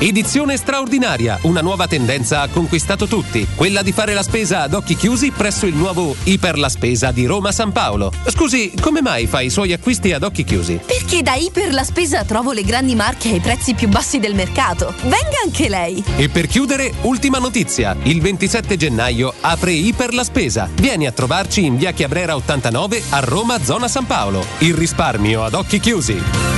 Edizione straordinaria, una nuova tendenza ha conquistato tutti, quella di fare la spesa ad occhi chiusi presso il nuovo Iper la Spesa di Roma San Paolo. Scusi, come mai fa i suoi acquisti ad occhi chiusi? Perché da Iper la Spesa trovo le grandi marche ai prezzi più bassi del mercato. Venga anche lei. E per chiudere, ultima notizia. Il 27 gennaio apre Iper la Spesa. Vieni a trovarci in via Chiabrera 89 a Roma, zona San Paolo. Il risparmio ad occhi chiusi.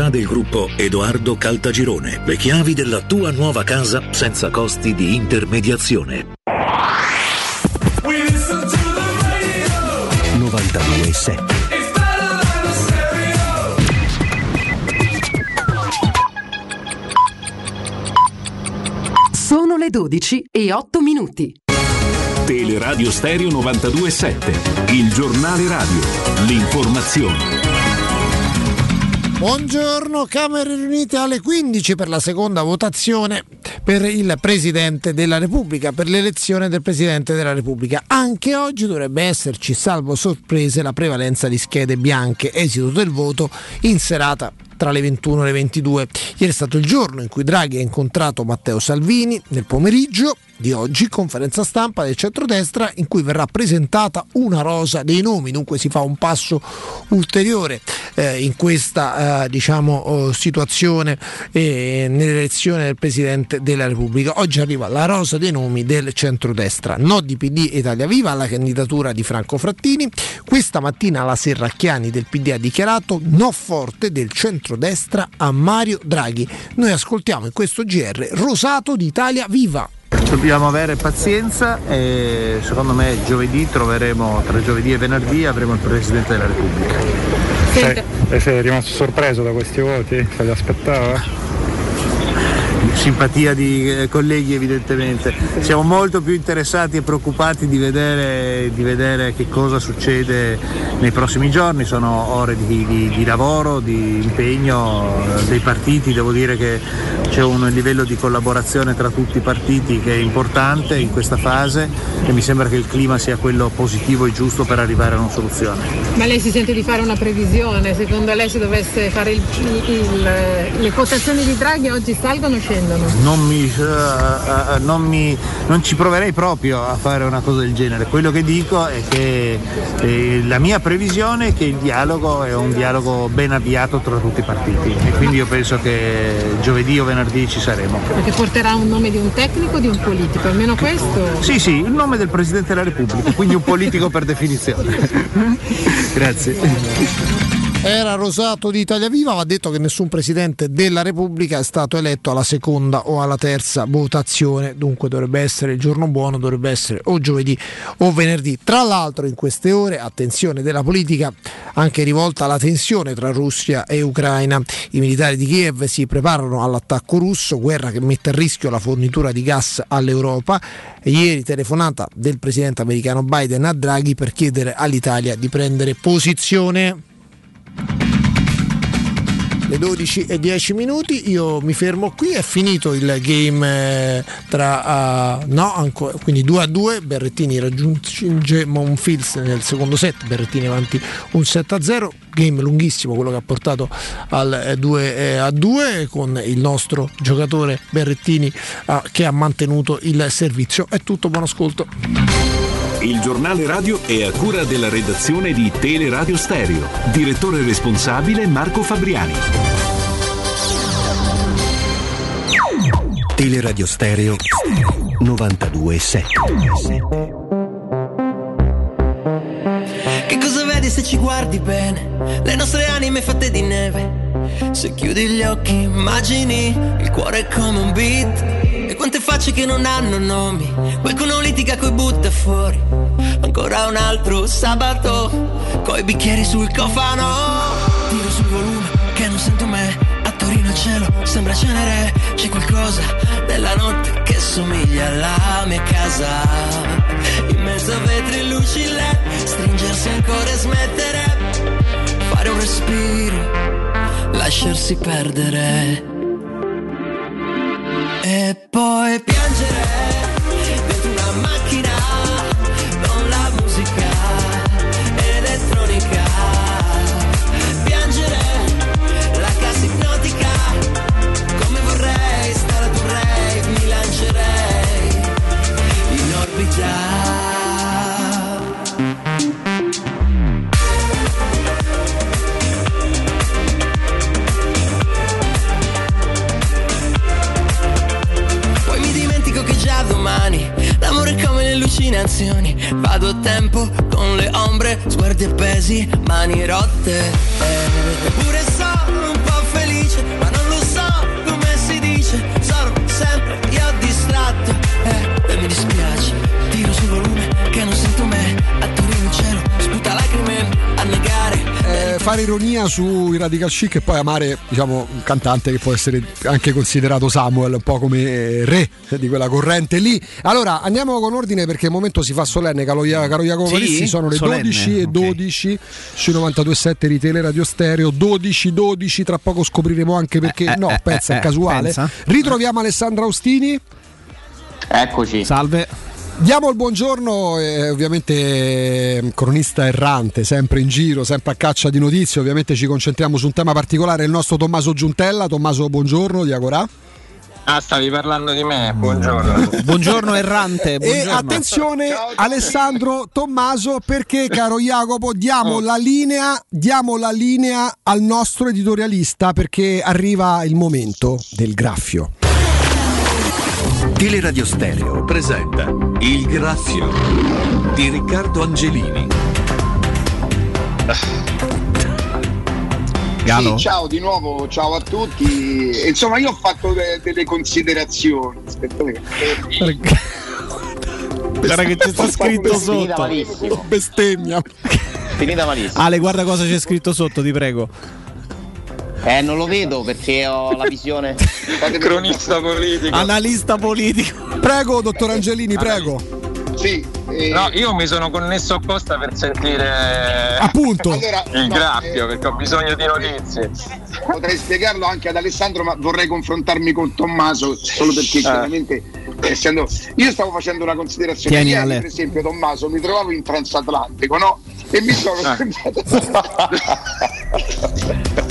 del gruppo Edoardo Caltagirone. Le chiavi della tua nuova casa senza costi di intermediazione. 92.7 Sono le 12 e 8 minuti. Teleradio Stereo 92.7, il giornale radio, l'informazione. Buongiorno, Camere riunite alle 15 per la seconda votazione per il Presidente della Repubblica, per l'elezione del Presidente della Repubblica. Anche oggi dovrebbe esserci, salvo sorprese, la prevalenza di schede bianche. Esito del voto in serata tra le 21 e le 22. Ieri è stato il giorno in cui Draghi ha incontrato Matteo Salvini nel pomeriggio di oggi, conferenza stampa del centrodestra in cui verrà presentata una rosa dei nomi, dunque si fa un passo ulteriore eh, in questa eh, diciamo, oh, situazione eh, nell'elezione del Presidente della Repubblica. Oggi arriva la rosa dei nomi del centrodestra, no di PD Italia Viva alla candidatura di Franco Frattini. Questa mattina la Serracchiani del PD ha dichiarato no forte del centrodestra a Mario Draghi. Noi ascoltiamo in questo GR Rosato di Italia Viva. Dobbiamo avere pazienza e secondo me giovedì troveremo, tra giovedì e venerdì avremo il Presidente della Repubblica. Sei, e sei rimasto sorpreso da questi voti? Se li aspettava? Simpatia di eh, colleghi evidentemente. Siamo molto più interessati e preoccupati di vedere, di vedere che cosa succede nei prossimi giorni, sono ore di, di- di lavoro, di impegno eh, dei partiti, devo dire che c'è un livello di collaborazione tra tutti i partiti che è importante in questa fase e mi sembra che il clima sia quello positivo e giusto per arrivare a una soluzione. Ma lei si sente di fare una previsione? Secondo lei se dovesse fare il- il- il- le quotazioni di Draghi oggi salgono o scendono? Non, mi, eh, eh, non, mi- non ci proverei proprio a fare una cosa del genere. Quello che dico è che eh, la mia previsione è che il dialogo è un dialogo ben avviato tra tutti i partiti e quindi io penso che giovedì o venerdì ci saremo. Perché porterà un nome di un tecnico o di un politico? Almeno questo? Sì, sì, il nome del Presidente della Repubblica, quindi un politico per definizione. Grazie. Era Rosato di Italia Viva, va detto che nessun presidente della Repubblica è stato eletto alla seconda o alla terza votazione, dunque dovrebbe essere il giorno buono, dovrebbe essere o giovedì o venerdì. Tra l'altro in queste ore, attenzione della politica, anche rivolta alla tensione tra Russia e Ucraina. I militari di Kiev si preparano all'attacco russo, guerra che mette a rischio la fornitura di gas all'Europa. Ieri telefonata del presidente americano Biden a Draghi per chiedere all'Italia di prendere posizione le 12 e 10 minuti io mi fermo qui è finito il game eh, tra uh, no ancora quindi 2 a 2 Berrettini raggiunge Monfils nel secondo set Berrettini avanti un 7 a 0 game lunghissimo quello che ha portato al eh, 2 eh, a 2 con il nostro giocatore Berrettini ah, che ha mantenuto il servizio. È tutto buon ascolto Il giornale radio è a cura della redazione di Teleradio Stereo. Direttore responsabile Marco Fabriani. Teleradio Stereo 92.7 Che cosa vedi se ci guardi bene? Le nostre anime fatte di neve. Se chiudi gli occhi, immagini il cuore come un beat. E quante facce che non hanno nomi. Qualcuno litiga coi butta fuori. Ancora un altro sabato. Coi bicchieri sul cofano. Tiro sul volume che non sento me. A Torino il cielo sembra cenere. C'è qualcosa nella notte che somiglia alla mia casa. In mezzo a vetri e luci LED. Stringersi ancora e smettere. Fare un respiro. Lasciarsi perdere. E poi piangere dentro allucinazioni. Vado tempo con le ombre, sguardi appesi, mani rotte. Eh, Eppure sono fare ironia sui radical chic e poi amare diciamo, un cantante che può essere anche considerato Samuel un po' come eh, re di quella corrente lì allora andiamo con ordine perché il momento si fa solenne caro, caro Jacopo Sì? Palissi sono le Solenne, 12 e ok. 12 sui 92.7 di Tele Radio Stereo 12 12 tra poco scopriremo anche perché Eh, no eh, pensa eh, è casuale pensa. ritroviamo Alessandra Austini Eccoci. Salve. Diamo il buongiorno, eh, ovviamente eh, cronista errante, sempre in giro, sempre a caccia di notizie, ovviamente ci concentriamo su un tema particolare, il nostro Tommaso Giuntella. Tommaso, buongiorno, di Agorà. Ah, stavi parlando di me, buongiorno. Buongiorno errante. E buongiorno. attenzione Alessandro Tommaso perché caro Jacopo diamo la linea diamo la linea al nostro editorialista perché arriva il momento del graffio. Teleradio Stereo presenta Il Graffio di Riccardo Angelini. Sì, ciao di nuovo, ciao a tutti. Insomma, io ho fatto de- delle considerazioni. Aspetta, Guarda che sta scritto sotto. Bestemmia. Finita malissimo. Ale, guarda cosa c'è scritto sotto, ti prego. Eh, non lo vedo perché ho la visione. Cronista politico. Analista politico. Prego, dottor Angelini, prego. Sì, eh, No, io mi sono connesso apposta per sentire Appunto. Allora, il no, graffio eh, perché ho bisogno di notizie. potrei spiegarlo anche ad Alessandro, ma vorrei confrontarmi con Tommaso solo perché Eh. chiaramente essendo io stavo facendo una considerazione Tieni, Ieri, per esempio Tommaso mi trovavo in transatlantico no? e mi sono Eh.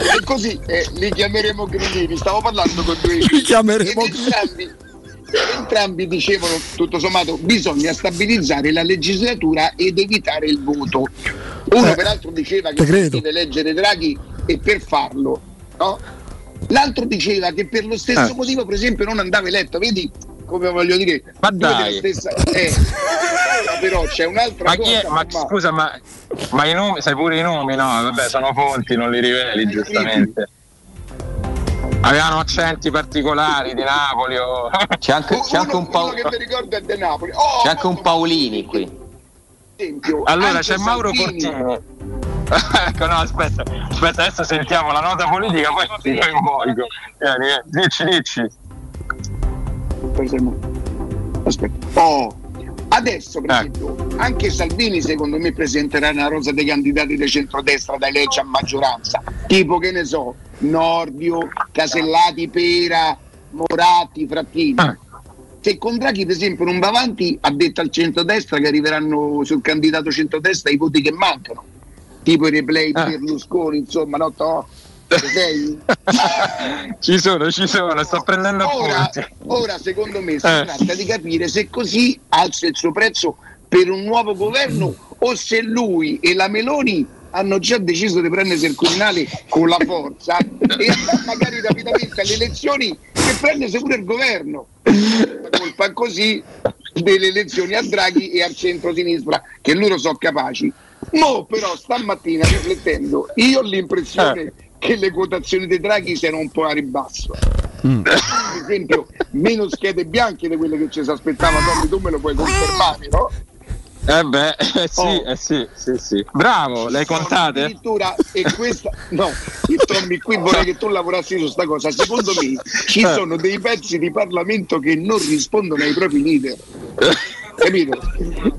e così eh, li chiameremo grillini. Stavo parlando con due Li chiameremo entrambi, entrambi dicevano tutto sommato bisogna stabilizzare la legislatura ed evitare il voto. Uno Eh, peraltro diceva che deve eleggere Draghi e per farlo no? l'altro diceva che per lo stesso Eh. motivo per esempio non andava eletto. Vedi come voglio dire Ma dai. stessa eh, però c'è un'altra Ma chi cosa è? Ma ma- scusa, ma, ma i nomi, sai pure i nomi? No, vabbè, sono fonti, non li riveli giustamente. Avevano accenti particolari di Napoli o... C'è anche, c'è anche un, uno Pao- che mi ricordo è De Napoli oh, c'è anche un Paolini qui. esempio, Allora c'è Mauro Salvini. Fortini. ecco, no, aspetta, aspetta, adesso sentiamo la nota politica, poi ti coinvolgo. Vieni, vieni, dici, dici. Aspetta. Oh, adesso per esempio anche Salvini secondo me presenterà una rosa dei candidati di centrodestra da legge a maggioranza, tipo che ne so, Nordio, Casellati, Pera, Moratti, Frattini. Se con Draghi per esempio non va avanti, ha detto al centrodestra che arriveranno sul candidato centrodestra i voti che mancano, tipo i replay di Berlusconi, insomma, no, to? Ci sono, ci sono, sto prendendo Ora, ora, secondo me si Eh. tratta di capire se così alza il suo prezzo per un nuovo governo o se lui e la Meloni hanno già deciso di prendersi il Quirinale con la forza e magari rapidamente alle elezioni e prendersi pure il governo. La colpa così delle elezioni a Draghi e al centro-sinistra, che loro sono capaci. Mo però stamattina riflettendo, io ho l'impressione che le quotazioni dei Draghi siano un po' a ribasso. Per esempio, meno schede bianche di quelle che ci si aspettava, Tommy, tu me lo puoi confermare, no? Eh beh, eh sì, Oh. eh sì, sì, sì. Bravo, le hai contate? Addirittura, e questa, no, io, Tommy, qui vorrei che tu lavorassi su sta cosa. Secondo me ci Eh. sono dei pezzi di Parlamento che non rispondono ai propri leader. Capito?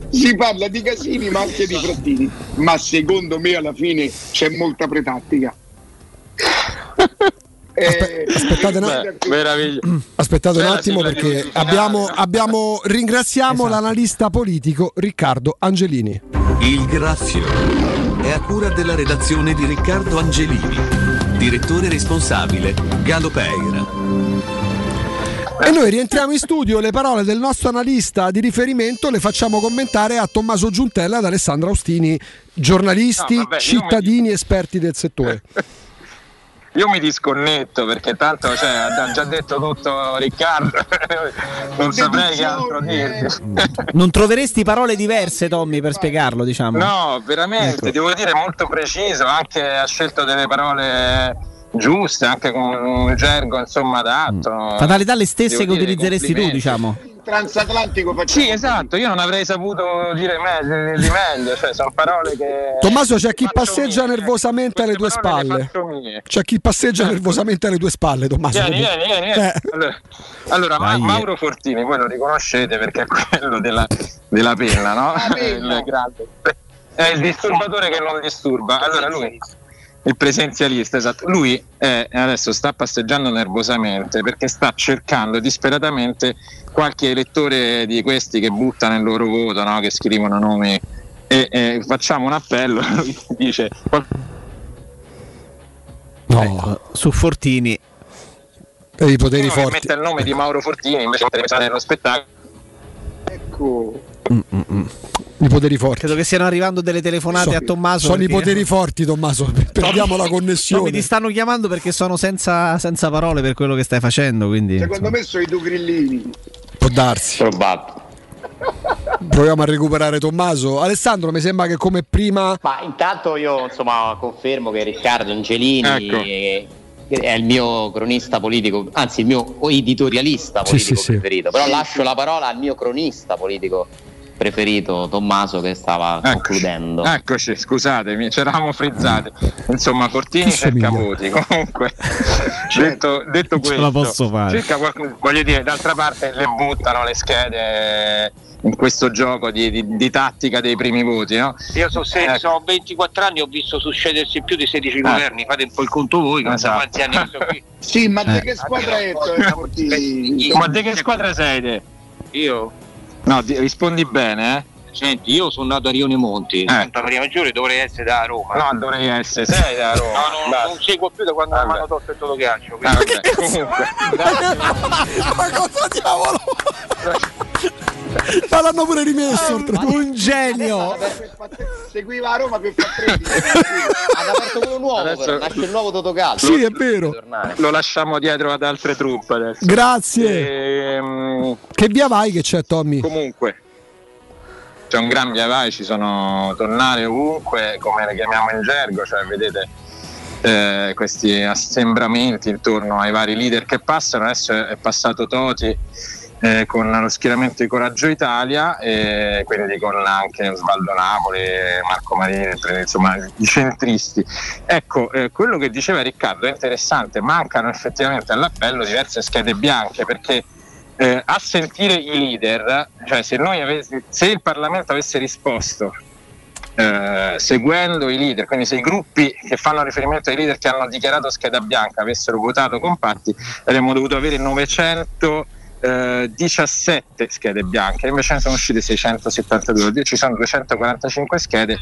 Si parla di Casini ma anche di Frattini, ma secondo me alla fine c'è molta pretattica. Eh, aspettate un Beh. Aspettate un attimo perché abbiamo, abbiamo- ringraziamo l'analista politico Riccardo Angelini. Il Graffio è a cura della redazione di Riccardo Angelini. Direttore responsabile Galo Peira. E noi rientriamo in studio, le parole del nostro analista di riferimento le facciamo commentare a Tommaso Giuntella ed Alessandro Austini, giornalisti, No, vabbè, cittadini, esperti del settore. Io mi disconnetto perché tanto cioè, ha già detto tutto Riccardo, non saprei che altro dirti. Non troveresti parole diverse, Tommy, per spiegarlo, diciamo. No, veramente, Ecco. devo dire molto preciso, anche ha scelto delle parole giuste, anche con un gergo insomma adatto. Fatalità le stesse Devo che utilizzeresti tu, diciamo. Transatlantico facciamo. Sì, esatto, io non avrei saputo dire meglio, di meglio, cioè sono parole che... Tommaso, c'è chi passeggia mie. nervosamente alle tue spalle. C'è chi passeggia nervosamente alle tue spalle, Tommaso. Vieni, vieni, vieni. Eh. Allora, allora, Ma-. Mauro Fortini, voi lo riconoscete perché è quello della, della penna, no? Il grande- È il disturbatore che non disturba. Allora lui, il presenzialista, esatto, lui è- adesso sta passeggiando nervosamente perché sta cercando disperatamente qualche elettore di questi che buttano il loro voto, no? che scrivono nomi. E, e facciamo un appello, dice Ecco, su Fortini. E i poteri uno forti. mette il nome di Mauro Fortini invece di pensare nello spettacolo. Ecco. I poteri forti. Credo che stiano arrivando delle telefonate So- a Tommaso. Sono i perché- poteri forti, Tommaso. Perdiamo la Tommy, connessione. ti stanno chiamando perché sono senza, senza parole per quello che stai facendo. Quindi, Secondo me sono i due grillini. Può darsi. Probabile. Proviamo a recuperare Tommaso. Alessandro, mi sembra che come prima. Ma intanto io insomma confermo che Riccardo Angelini Ecco. è, è il mio cronista politico, anzi il mio editorialista Sì, politico sì, sì. preferito, però lascio la parola al mio cronista politico preferito Tommaso che stava concludendo. Eccoci, scusatemi, ci eravamo frizzati. Insomma, Cortini cerca voti. Comunque, detto, detto Ce questo, la posso fare. cerca qualcuno- voglio dire, d'altra parte le buttano le schede in questo gioco di, di- di tattica dei primi voti, no? Io so, se, Ecco. so 24 anni, ho visto succedersi più di 16 Eh. governi, fate un po' il conto voi, non so Esatto. quanti anni sono qui. Sì, ma Eh. di che squadra è eh, Cortini? Ma di che squadra sei te? Io? No, di- rispondi bene, eh? Senti, io sono nato a Rione Monti, Santa Maria Maggiore dovrei essere da Roma. No, dovrei essere, sei da Roma. No, no, non seguo più da quando mi hanno tolto il totocalcio. Ah. Ma cosa diavolo? Ma l'hanno pure rimesso. oltretutto. Un genio. Seguiva a Roma per far 13. Hanno aperto quello nuovo, Adesso- però, nasce il nuovo Totocalcio. Sì, è vero. Lo lasciamo dietro ad altre truppe adesso. Grazie. Ehm, Che via vai che c'è, Tommy? comunque, c'è un gran via vai, ci sono tornare ovunque, come le chiamiamo in gergo, cioè vedete eh, questi assembramenti intorno ai vari leader che passano. Adesso è, passato Toti eh, con lo schieramento di Coraggio Italia, e quindi con anche Osvaldo Napoli, Marco Marini, insomma i centristi. Ecco, eh, quello che diceva Riccardo è interessante, mancano effettivamente all'appello diverse schede bianche perché eh, a sentire i leader, cioè se, noi avesse- se il Parlamento avesse risposto eh, seguendo i leader, quindi se i gruppi che fanno riferimento ai leader che hanno dichiarato scheda bianca avessero votato compatti, avremmo dovuto avere 917 schede bianche, invece ne sono uscite 672, ci sono 245 schede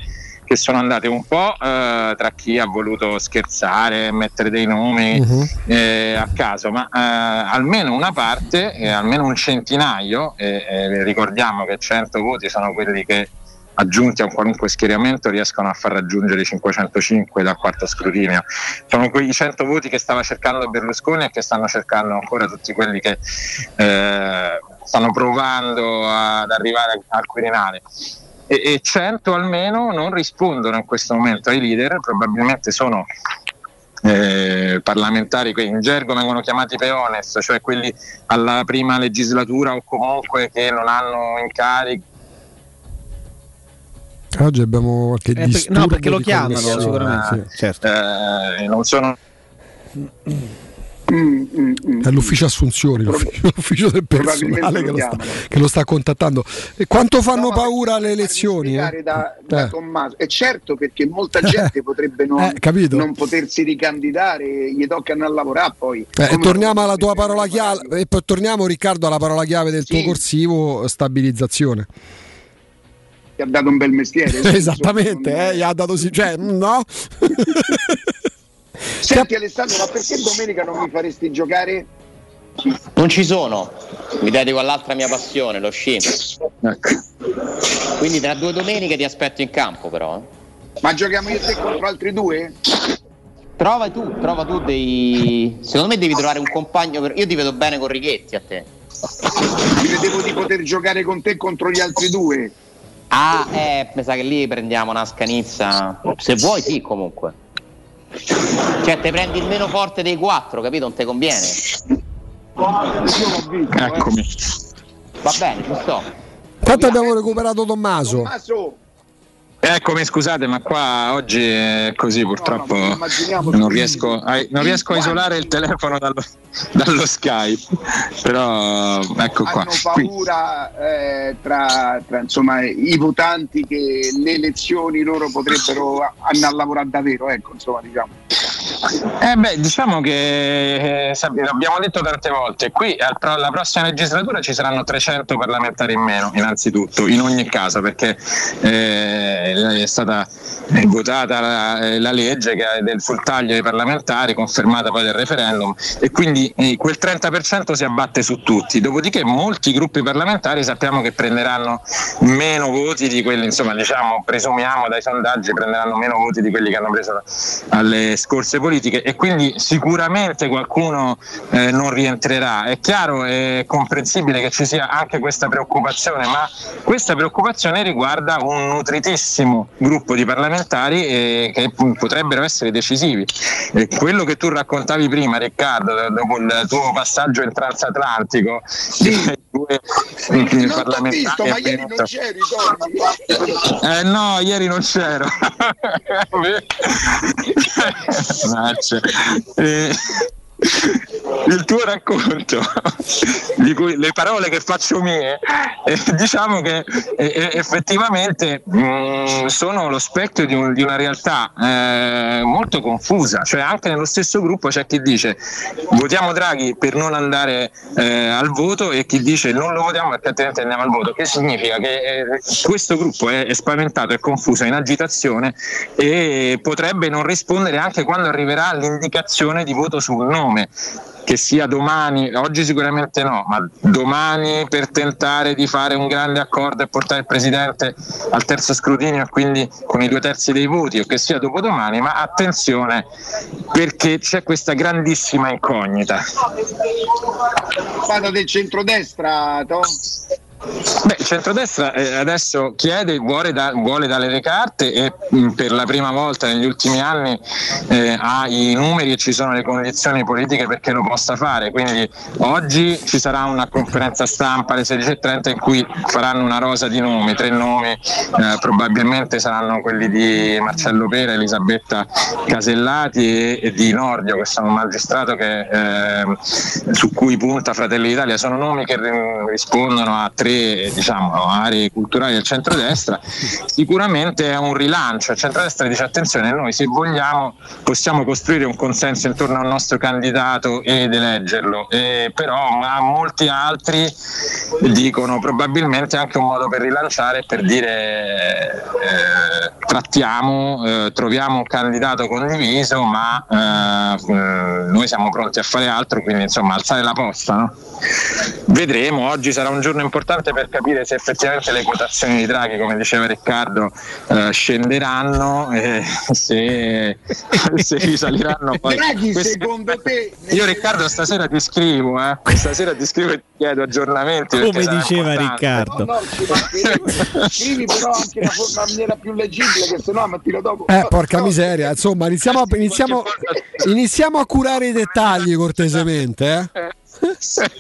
che sono andate un po' eh, tra chi ha voluto scherzare, mettere dei nomi eh, a caso, ma eh, almeno una parte, almeno un centinaio, ricordiamo che 100 voti sono quelli che aggiunti a un qualunque schieramento riescono a far raggiungere i 505 dal quarto scrutinio. Sono quei 100 voti che stava cercando Berlusconi e che stanno cercando ancora tutti quelli che eh, stanno provando ad arrivare al Quirinale. E, e 100 almeno non rispondono in questo momento ai leader, probabilmente sono eh, parlamentari che in gergo vengono chiamati peones, cioè quelli alla prima legislatura o comunque che non hanno incarichi Oggi abbiamo qualche perché- disturbo no, perché lo chiamano, sicuramente. Sì. Certo. eh, non sono È l'ufficio assunzioni, l'ufficio, l'ufficio del personale che lo, sta, che lo sta contattando. E quanto fanno paura le elezioni? eh? da, da Eh. Tommaso. E certo perché molta gente potrebbe non, Eh, non potersi ricandidare, gli tocca andare a lavorare poi. Eh, Come torniamo alla tua parola chiave e poi torniamo Riccardo alla parola chiave del tuo Sì. corsivo stabilizzazione. ti ha dato un bel mestiere. Esattamente, eh, gli ha dato sì, cioè, no? Senti Alessandro, ma perché domenica non mi faresti giocare? Non ci sono, mi dedico all'altra mia passione, lo sci. Quindi tra due domeniche ti aspetto in campo però. eh. Ma giochiamo io e te contro altri due? Trova tu, trova tu dei. Secondo me devi trovare un compagno. Per... Io ti vedo bene con Righetti a te. Mi vedevo di poter giocare con te contro gli altri due. Ah, eh, mi sa che lì prendiamo una scanizza. Se vuoi, sì, comunque. Cioè, te prendi il meno forte dei quattro, capito? Non ti conviene. Eccomi. Va bene, ci sto. Tanto abbiamo recuperato Tommaso. Tommaso, Eccomi, scusate, ma qua oggi è così purtroppo immaginiamo non tutti. riesco a, non riesco a isolare il telefono dallo, dallo Skype, però ecco qua. hanno paura eh, tra, tra, insomma, i votanti che le elezioni loro potrebbero andare a lavorare davvero, ecco, insomma, diciamo. Eh beh, diciamo che eh, l'abbiamo detto tante volte, qui pro- alla prossima legislatura ci saranno 300 parlamentari in meno, innanzitutto, in ogni caso, perché eh, è stata eh, votata la, eh, la legge del sul taglio dei parlamentari, confermata poi dal referendum, e quindi eh, quel 30% si abbatte su tutti. Dopodiché molti gruppi parlamentari sappiamo che prenderanno meno voti di quelli, insomma, diciamo, presumiamo dai sondaggi, prenderanno meno voti di quelli che hanno preso alle scorse politiche e quindi sicuramente qualcuno eh, non rientrerà. È chiaro e comprensibile che ci sia anche questa preoccupazione, ma questa preoccupazione riguarda un nutritissimo gruppo di parlamentari eh, che potrebbero essere decisivi. E quello che tu raccontavi prima, Riccardo, dopo il tuo passaggio in transatlantico, sì. due parlamentari. Visto, ma ieri non c'eri, eh, no, ieri non c'ero. eh, il tuo racconto, di cui, le parole che faccio mie, eh, diciamo che eh, effettivamente mh, mm, sono lo specchio di, un, di una realtà eh, molto confusa, cioè anche nello stesso gruppo c'è chi dice votiamo Draghi per non andare eh, al voto e chi dice non lo votiamo perché altrimenti andiamo al voto, che significa? Che eh, questo gruppo è, è spaventato, è confuso, è in agitazione e potrebbe non rispondere anche quando arriverà l'indicazione di voto sul nome che sia domani, oggi sicuramente no, ma domani per tentare di fare un grande accordo e portare il Presidente al terzo scrutinio e quindi con i due terzi dei voti o che sia dopodomani, ma attenzione perché c'è questa grandissima incognita. Vado del centrodestra, Tom? Beh, il centrodestra eh, adesso chiede, vuole, da, vuole, dare le carte e mh, per la prima volta negli ultimi anni eh, ha i numeri e ci sono le condizioni politiche perché lo possa fare. Quindi oggi ci sarà una conferenza stampa alle 16.30 in cui faranno una rosa di nomi, tre nomi, eh, probabilmente saranno quelli di Marcello Pera, Elisabetta Casellati e, e di Nordio, che sono un magistrato che, eh, su cui punta Fratelli d'Italia. Sono nomi che rispondono a tre tre diciamo, aree culturali del centrodestra, sicuramente è un rilancio. Il centrodestra dice attenzione, noi se vogliamo possiamo costruire un consenso intorno al nostro candidato ed eleggerlo, eh, però ma molti altri dicono probabilmente anche un modo per rilanciare per dire eh, trattiamo, eh, troviamo un candidato condiviso, ma eh, noi siamo pronti a fare altro, quindi insomma alzare la posta. No? Vedremo, oggi sarà un giorno importante importante per capire se effettivamente le quotazioni di Draghi, come diceva Riccardo, eh, scenderanno e se, se risaliranno poi. Draghi, Questa... secondo te. Io Riccardo stasera ti scrivo, eh? stasera ti scrivo e ti chiedo aggiornamenti. Come diceva Riccardo. No, no, scrivi però anche la forma maniera più leggibile, che se no mattino dopo. Eh, porca miseria, insomma, iniziamo a, iniziamo, iniziamo a curare i dettagli cortesemente. Eh?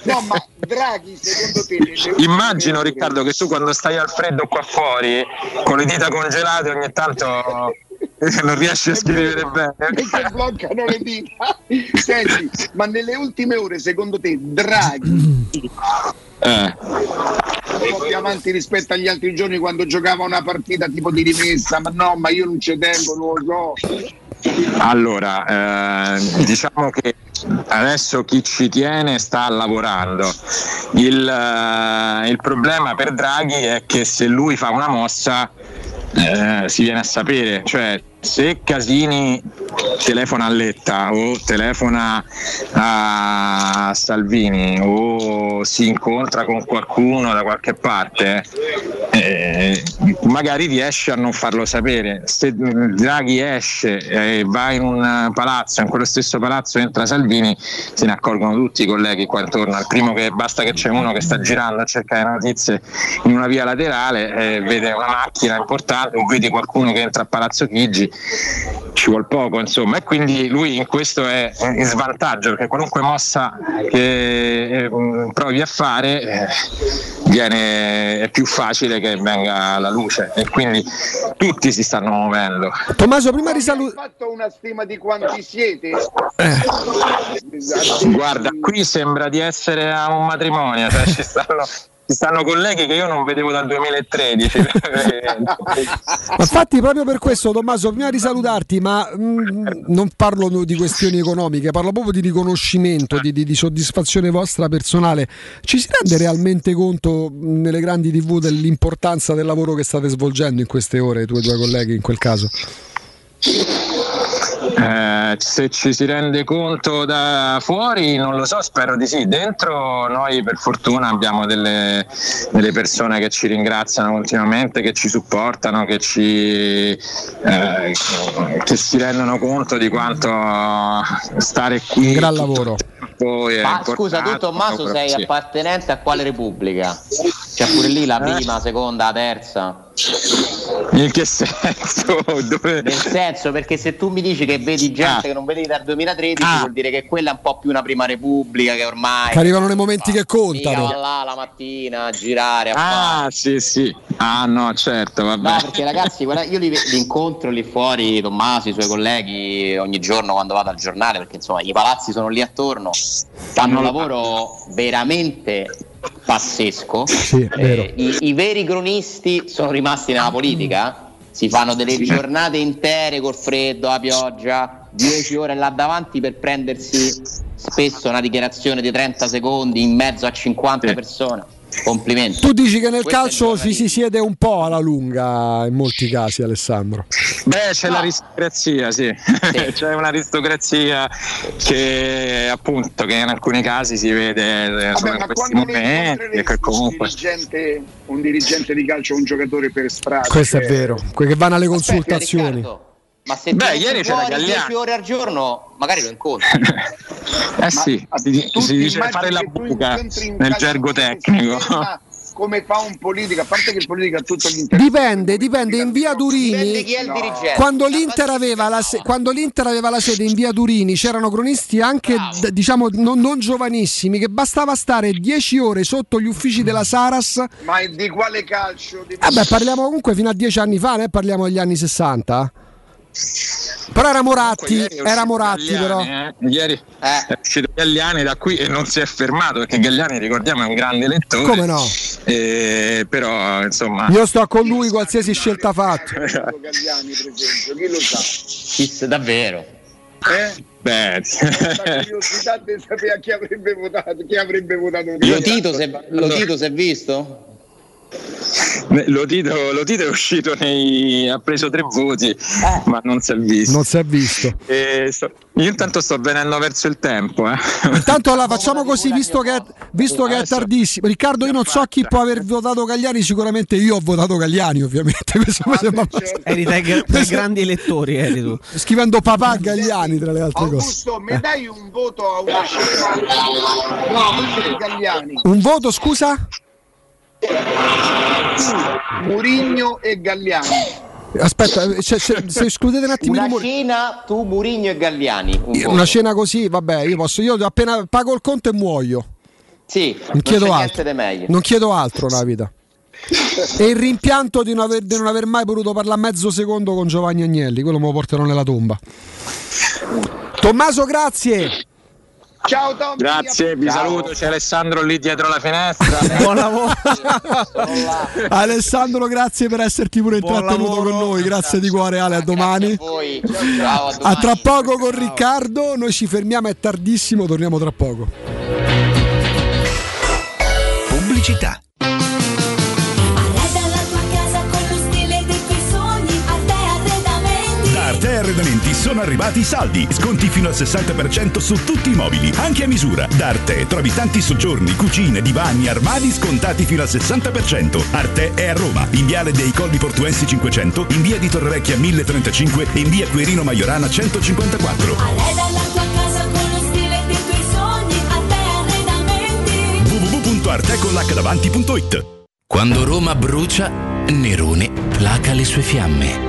No, ma Draghi, secondo te. Immagino, Riccardo, che tu quando stai al freddo qua fuori, con le dita congelate, ogni tanto non riesci a scrivere bene. Perché bloccano le dita. Senti, ma nelle ultime ore, secondo te, Draghi. Eh. Un po' più avanti rispetto agli altri giorni quando giocava una partita tipo di rimessa, ma no, ma io non ci tengo, non lo so. Allora, eh, diciamo che adesso chi ci tiene sta lavorando. Il, eh, il, problema per Draghi è che se lui fa una mossa eh, si viene a sapere, cioè se Casini telefona a Letta o telefona a Salvini o si incontra con qualcuno da qualche parte, eh, magari riesce a non farlo sapere. Se Draghi esce e va in un palazzo, in quello stesso palazzo entra Salvini, se ne accorgono tutti i colleghi qua intorno. Al primo che basta che c'è uno che sta girando a cercare notizie in una via laterale, eh, vede una macchina importante o vede qualcuno che entra a Palazzo Chigi ci vuole poco insomma e quindi lui in questo è in svantaggio perché qualunque mossa che eh, provi a fare eh, viene, è più facile che venga alla luce e quindi tutti si stanno muovendo Tommaso prima di salutare fatto una stima di quanti siete? Eh. guarda qui sembra di essere a un matrimonio cioè ci stanno ci stanno colleghi che io non vedevo dal 2013. ma infatti proprio per questo Tommaso, prima di salutarti, ma mh, mm, non parlo di questioni economiche, parlo proprio di riconoscimento, di, di, di, soddisfazione vostra personale. Ci si rende realmente conto mm, nelle grandi tv dell'importanza del lavoro che state svolgendo in queste ore, i tuoi colleghi in quel caso? Eh Eh, se ci si rende conto da fuori, non lo so, spero di sì. Dentro noi per fortuna abbiamo delle, delle persone che ci ringraziano continuamente, che ci supportano, che, ci, eh, che si rendono conto di quanto stare qui. Un gran lavoro. Ma scusa, tu Tommaso sei sì. appartenente a quale repubblica? C'è pure lì la prima, la seconda, la terza? In che senso? Dove... Nel senso, perché se tu mi dici che vedi gente che non vedi dal 2013, vuol dire che quella è un po' più una prima repubblica che ormai. Che arrivano nei momenti che contano. va là la mattina a girare. A Ah, sì, sì. Ah, no, certo, vabbè. No, perché ragazzi, guarda, io li, li incontro lì fuori, Tommaso, i suoi colleghi, ogni giorno quando vado al giornale, perché insomma i palazzi sono lì attorno, fanno un lavoro veramente pazzesco. Eh, i, I veri cronisti sono rimasti nella politica, si fanno delle giornate intere col freddo, la pioggia, 10 ore là davanti per prendersi spesso una dichiarazione di 30 secondi in mezzo a 50 persone. Complimenti. Tu dici che nel Questo è calcio ci si siede un po' alla lunga in molti casi, Alessandro. Beh, c'è l'aristocrazia, sì. c'è un'aristocrazia che appunto che in alcuni casi si vede eh, Vabbè, sono ma questi momenti che un comunque dirigente, un dirigente di calcio un giocatore per strada Questo è che- vero, quelli che vanno alle consultazioni. Ma se Beh, ieri c'era fuori Galliani. 10 ore al giorno, magari lo incontri. Eh sì, si, si dice fare la buca nel gergo tecnico. come fa un politico, a parte che il politico ha tutto l'interesse. Dipende, dipende. In via Durini, chi è il dirigente. quando l'Inter, aveva la se- quando l'Inter aveva la sede in via Durini, c'erano cronisti anche d- diciamo non, non giovanissimi, che bastava stare 10 ore sotto gli uffici della Saras. Ma di quale calcio? Di... Vabbè, parliamo comunque fino a 10 anni fa, ne parliamo degli anni 60. Però era Moratti, era uscito Moratti però. Galliani, eh. Ieri è uscito Galliani da qui e non si è fermato perché Galliani, ricordiamo, è un grande lettore. Come no? Eh, però, insomma... Io sto con lui qualsiasi scelta fatta. Galliani, per esempio, chi lo sa? Chissà, davvero. Eh? Beh, La curiosità di sapere chi avrebbe votato, chi avrebbe votato Lo Tito, se, lo Tito si è visto? Lo Tito, lo Tito è uscito nei. ha preso tre voti, ma non si è visto. Non si è visto. E sto- io intanto sto venendo verso il tempo. Eh. Intanto la facciamo così, visto che, è, visto che è tardissimo. Riccardo, io non so chi può aver votato Gagliani, sicuramente io ho votato Gagliani, ovviamente. Questo mi sembra abbastanza- Eri tra i gra- tra i grandi elettori, eri tu. Scrivendo papà Gagliani, tra le altre cose. Augusto, mi dai un voto a una scena? No, Galliani. Un voto, scusa? Murigno e Galliani. Aspetta, c'è- c'è- se escludete un attimo Una Mur- cena tu, Murigno e Galliani. Un una scena così, vabbè, io posso, io appena pago il conto e muoio. Sì, Non chiedo c'è altro. Non chiedo altro nella vita. E il rimpianto di non, aver, di non aver mai potuto parlare mezzo secondo con Giovanni Agnelli, quello me lo porterò nella tomba. Tommaso, grazie. Ciao Tom. Grazie, vi saluto. C'è Alessandro lì dietro la finestra. Buon lavoro. Alessandro, grazie per esserti pure intrattenuto con noi. Grazie di cuore, Ale. A domani. Ciao, a tra poco con Riccardo. Noi ci fermiamo, è tardissimo. Torniamo tra poco. Pubblicità. Arredamenti sono arrivati i saldi. Sconti fino al 60% su tutti i mobili, anche a misura. Da Arte trovi tanti soggiorni, cucine, divani, armadi scontati fino al 60%. Arte è a Roma, in viale dei Colli Portuensi 500, in via di Torrevecchia 1035 e in via Quirino Maiorana 154. Arreda la tua casa con lo stile dei tuoi sogni, Arte Arredamenti. www.arteconlacdavanti.it Quando Roma brucia, Nerone placa le sue fiamme.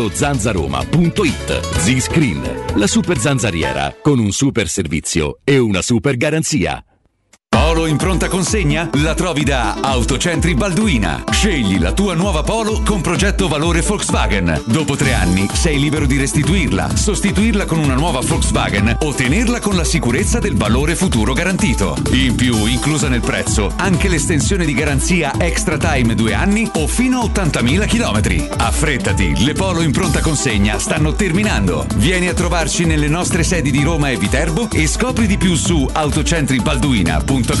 zanzaroma.it. Z-Screen, la super zanzariera, con un super servizio e una super garanzia. Polo in pronta consegna? La trovi da Autocentri Balduina. Scegli la tua nuova Polo con progetto valore Volkswagen. Dopo tre anni sei libero di restituirla, sostituirla con una nuova Volkswagen o tenerla con la sicurezza del valore futuro garantito. In più, inclusa nel prezzo, anche l'estensione di garanzia Extra Time due anni o fino a 80.000 km. Affrettati, le Polo in pronta consegna stanno terminando. Vieni a trovarci nelle nostre sedi di Roma e Viterbo e scopri di più su autocentribalduina.com.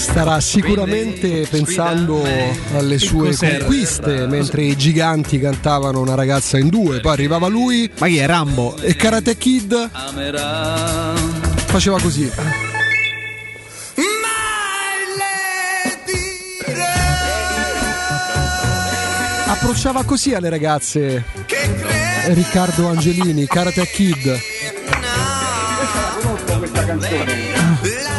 Starà sicuramente pensando alle sue conquiste mentre i giganti cantavano una ragazza in due. Poi arrivava lui. Ma chi è Rambo? E Karate Kid faceva così. Approcciava così alle ragazze Riccardo Angelini, Karate Kid.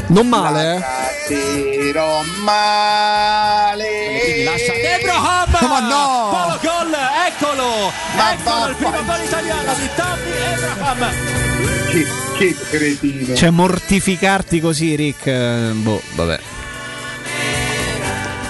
Non male, eh? Tiro male. lascia Abraham! Ma no! Polo gol, eccolo! Ma Eccolo il primo gol italiano di Tommy Abraham! Che, che cretino. Cioè mortificarti così Rick, eh, boh, vabbè.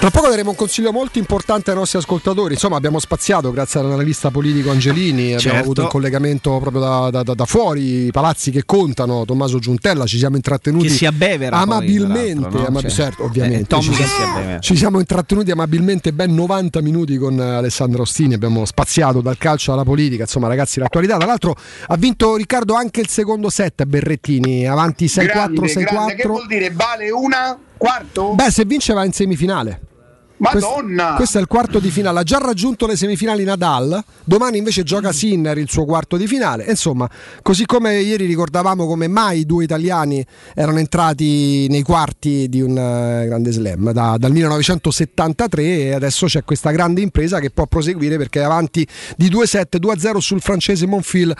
Tra poco daremo un consiglio molto importante ai nostri ascoltatori. Insomma, abbiamo spaziato grazie all'analista politico Angelini. Abbiamo Certo. avuto un collegamento proprio da, da- da- da fuori, i palazzi che contano. Tommaso Giuntella, ci siamo intrattenuti Che si abbevera poi, amabilmente. l'altro, no? amab- Cioè, certo, ovviamente. eh, ci, che si abbevera. ci siamo intrattenuti amabilmente ben 90 minuti con eh, Alessandro Ostini. Abbiamo spaziato dal calcio alla politica. Insomma, ragazzi, l'attualità. Tra l'altro, ha vinto Riccardo anche il secondo set. Berrettini avanti 6-4, Grande, grande. Che 6-4. vuol dire? Vale una? Quarto? Beh, se vince va in semifinale. Madonna! Questo, questo è il quarto di finale. Ha già raggiunto le semifinali Nadal. Domani invece gioca Sinner il suo quarto di finale. Insomma, così come ieri ricordavamo come mai i due italiani erano entrati nei quarti di un eh, grande slam da- dal 1973 e adesso c'è questa grande impresa che può proseguire perché è avanti di 2-7, 2-0 sul francese Monfil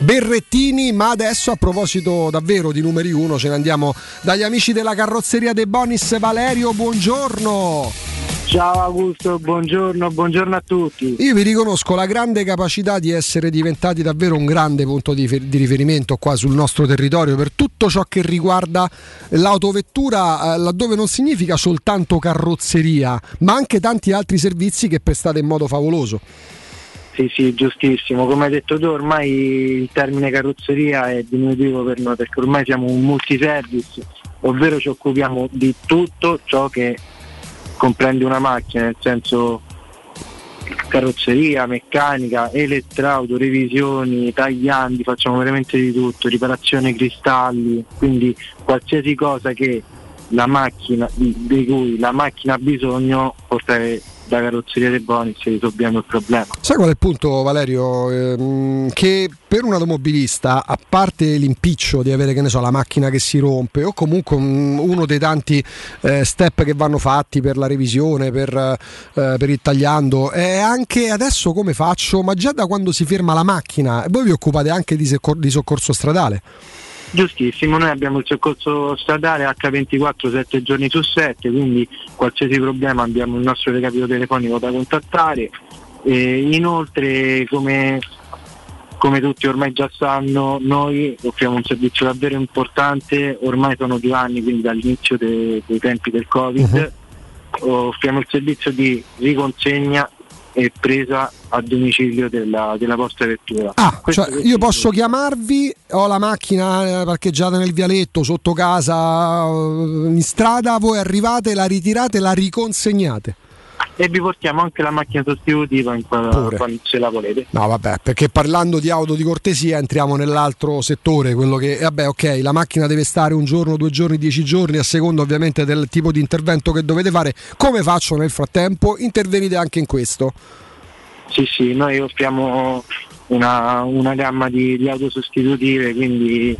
Berrettini. Ma adesso a proposito davvero di numeri 1 ce ne andiamo dagli amici della carrozzeria De Bonis. Valerio, buongiorno. Ciao Augusto, buongiorno, buongiorno a tutti. Io vi riconosco la grande capacità di essere diventati davvero un grande punto di, di riferimento qua sul nostro territorio per tutto ciò che riguarda l'autovettura, eh, laddove non significa soltanto carrozzeria, ma anche tanti altri servizi che prestate in modo favoloso. Sì, sì, giustissimo. Come hai detto tu, ormai il termine carrozzeria è diminutivo per noi perché ormai siamo un multiservice, ovvero ci occupiamo di tutto ciò che comprende una macchina, nel senso carrozzeria, meccanica, elettrauto, revisioni, tagliandi, facciamo veramente di tutto, riparazione cristalli, quindi qualsiasi cosa che la macchina di, cui la macchina ha bisogno portare da carrozzeria dei Bonis e risolviamo il problema. Sai qual è il punto, Valerio? Ehm, che per un automobilista, a parte l'impiccio di avere so, la macchina che si rompe, o comunque un- uno dei tanti eh, step che vanno fatti per la revisione, per, eh, per il tagliando, è anche adesso come faccio, ma già da quando si ferma la macchina, voi vi occupate anche di soccorso stradale. Giustissimo, noi abbiamo il soccorso stradale H24 7 giorni su 7, quindi qualsiasi problema abbiamo il nostro recapito telefonico da contattare. E inoltre, come, come tutti ormai già sanno, noi offriamo un servizio davvero importante, ormai sono due anni, quindi dall'inizio de- dei tempi del Covid, offriamo il servizio di riconsegna e presa a domicilio della, della vostra vettura. Questo Cioè, io posso chiamarvi, ho la macchina eh, parcheggiata nel vialetto, sotto casa, eh, in strada, voi arrivate, la ritirate, la riconsegnate. E vi portiamo anche la macchina sostitutiva in quando se la volete. No, vabbè, perché parlando di auto di cortesia entriamo nell'altro settore, quello che, eh, vabbè, ok, la macchina deve stare un giorno, due giorni, dieci giorni, a seconda ovviamente del tipo di intervento che dovete fare. Come faccio nel frattempo? Intervenite anche in questo. Sì, sì, noi offriamo una, una gamma di, di auto sostitutive, quindi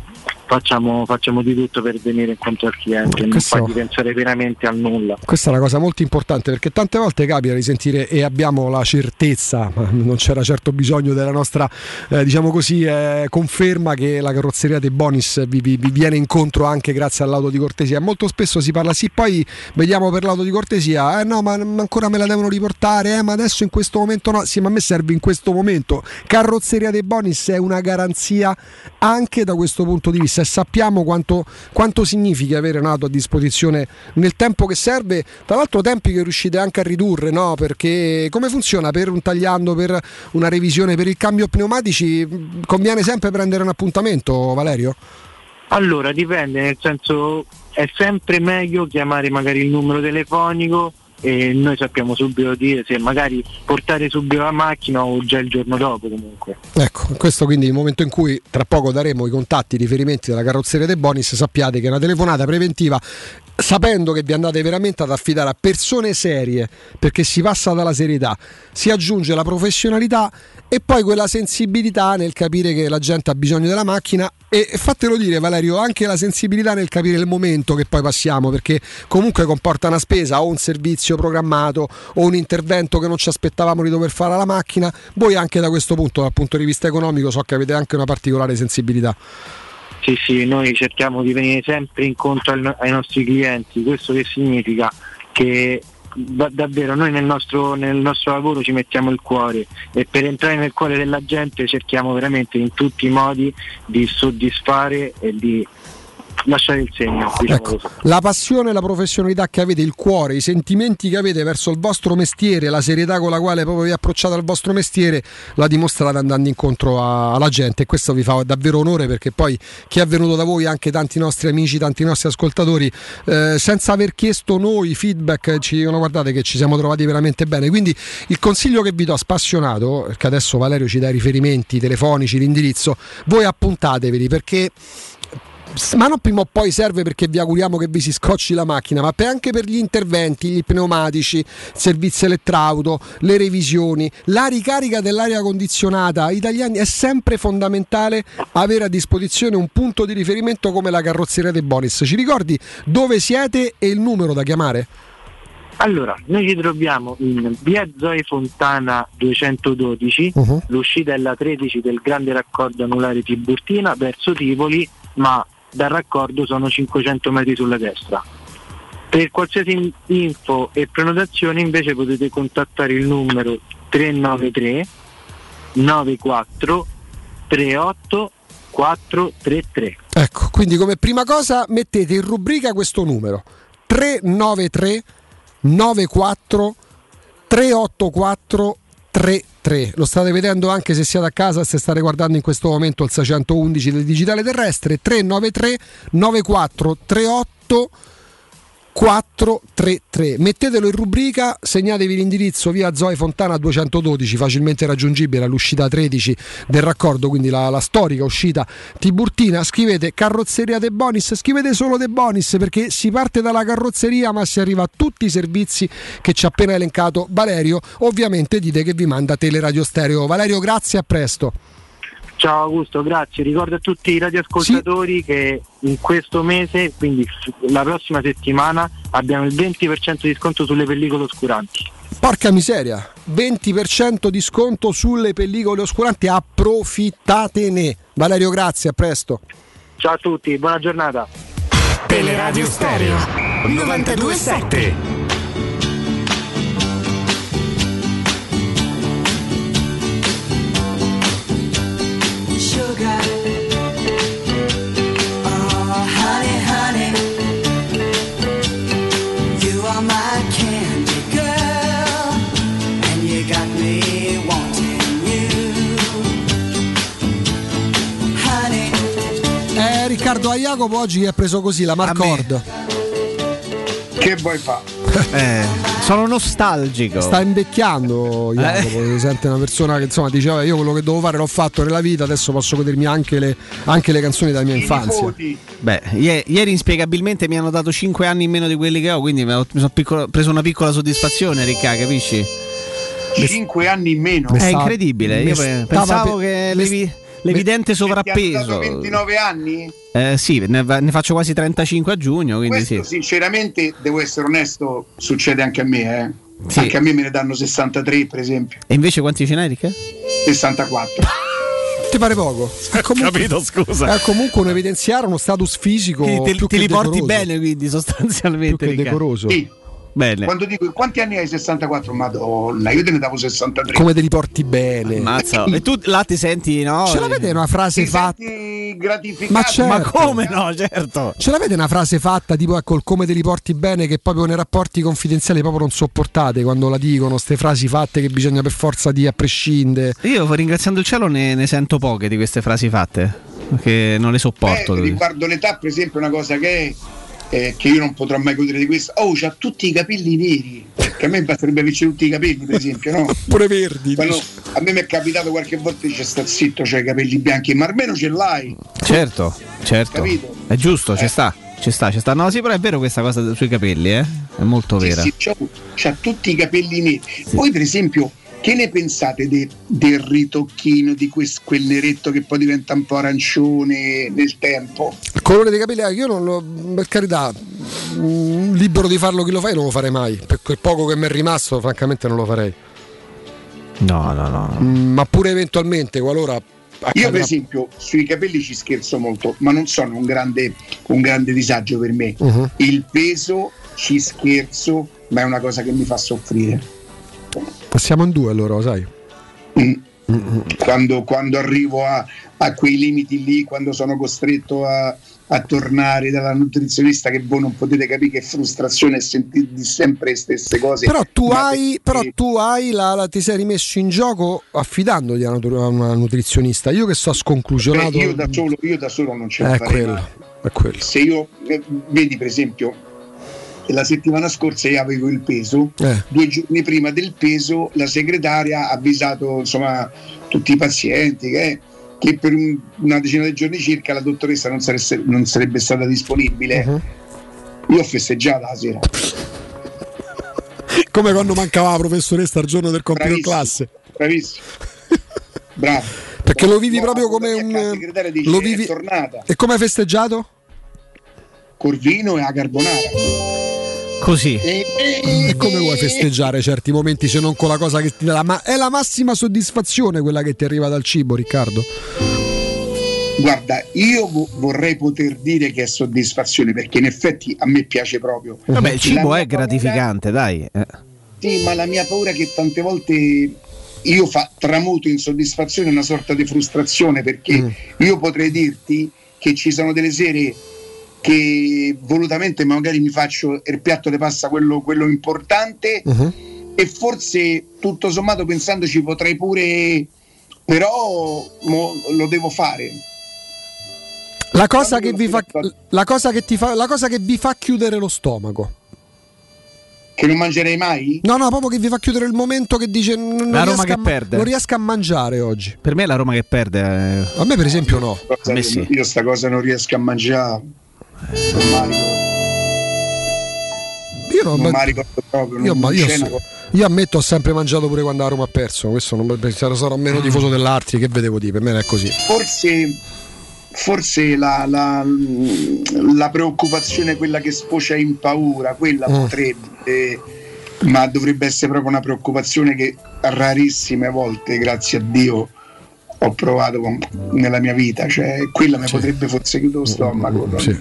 facciamo, facciamo di tutto per venire incontro al cliente, non Questo- fargli pensare veramente a nulla. Questa è una cosa molto importante perché tante volte capita di sentire e abbiamo la certezza, ma non c'era certo bisogno della nostra, eh, diciamo così, eh, conferma che la carrozzeria dei Bonis vi, vi- vi viene incontro anche grazie all'auto di cortesia. Molto spesso si parla, sì, poi vediamo per l'auto di cortesia, eh no, ma ma ancora me la devono riportare, eh, ma adesso in questo momento no, sì, ma a me serve in questo momento. Carrozzeria dei Bonis è una garanzia anche da questo punto di vista e sappiamo quanto, quanto significa avere un'auto a disposizione nel tempo che serve, tra l'altro tempi che riuscite anche a ridurre, no? perché come funziona per un tagliando, per una revisione, per il cambio pneumatici, conviene sempre prendere un appuntamento Valerio? Allora dipende, nel senso è sempre meglio chiamare magari il numero telefonico e noi sappiamo subito dire se magari portare subito la macchina o già il giorno dopo comunque. Ecco, questo quindi il momento in cui tra poco daremo i contatti, i riferimenti della carrozzeria dei Bonis, sappiate che è una telefonata preventiva sapendo che vi andate veramente ad affidare a persone serie, perché si passa dalla serietà, si aggiunge la professionalità e poi quella sensibilità nel capire che la gente ha bisogno della macchina. E fatelo dire Valerio, anche la sensibilità nel capire il momento che poi passiamo, perché comunque comporta una spesa o un servizio programmato o un intervento che non ci aspettavamo di dover fare alla macchina, voi anche da questo punto, dal punto di vista economico, so che avete anche una particolare sensibilità. Sì, sì, noi cerchiamo di venire sempre incontro ai nostri clienti, questo che significa? Che da- davvero noi nel nostro, nel nostro lavoro ci mettiamo il cuore e per entrare nel cuore della gente cerchiamo veramente in tutti i modi di soddisfare e di lasciare il segno. Diciamo Ecco, la passione, la professionalità che avete, il cuore, i sentimenti che avete verso il vostro mestiere, la serietà con la quale proprio vi approcciate al vostro mestiere, la dimostrate andando incontro a- alla gente e questo vi fa davvero onore perché poi chi è venuto da voi, anche tanti nostri amici, tanti nostri ascoltatori, eh, senza aver chiesto noi feedback, ci dicono guardate che ci siamo trovati veramente bene. Quindi il consiglio che vi do spassionato, perché adesso Valerio ci dà i riferimenti telefonici, l'indirizzo, voi appuntateveli perché ma non prima o poi serve perché vi auguriamo che vi si scocci la macchina, ma per- anche per gli interventi, i pneumatici, il servizio elettrauto, le revisioni, la ricarica dell'aria condizionata. Italiani è sempre fondamentale avere a disposizione un punto di riferimento come la carrozzeria De Bonis. Ci ricordi dove siete e il numero da chiamare? Allora, noi ci troviamo in via Zoe Fontana 212, Uh-huh. l'uscita è la 13 del grande raccordo anulare Tiburtina verso Tivoli, ma dal raccordo sono 500 metri sulla destra. Per qualsiasi in- info e prenotazione invece potete contattare il numero 393 94 38 433. Ecco, quindi come prima cosa mettete in rubrica questo numero 393 94 384 33. Lo state vedendo anche se siete a casa, se state guardando in questo momento il 611 del digitale terrestre 393 94 38 433. Mettetelo in rubrica, segnatevi l'indirizzo via Zoe Fontana 212, facilmente raggiungibile all'uscita 13 del raccordo, quindi la, la storica uscita Tiburtina. Scrivete carrozzeria De Bonis, scrivete solo De Bonis perché si parte dalla carrozzeria ma si arriva a tutti i servizi che ci ha appena elencato Valerio. Ovviamente dite che vi manda Teleradio Stereo. Valerio, grazie, a presto. Ciao Augusto, grazie. Ricordo a tutti i radioascoltatori che in questo mese, quindi la prossima settimana, abbiamo il 20% di sconto sulle pellicole oscuranti. Porca miseria, 20% di sconto sulle pellicole oscuranti, approfittatene. Valerio, grazie, a presto. Ciao a tutti, buona giornata. Teleradio Stereo 927. Riccardo A. Jacopo oggi è preso così la Marcord. Che vuoi fare? Eh, sono nostalgico. Sta invecchiando Jacopo, si sente una persona che insomma diceva io quello che devo fare l'ho fatto nella vita, adesso posso godermi anche le, anche le canzoni della mia infanzia. Beh, ie- ieri inspiegabilmente mi hanno dato 5 anni in meno di quelli che ho, quindi mi ho- mi sono piccolo- preso una piccola soddisfazione, Ricca, capisci? 5 anni in meno. È incredibile, io pe- pensavo che l'evi- l'evidente Ti hanno dato sovrappeso. 29 anni? Eh, sì, ne, ne faccio quasi 35 a giugno, quindi Questo sì. sinceramente, devo essere onesto, succede anche a me. eh. Anche a me me ne danno 63 per esempio. E invece quanti ce n'hai, Ricca? 64. Ti pare poco? È comunque, Capito, scusa. È comunque un evidenziare uno status fisico. Quindi te, più te che li porti decoroso. bene, quindi sostanzialmente. Più che decoroso. Sì. Bene. Quando dico quanti anni hai 64? Madonna, io te ne davo 63. Come te li porti bene? Mazza. E tu là ti senti, no? Ce l'avete una frase Ti fatta? senti gratificato? Ma certo. Ma come no, certo. Ce l'avete una frase fatta tipo ecco il come te li porti bene che proprio nei rapporti confidenziali proprio non sopportate quando la dicono, queste frasi fatte che bisogna per forza di a prescindere. Io ringraziando il cielo ne, ne sento poche di queste frasi fatte, perché non le sopporto. Beh, riguardo l'età, per esempio, una cosa che è eh, che io non potrò mai godere di questo. Oh, c'ha tutti i capelli neri. Che a me basterebbe averci tutti i capelli, per esempio, no? Pure verdi. Quando- a me mi è capitato qualche volta dice sta zitto, c'hai i capelli bianchi, ma almeno ce l'hai. Certo, certo. Capito? È giusto, ci sta. Ci sta, ci sta. No, sì, però è vero questa cosa sui capelli, eh? È molto Sì, vera. sì, c'ha, c'ha tutti i capelli neri. Poi, per esempio, che ne pensate de- del ritocchino di quel, quel neretto che poi diventa un po' arancione nel tempo? Il colore dei capelli, eh, io non lo, per carità, mm, libero di farlo chi lo fa, io non lo farei mai. Per quel poco che mi è rimasto, francamente non lo farei. No, no, no. Mm, ma pure eventualmente, qualora... Io, per esempio, sui capelli ci scherzo molto, ma non sono un grande, un grande disagio per me. Mhm. Il peso ci scherzo, ma è una cosa che mi fa soffrire. Passiamo in due allora, lo sai. Quando, quando arrivo a, a quei limiti lì, quando sono costretto a, a tornare dalla nutrizionista che voi non potete capire che frustrazione sentirvi sempre le stesse cose. Però tu hai, però tu hai la, la- ti sei rimesso in gioco affidandoti a una, nutrizionista. Io che so sconclusionato. Beh, io, da solo, io da solo non ce la farei quello, è quello. Se io, eh, vedi per esempio, la settimana scorsa io avevo il peso, Eh. due giorni prima del peso la segretaria ha avvisato insomma, tutti i pazienti che, che per un- una decina di giorni circa la dottoressa non, saresse- non sarebbe stata disponibile. Mhm. Io ho festeggiato la sera. Come quando mancava la professoressa al giorno del compito in classe. Bravissimo. Bravo. Perché lo vivi No, proprio come un. dice, Lo "È vivi... tornata. E come hai festeggiato? Corvino e a carbonara. Così. E come vuoi festeggiare certi momenti se non con la cosa che ti dà? Ma è la massima soddisfazione quella che ti arriva dal cibo, Riccardo? Guarda, io vo- vorrei poter dire che è soddisfazione perché in effetti a me piace proprio. Vabbè, il cibo è gratificante, dai. eh. Sì, ma la mia paura è che tante volte io fa- tramuto in soddisfazione una sorta di frustrazione perché io potrei dirti che ci sono delle sere che volutamente magari mi faccio il piatto di pasta quello, quello importante e forse tutto sommato pensandoci potrei pure però mo lo devo fare La cosa, che vi fa, la, cosa che ti fa, la cosa che vi fa chiudere lo stomaco. Che non mangerei mai? No, no, proprio che vi fa chiudere il momento che dice non, La Roma riesco che a, perde. non riesco a mangiare oggi. Per me è la Roma che perde. eh. A me per esempio no. A me sì. io sta cosa non riesco a mangiare non mi ricordo. Io non, non mi ricordo proprio io, non- ma non io so- io ammetto ho sempre mangiato pure quando la Roma ha perso. Questo non sarò, sarò meno tifoso dell'Arti, che vedevo dire, per me non è così. forse, forse la, la- la preoccupazione, quella che sfocia in paura, quella Mm. potrebbe, ma dovrebbe essere proprio una preoccupazione che rarissime volte, grazie a Dio, ho provato con- nella mia vita. Cioè, quella mi potrebbe forse chiudere lo stomaco. no? Che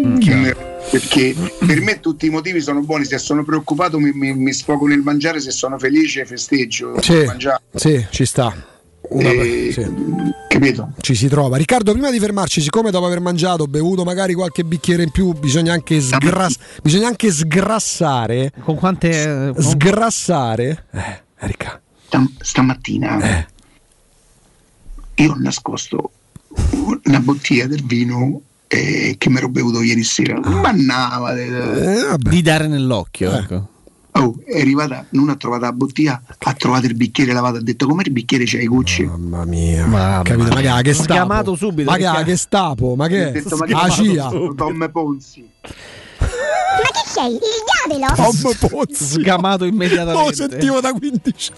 me- Perché per me tutti i motivi sono buoni, se sono preoccupato mi, mi- mi sfogo nel mangiare, se sono felice festeggio. Sì, mangiare. sì, ci sta. Eh, sì. Capito? Ci si trova. Riccardo, prima di fermarci, siccome dopo aver mangiato, bevuto magari qualche bicchiere in più, bisogna anche, sgras- bisogna anche sgrassare. Con quante. Sgrassare. Eh, Erika. Stam- stamattina io ho nascosto una bottiglia del vino eh, che mi ero bevuto ieri sera. Mannava. Eh, Di dare nell'occhio. Ecco. Oh, è arrivata, non ha trovato la bottiglia, ha trovato il bicchiere lavato, ha detto come il bicchiere c'hai i Gucci. Mamma mia. Capito? Ma che, ma che stapo? chiamato subito, Ma che, perché- che stapo? Ma Ha che? detto, ma che CIA. Tom Ponzi. Ma che sei? Il diavolo? Tom Ponzi. Sgamato immediatamente. Lo sentivo da 15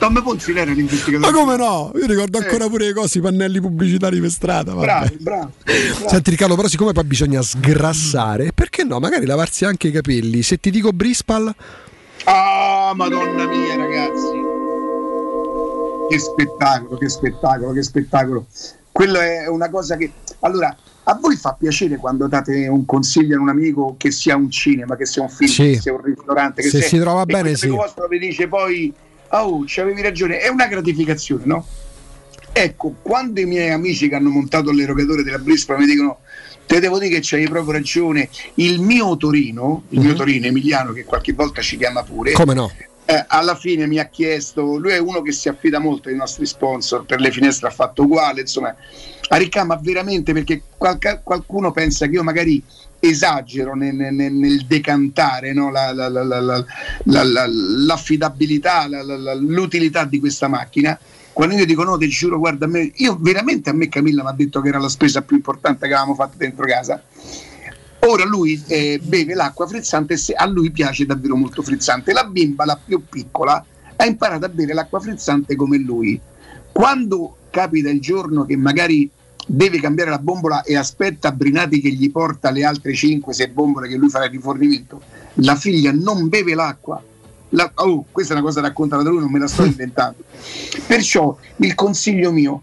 Tom Ponzi era l'investigatore. Ma come no? Io ricordo ancora pure le cose, i pannelli pubblicitari per strada. vabbè. Bravo, bravo. Senti Riccardo, però siccome poi bisogna sgrassare, perché no? Magari lavarsi anche i capelli. Se ti dico Brispal, Ah, madonna mia, ragazzi. Che spettacolo, che spettacolo, che spettacolo. Quello è una cosa che... Allora, a voi fa piacere quando date un consiglio a un amico che sia un cinema, che sia un film, Sì. che sia un ristorante, che Se sia... si trova e bene, sì. vostro vi dice poi, oh, c'avevi ragione, è una gratificazione, no? Ecco, quando i miei amici che hanno montato l'erogatore della Brisbane mi dicono te devo dire che c'hai proprio ragione, il mio Torino, il mio Torino Emiliano che qualche volta ci chiama pure, Mhm. come no? eh, alla fine mi ha chiesto, lui è uno che si affida molto ai nostri sponsor, per le finestre ha fatto uguale, insomma, a Ricca, ma veramente perché qualca- qualcuno pensa che io magari esagero nel, nel- nel decantare no? la- la- la- la- la- la- la- l'affidabilità, la- la- la- l'utilità di questa macchina. Quando io dico no, ti giuro, guarda, a me, io veramente a me Camilla mi ha detto che era la spesa più importante che avevamo fatto dentro casa. Ora lui eh, beve l'acqua frizzante e a lui piace davvero molto frizzante. La bimba, la più piccola, ha imparato a bere l'acqua frizzante come lui. Quando capita il giorno che magari deve cambiare la bombola e aspetta Brinati che gli porta le altre 5-6 bombole che lui farà il rifornimento, la figlia non beve l'acqua. La- oh, questa è una cosa raccontata da lui, non me la sto inventando. Perciò il consiglio mio,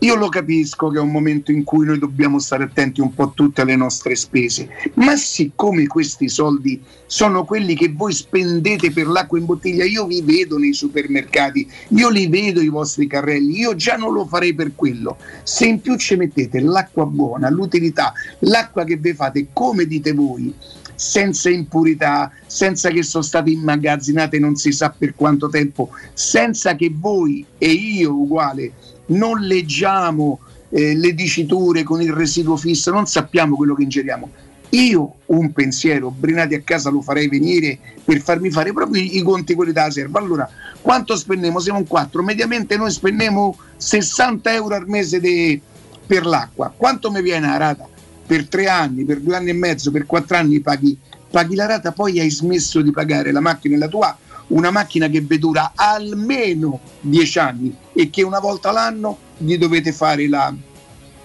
Io lo capisco che è un momento in cui noi dobbiamo stare attenti un po' a tutte le nostre spese, ma siccome questi soldi sono quelli che voi spendete per l'acqua in bottiglia, io vi vedo nei supermercati, io li vedo i vostri carrelli, io già non lo farei per quello. Se in più ci mettete l'acqua buona, l'utilità, l'acqua che vi fate come dite voi, senza impurità, senza che sono state immagazzinate non si sa per quanto tempo, senza che voi e io uguale non leggiamo eh, le diciture con il residuo fisso, non sappiamo quello che ingeriamo. Io un pensiero, Brinati a casa lo farei venire per farmi fare proprio i, conti quelli della serva. Allora, quanto spendiamo? Siamo un 4, mediamente noi spendiamo 60 euro al mese de- per l'acqua. Quanto mi viene la rata? Per tre anni, per due anni e mezzo, per quattro anni paghi, paghi la rata, poi hai smesso di pagare la macchina e la tua una macchina che vi dura almeno 10 anni e che una volta l'anno gli dovete fare la,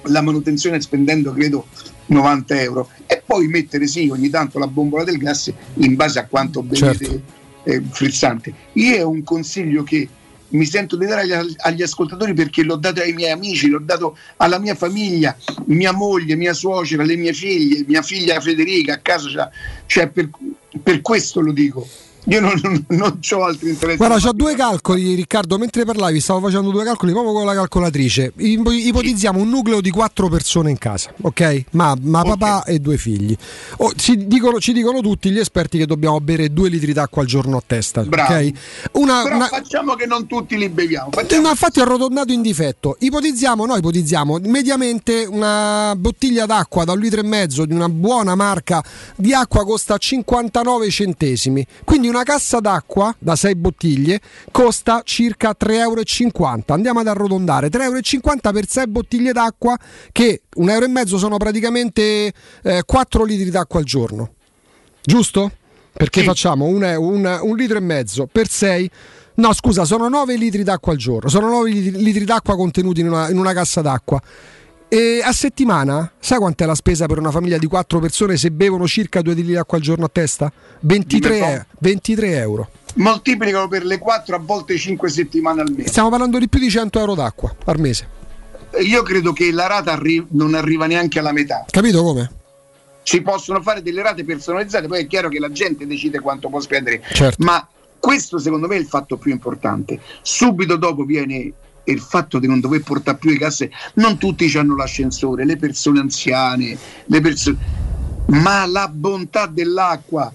la manutenzione spendendo credo 90 euro e poi mettere sì ogni tanto la bombola del gas in base a quanto bevete Certo. eh, frizzante. Io è un consiglio che mi sento di dare agli, agli ascoltatori perché l'ho dato ai miei amici, l'ho dato alla mia famiglia, mia moglie, mia suocera, le mie figlie, mia figlia Federica a casa, cioè per, per questo lo dico. Io non, non, non ho altri interessi. Guarda, c'ho due calcoli, Riccardo. Mentre parlavi, stavo facendo due calcoli proprio con la calcolatrice. Ipo- Ipotizziamo un nucleo di quattro persone in casa, ok? Ma, ma papà e due figli. Oh, ci, dicono, ci dicono tutti gli esperti che dobbiamo bere due litri d'acqua al giorno a testa, Bravo. ok? Una, una- facciamo che non tutti li beviamo. Eh, Ma infatti ho arrotondato in difetto. Ipotizziamo, no, ipotizziamo mediamente una bottiglia d'acqua da un litro e mezzo di una buona marca di acqua costa 59 centesimi. Quindi una cassa d'acqua da 6 bottiglie costa circa 3,50 euro. Andiamo ad arrotondare 3,50 euro per 6 bottiglie d'acqua, che un euro e mezzo sono praticamente eh, 4 litri d'acqua al giorno. Giusto? Perché facciamo un, un- un litro e mezzo per 6. No, scusa, sono 9 litri d'acqua al giorno. Sono 9 litri, litri d'acqua contenuti in una, in una cassa d'acqua. E a settimana, sai quant'è la spesa per una famiglia di 4 persone se bevono circa 2 litri d'acqua al giorno a testa? 23, Dimmi un e- 23 euro. Moltiplicano per le 4 a volte 5 settimane al mese. Stiamo parlando di più di 100 euro d'acqua al mese. Io credo che la rata arri- non arriva neanche alla metà. Capito come? Si possono fare delle rate personalizzate, poi è chiaro che la gente decide quanto può spendere. Certo. Ma questo secondo me è il fatto più importante. Subito dopo viene il fatto di non dover portare più le casse. Non tutti hanno l'ascensore, le persone anziane, le persone... ma la bontà dell'acqua,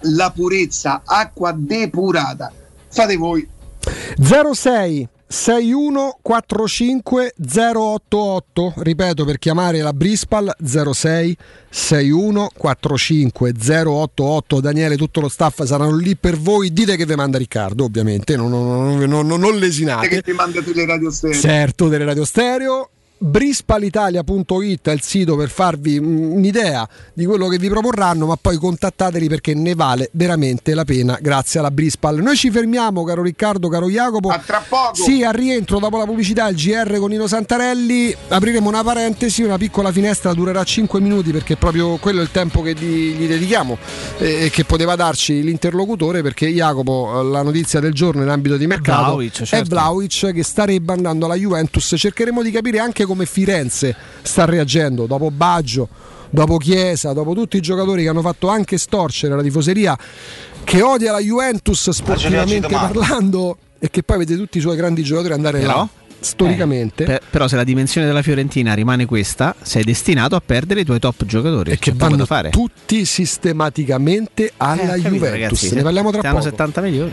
la purezza, acqua depurata. Fate voi. 06 6145 088 ripeto per chiamare la Brispal 06 6145 088 Daniele tutto lo staff saranno lì per voi. Dite che vi manda Riccardo ovviamente. Non, non, non, non- lesinate. Che ti manda le radio stereo. Certo, delle radio stereo. Brispalitalia.it è il sito per farvi un'idea di quello che vi proporranno, ma poi contattateli perché ne vale veramente la pena. Grazie alla Brispal. Noi ci fermiamo, caro Riccardo, caro Jacopo. A tra poco. Sì, al rientro dopo la pubblicità, il GR con Nino Santarelli. Apriremo una parentesi, una piccola finestra durerà 5 minuti perché proprio quello è il tempo che gli dedichiamo eh, e che poteva darci l'interlocutore perché Jacopo, eh, la notizia del giorno in ambito di mercato è certo. Vlahovic che starebbe andando alla Juventus. Cercheremo di capire anche come Firenze sta reagendo dopo Baggio, dopo Chiesa, dopo tutti i giocatori che hanno fatto anche storcere la tifoseria che odia la Juventus sportivamente parlando e che poi vede tutti i suoi grandi giocatori andare Però? là. Storicamente, Per- però se la dimensione della Fiorentina rimane questa, sei destinato a perdere i tuoi top giocatori. e che vanno fare. tutti sistematicamente alla Eh, capito, Juventus. ragazzi, ne parliamo tra poco. 70 milioni.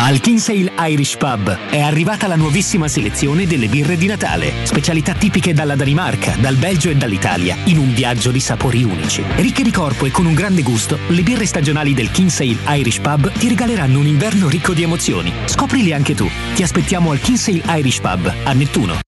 Al Kinsale Irish Pub è arrivata la nuovissima selezione delle birre di Natale, specialità tipiche dalla Danimarca, dal Belgio e dall'Italia, in un viaggio di sapori unici. Ricche di corpo e con un grande gusto, le birre stagionali del Kinsale Irish Pub ti regaleranno un inverno ricco di emozioni. Scoprili anche tu. Ti aspettiamo al Kinsale Irish Pub a Nettuno.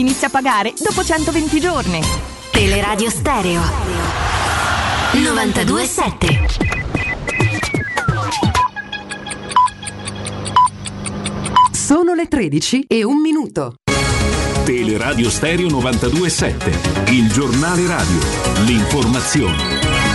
inizia a pagare dopo 120 giorni. Teleradio Stereo 927 Sono le 13 e un minuto. Teleradio Stereo 927, il giornale radio, l'informazione.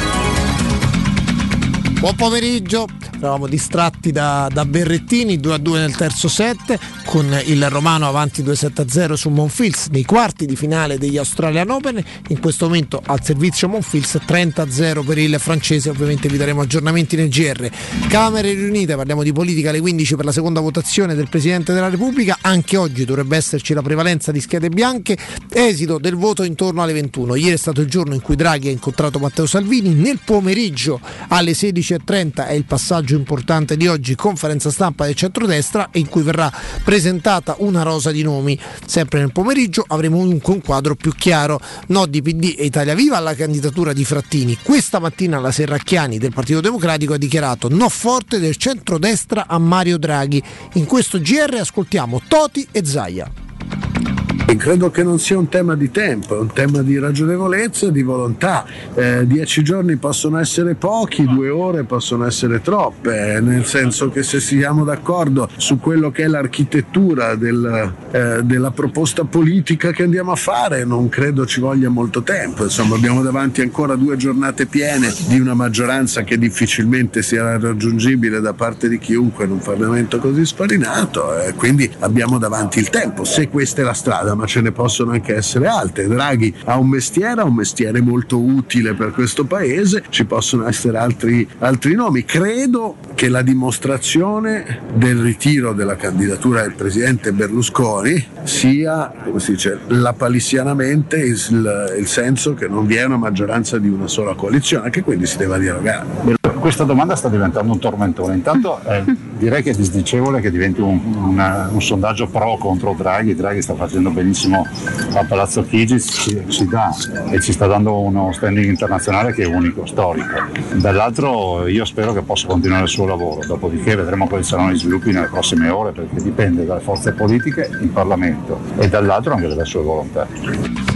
Buon pomeriggio, eravamo distratti da, da Berrettini 2 a 2 nel terzo set con il Romano avanti 2-7-0 su Monfils nei quarti di finale degli Australian Open. In questo momento al servizio Monfils 30-0 per il francese. Ovviamente vi daremo aggiornamenti nel GR Camere riunite parliamo di politica alle 15 per la seconda votazione del Presidente della Repubblica. Anche oggi dovrebbe esserci la prevalenza di schede bianche. Esito del voto intorno alle 21 ieri è stato il giorno in cui Draghi ha incontrato Matteo Salvini. Nel pomeriggio alle 16.30 è il passaggio importante di oggi conferenza stampa del centrodestra in cui verrà presentata una rosa di nomi. Sempre nel pomeriggio avremo dunque un quadro più chiaro. No di PD e Italia Viva alla candidatura di Frattini. Questa mattina la Serracchiani del Partito Democratico ha dichiarato no forte del centrodestra a Mario Draghi. In questo GR ascoltiamo Toti e Zaia. E credo che non sia un tema di tempo, è un tema di ragionevolezza e di volontà. Eh, dieci giorni possono essere pochi, due ore possono essere troppe, nel senso che se siamo d'accordo su quello che è l'architettura del, eh, della proposta politica che andiamo a fare, non credo ci voglia molto tempo. Insomma, abbiamo davanti ancora due giornate piene di una maggioranza che difficilmente sia raggiungibile da parte di chiunque in un Parlamento così sfarinato, eh, quindi abbiamo davanti il tempo. Se questa è la strada, ma ce ne possono anche essere altre. Draghi ha un mestiere, ha un mestiere molto utile per questo paese, ci possono essere altri, altri nomi. Credo che la dimostrazione del ritiro della candidatura del presidente Berlusconi sia, come si dice, lapalissianamente il, il senso che non vi è una maggioranza di una sola coalizione, che quindi si deve dialogare. Questa domanda sta diventando un tormentone. Intanto eh, direi che è disdicevole che diventi un, una- un sondaggio pro contro Draghi. Draghi sta facendo benissimo a Palazzo Chigi, si, si dà e ci sta dando uno standing internazionale che è unico, storico. Dall'altro io spero che possa continuare il suo lavoro, dopodiché vedremo quali saranno gli sviluppi nelle prossime ore perché dipende dalle forze politiche in Parlamento e dall'altro anche dalle sue volontà.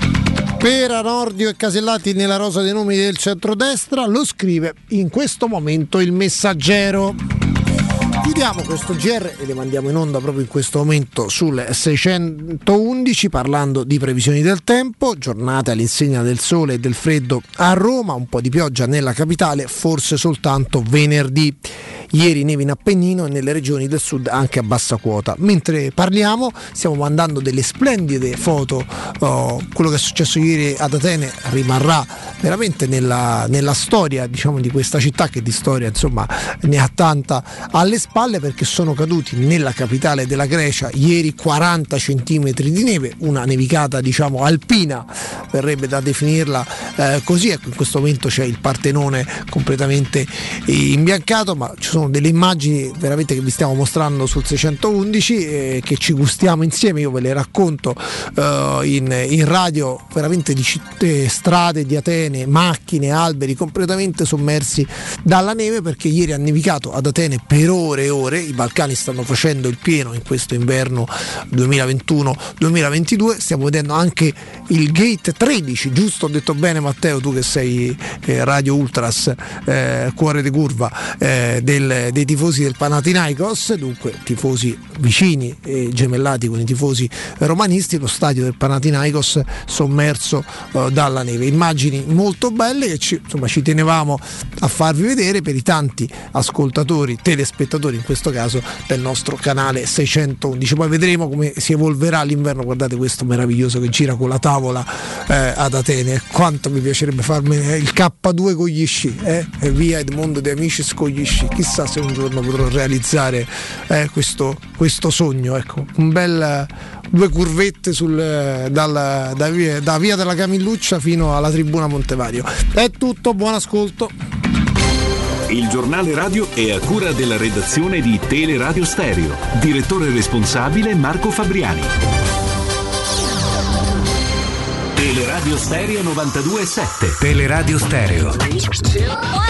Per Anordio e Casellati nella rosa dei nomi del centrodestra lo scrive in questo momento il messaggero. Chiudiamo questo GR e le mandiamo in onda proprio in questo momento sul 611 parlando di previsioni del tempo, giornate all'insegna del sole e del freddo a Roma, un po' di pioggia nella capitale, forse soltanto venerdì. Ieri neve in Appennino e nelle regioni del sud anche a bassa quota. Mentre parliamo stiamo mandando delle splendide foto, oh, quello che è successo ieri ad Atene rimarrà veramente nella, nella storia diciamo, di questa città che di storia insomma ne ha tanta alle spalle perché sono caduti nella capitale della Grecia ieri 40 cm di neve, una nevicata diciamo alpina, verrebbe da definirla eh, così, ecco in questo momento c'è il Partenone completamente imbiancato, ma ci sono delle immagini veramente che vi stiamo mostrando sul 611 eh, che ci gustiamo insieme, io ve le racconto eh, in, in radio veramente di città, strade di Atene, macchine, alberi completamente sommersi dalla neve perché ieri ha nevicato ad Atene per ore e ore, i Balcani stanno facendo il pieno in questo inverno 2021-2022, stiamo vedendo anche il gate 13, giusto? Ho detto bene Matteo, tu che sei eh, Radio Ultras, eh, cuore di curva eh, dei tifosi del Panathinaikos, dunque tifosi vicini e gemellati con i tifosi romanisti, lo stadio del Panathinaikos sommerso eh, dalla neve. Immagini molto belle che ci, insomma, ci tenevamo a farvi vedere per i tanti ascoltatori, telespettatori in questo caso del nostro canale 611. Poi vedremo come si evolverà l'inverno. Guardate questo meraviglioso che gira con la tavola eh, ad Atene. Quanto mi piacerebbe farmi il K2 con gli sci, eh? E via Edmondo De Amicis con gli sci. Chissà se un giorno potrò realizzare eh, questo, questo sogno. Ecco, un bel due curvette sul, dalla- da, via, da via della Camilluccia fino alla tribuna Montevario. È tutto, buon ascolto. Il giornale radio è a cura della redazione di Teleradio Stereo. Direttore responsabile Marco Fabriani. Teleradio Stereo 92.7. Teleradio Stereo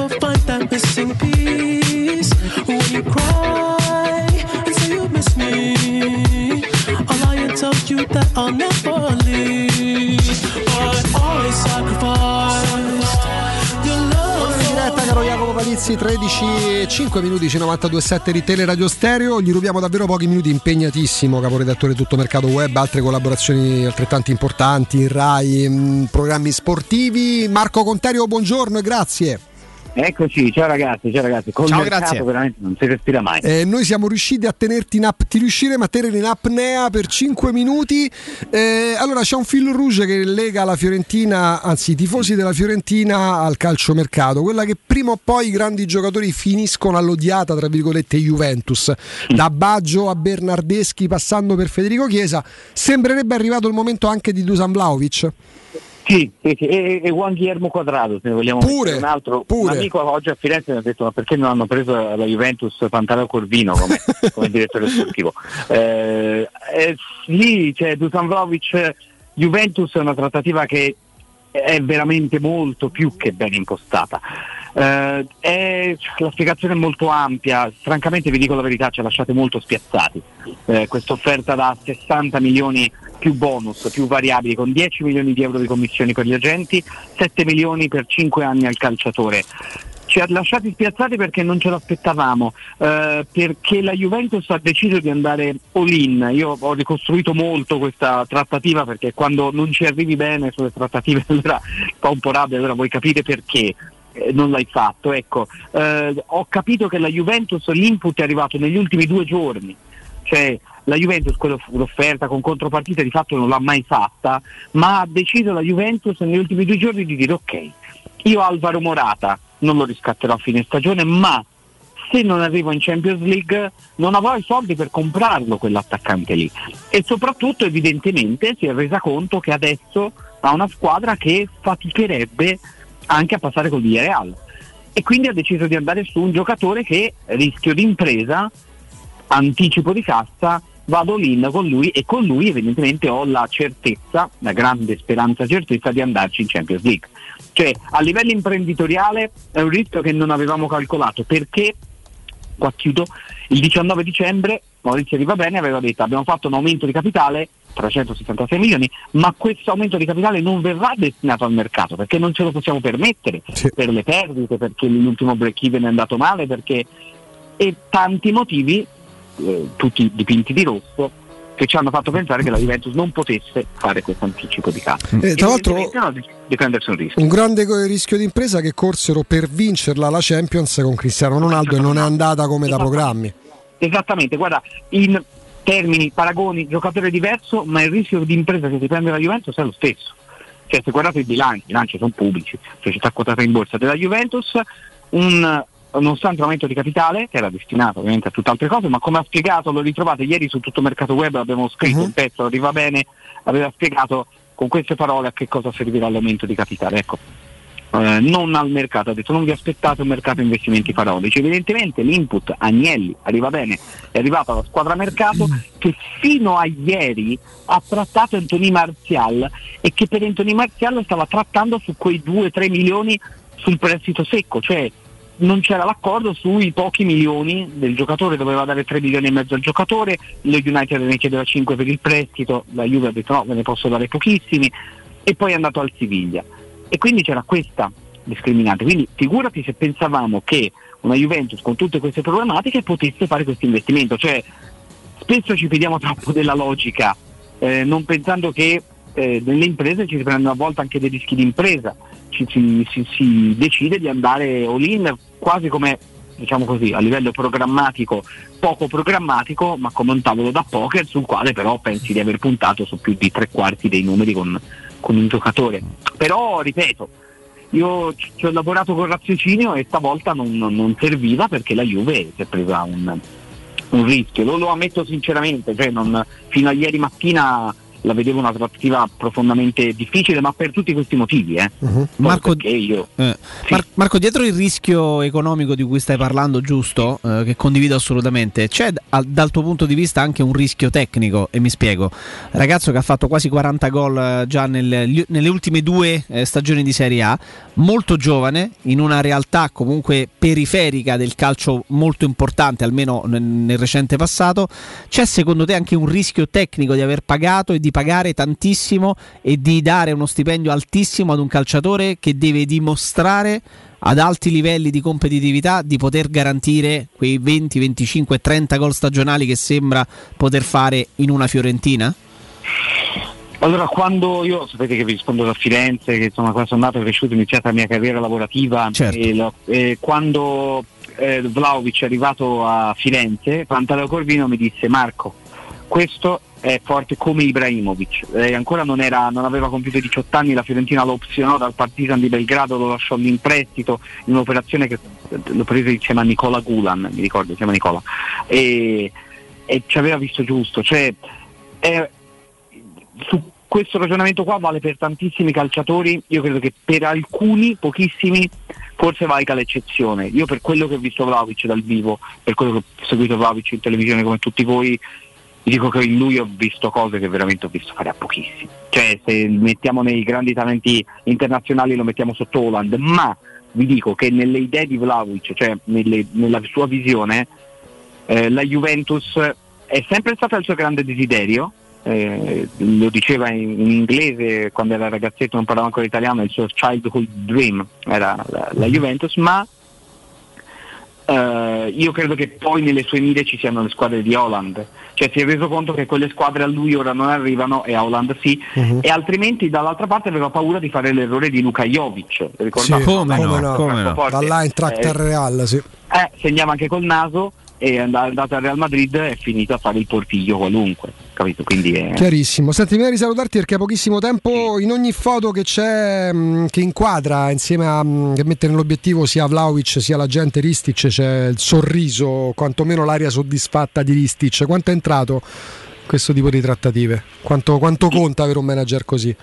Never find that missing piece. When you cry and say you miss me, I'll lie and tell you that I'll never leave. But always sacrificed your love. Diretta caro Jacopo Palizzi 13 e 5 minuti c 92.7 di Teleradio Stereo gli rubiamo davvero pochi minuti impegnatissimo caporedattore tutto mercato web altre collaborazioni altrettanto importanti in Rai mh, programmi sportivi Marco Conterio buongiorno e grazie Eccoci, ciao ragazzi, ciao ragazzi. Col Ciao, grazie. veramente non si respira mai. Eh, noi siamo riusciti a tenerti in app, ti riusciremo a tenere in apnea per 5 minuti. Eh, allora c'è un fil rouge che lega la Fiorentina, anzi i tifosi della Fiorentina al calciomercato, quella che prima o poi i grandi giocatori finiscono all'odiata, tra virgolette, Juventus. Da Baggio a Bernardeschi passando per Federico Chiesa, sembrerebbe arrivato il momento anche di Dusan Vlaovic. Sì, sì, sì. E, e Juan Guillermo Quadrado, se ne vogliamo Pure, un altro. pure. Un amico oggi a Firenze mi ha detto ma perché non hanno preso la Juventus Pantaleo Corvino come, come direttore sportivo? Eh, eh, sì, cioè Dusan Vlahovic, Juventus è una trattativa che è veramente molto più che ben impostata. Eh, è- la spiegazione è molto ampia, francamente vi dico la verità, ci ha lasciate molto spiazzati. Eh, questa offerta da 60 milioni più bonus, più variabili, con 10 milioni di euro di commissioni per gli agenti, 7 milioni per 5 anni al calciatore. Ci ha lasciati spiazzati perché non ce l'aspettavamo, eh, perché la Juventus ha deciso di andare all-in. Io ho ricostruito molto questa trattativa perché quando non ci arrivi bene sulle trattative allora fa un po' rabbia, allora voi capite perché eh, non l'hai fatto. Ecco, eh, ho capito che la Juventus l'input è arrivato negli ultimi due giorni, cioè la Juventus quello- l'offerta con contropartita di fatto non l'ha mai fatta, ma ha deciso la Juventus negli ultimi due giorni di dire ok, io Alvaro Morata non lo riscatterò a fine stagione, ma se non arrivo in Champions League non avrò i soldi per comprarlo quell'attaccante lì. E soprattutto evidentemente si è resa conto che adesso ha una squadra che faticherebbe anche a passare col Villarreal. E quindi ha deciso di andare su un giocatore che rischio di impresa, anticipo di cassa, vado in con lui e con lui evidentemente ho la certezza, la grande speranza certezza di andarci in Champions League. Cioè a livello imprenditoriale è un rischio che non avevamo calcolato perché, qua chiudo, il 19 dicembre Maurizio Di Bene aveva detto abbiamo fatto un aumento di capitale 366 milioni, ma questo aumento di capitale non verrà destinato al mercato perché non ce lo possiamo permettere per le perdite, perché l'ultimo break even è andato male, perché e tanti motivi, eh, tutti dipinti di rosso, che ci hanno fatto pensare che la Juventus non potesse fare questo anticipo di cassa. Eh, tra l'altro- di prendersi un rischio. Un grande rischio di impresa che corsero per vincerla la Champions con Cristiano Ronaldo e non è andata come da programmi. Esattamente, guarda, in termini, paragoni, giocatore diverso, ma il rischio di impresa che si prende la Juventus è lo stesso. Cioè, se guardate i bilanci, i bilanci sono pubblici, società quotata in borsa della Juventus, un, nonostante l'aumento di capitale, che era destinato ovviamente a tutt'altre cose, ma come ha spiegato, lo ritrovate ieri su tutto Mercato Web, abbiamo scritto un pezzo, arriva bene, aveva spiegato con queste parole a che cosa servirà l'aumento di capitale. Ecco. Eh, non al mercato, ha detto non vi aspettate un mercato investimenti faraonici. Evidentemente l'input Agnelli arriva bene, è arrivato alla squadra mercato che fino a ieri ha trattato Anthony Martial e che per Anthony Martial stava trattando su quei 2-3 milioni sul prestito secco, cioè non c'era l'accordo sui pochi milioni del giocatore, doveva dare 3 milioni e mezzo al giocatore, lo United ne chiedeva 5 per il prestito, la Juve ha detto no, ve ne posso dare pochissimi e poi è andato al Siviglia. E quindi c'era questa discriminante. Quindi figurati se pensavamo che una Juventus con tutte queste problematiche potesse fare questo investimento. Cioè, spesso ci fidiamo troppo della logica, eh, non pensando che eh, nelle imprese ci si prendono a volte anche dei rischi di impresa, ci, si, si- decide di andare all-in quasi come diciamo così, a livello programmatico, poco programmatico, ma come un tavolo da poker sul quale però pensi di aver puntato su più di tre quarti dei numeri con, con un giocatore. Però, ripeto, io ci ho lavorato con raziocinio e stavolta non- non serviva perché la Juve si è presa un, un rischio. Lo, lo ammetto sinceramente, cioè non- fino a ieri mattina la vedevo una trattativa profondamente difficile, ma per tutti questi motivi. Eh. Poi Marco- io Eh, Mar- Marco, dietro il rischio economico di cui stai parlando, giusto, eh, che condivido assolutamente, c'è al- dal tuo punto di vista anche un rischio tecnico, e mi spiego. Ragazzo che ha fatto quasi 40 gol eh, già nel- nelle ultime due eh, stagioni di Serie A, molto giovane, in una realtà comunque periferica del calcio molto importante, almeno nel, nel recente passato. C'è secondo te anche un rischio tecnico di aver pagato e di pagare tantissimo e di dare uno stipendio altissimo ad un calciatore che deve dimostrare ad alti livelli di competitività di poter garantire quei 20, 25, 30 gol stagionali che sembra poter fare in una Fiorentina? Allora, quando io sapete che vi rispondo da Firenze, che insomma qua sono nato e cresciuto, ho iniziato la mia carriera lavorativa Certo. e, lo- e quando eh, Vlaovic è arrivato a Firenze, Pantaleo Corvino mi disse Marco, questo è forte come Ibrahimovic. Eh, ancora non, era- non aveva compiuto 18 anni, la Fiorentina lo opzionò dal Partizan di Belgrado, lo lasciò lì in prestito in un'operazione che l'ho preso insieme a Nicola Gulan, mi ricordo, si chiama Nicola, e, e ci aveva visto giusto. Cioè, è- su questo ragionamento qua vale per tantissimi calciatori, io credo che per alcuni, pochissimi, forse valga l'eccezione. Io per quello che ho visto Vlaovic dal vivo, per quello che ho seguito Vlaovic in televisione come tutti voi, dico che in lui ho visto cose che veramente ho visto fare a pochissimi. Cioè se mettiamo nei grandi talenti internazionali lo mettiamo sotto Holland, ma vi dico che nelle idee di Vlaovic, cioè nelle- nella sua visione, eh, la Juventus è sempre stata il suo grande desiderio, eh, lo diceva in, in inglese quando era ragazzetto, non parlava ancora italiano, il suo childhood dream era la, la Juventus, ma eh, io credo che poi nelle sue mire ci siano le squadre di Holland, cioè si è reso conto che quelle squadre a lui ora non arrivano e a Holland sì, Mhm. e altrimenti dall'altra parte aveva paura di fare l'errore di Luka Jovic, ricordate? Sì, come no, Forte. Dall'Eintracht Eh, al Real, sì. eh, segnava anche col naso e è andato al Real Madrid e è finito a fare il portiglio qualunque, capito? Quindi è... Chiarissimo. Senti, mi devi salutarti perché ha pochissimo tempo. In ogni foto che c'è, mh, che inquadra insieme a mh, che mette nell'obiettivo sia Vlaovic sia la gente Ristic, c'è il sorriso, quantomeno l'aria soddisfatta di Ristic. Quanto è entrato questo tipo di trattative? Quanto, quanto conta avere un manager così?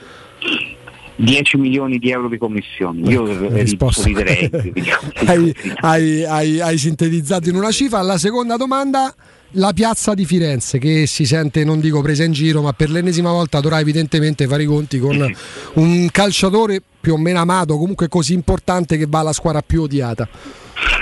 10 milioni di euro di commissioni. Io Ecco, risposta. riderei. hai, hai- hai- hai sintetizzato in una cifra. La seconda domanda, la piazza di Firenze che si sente, non dico presa in giro, ma per l'ennesima volta dovrà evidentemente fare i conti con un calciatore più o meno amato, comunque così importante che va alla squadra più odiata.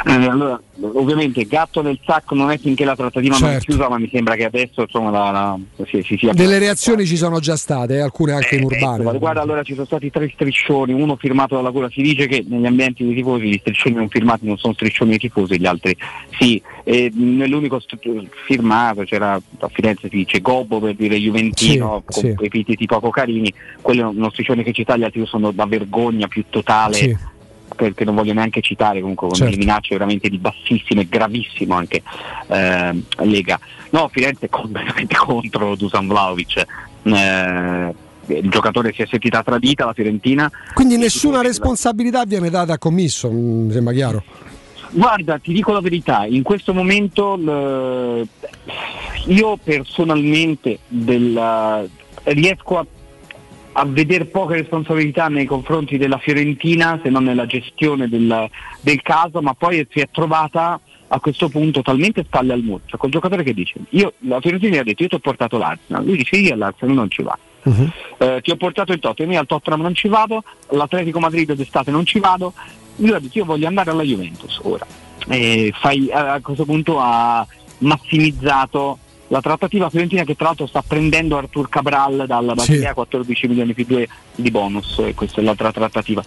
Eh, allora, ovviamente gatto nel sacco non è finché la trattativa non è Certo. chiusa, ma mi sembra che adesso insomma, la, la, si, si sia Delle reazioni ci sono già state, eh, alcune anche in urbane. Guarda, guarda, allora ci sono stati tre striscioni, uno firmato dalla Cura, si dice che negli ambienti dei tifosi gli striscioni non firmati non sono striscioni dei tifosi, gli altri sì, e nell'unico st- firmato c'era a Firenze si dice Gobbo per dire Juventino Sì, con sì. epiteti poco carini, quello è uno striscione che cita gli altri sono da vergogna più totale. Sì. Perché non voglio neanche citare comunque con Certo. delle minacce veramente di bassissimo e gravissimo anche ehm, Lega. No, Firenze è completamente contro Dusan Vlaovic. Eh, il giocatore si è sentita tradita, la Fiorentina. Quindi nessuna responsabilità viene data a commisso, mm, mi sembra chiaro. Guarda, ti dico la verità, in questo momento l- io personalmente del- riesco a, a vedere poche responsabilità nei confronti della Fiorentina, se non nella gestione del, del caso, ma poi si è trovata a questo punto talmente spalle al muro, cioè col giocatore che dice, io, la Fiorentina gli ha detto io ti ho portato l'Arsenal, lui dice io all'Arsenal non ci va. Eh, ti ho portato il Tottenham, io al Tottenham non ci vado, all'Atletico Madrid d'estate non ci vado, lui ha detto io voglio andare alla Juventus ora. E fai- a questo punto ha massimizzato la trattativa fiorentina che tra l'altro sta prendendo Artur Cabral dalla Basilea 14 milioni più 2 di bonus, e questa è l'altra trattativa.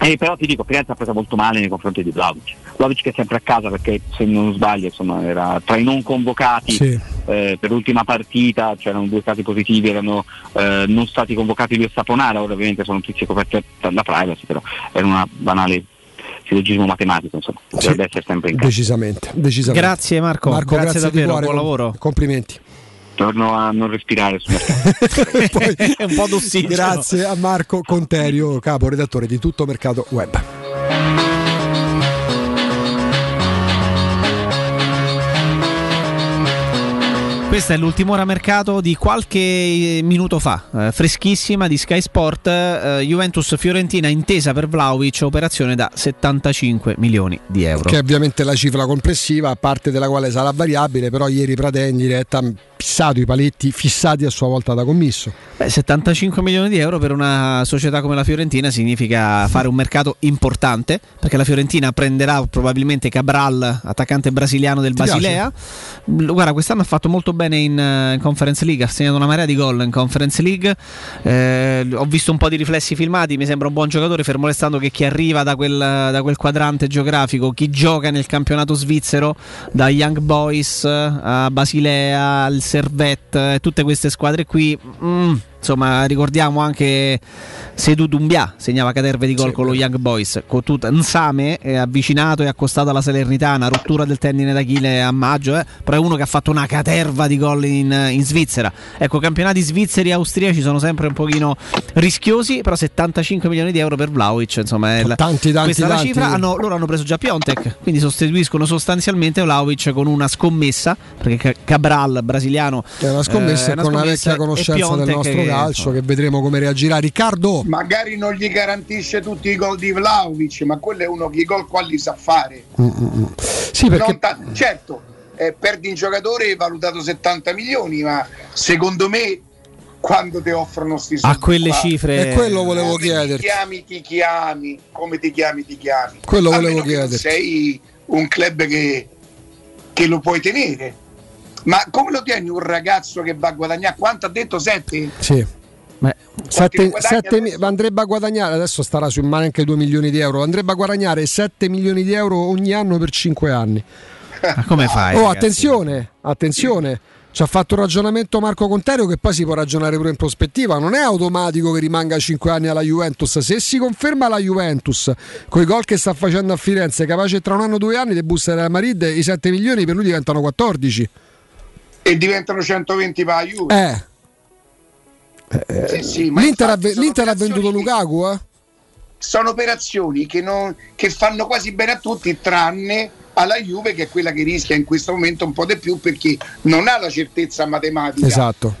Eh, però ti dico, Firenze ha preso molto male nei confronti di Vlaovic. Vlaovic che è sempre a casa perché se non sbaglio insomma, era tra i non convocati Sì. eh, per l'ultima partita, c'erano due casi positivi, erano eh, non stati convocati lui e Saponara, ora ovviamente sono tutti coperti dalla privacy, però era una banale sillogismo matematico, insomma, dovrebbe essere sempre in casa. Decisamente, decisamente. Grazie Marco, Marco grazie, grazie, davvero, cuore, buon lavoro. Complimenti. Torno a non respirare sul mercato. È un po' d'ossigeno. Grazie a Marco Conterio, capo redattore di Tutto Mercato Web. Questa è l'ultima ora mercato di qualche minuto fa, eh, freschissima di Sky Sport, eh, Juventus Fiorentina intesa per Vlaovic, operazione da 75 milioni di euro. Che è ovviamente la cifra complessiva, a parte della quale sarà variabile, però ieri Prate in diretta fissato i paletti fissati a sua volta da commisso. Beh, 75 milioni di euro per una società come la Fiorentina significa fare un mercato importante, perché la Fiorentina prenderà probabilmente Cabral, attaccante brasiliano del Basilea. Guarda, quest'anno ha fatto molto bene in, eh, in Conference League, ha segnato una marea di gol in Conference League. Eh, ho visto un po' di riflessi filmati, mi sembra un buon giocatore, fermo restando che chi arriva da quel, da quel quadrante geografico, chi gioca nel campionato svizzero, da Young Boys a Basilea, al Servette, eh, tutte queste squadre qui. mm, insomma ricordiamo anche Sedu Dumbia segnava caterve di gol con lo Young Boys. Con tutta Nsame è avvicinato e accostato alla Salernitana. Rottura del tendine d'Achille a maggio eh, però è uno che ha fatto una caterva di gol in, in Svizzera. Ecco campionati svizzeri e austriaci sono sempre un pochino rischiosi però 75 milioni di euro per Vlaovic insomma è la- Tanti, tanti, questa è la cifra. Hanno- loro hanno preso già Piontek quindi sostituiscono sostanzialmente Vlaovic con una scommessa perché Ca- Cabral brasiliano È una scommessa eh, con una scommessa vecchia e conoscenza del nostro calcio che vedremo come reagirà. Riccardo, Magari non gli garantisce tutti i gol di Vlaovic, ma quello è uno che i gol qua li sa fare. sì, perché ta- certo, eh, perdi un giocatore valutato 70 milioni, ma secondo me quando ti offrono sti soldi A quelle qua, cifre- E quello volevo come chiederti. Ti chiami, ti chiami, come ti chiami, ti chiami. Quello A volevo chiederti. sei un club che, che lo puoi tenere. Ma come lo tieni un ragazzo che va a guadagnare? Quanto ha detto? 7? sì. Sette- sette andrebbe a guadagnare, adesso starà sui mani anche 2 milioni di euro, andrebbe a guadagnare 7 milioni di euro ogni anno per 5 anni. Ma come fai? Oh, ragazzi? attenzione, attenzione. Ci ha fatto un ragionamento Marco Conterio che poi si può ragionare pure in prospettiva. Non è automatico che rimanga 5 anni alla Juventus. Se si conferma la Juventus con i gol che sta facendo a Firenze, capace tra un anno o due anni di bussare a Madrid, i 7 milioni per lui diventano 14. E diventano 120 per la Juve. Eh. Sì, sì, ma L'Inter, ha, l'Inter ha venduto Lukaku, eh? sono operazioni che, non- che fanno quasi bene a tutti, tranne alla Juve, che è quella che rischia in questo momento un po' di più perché non ha la certezza matematica. Esatto.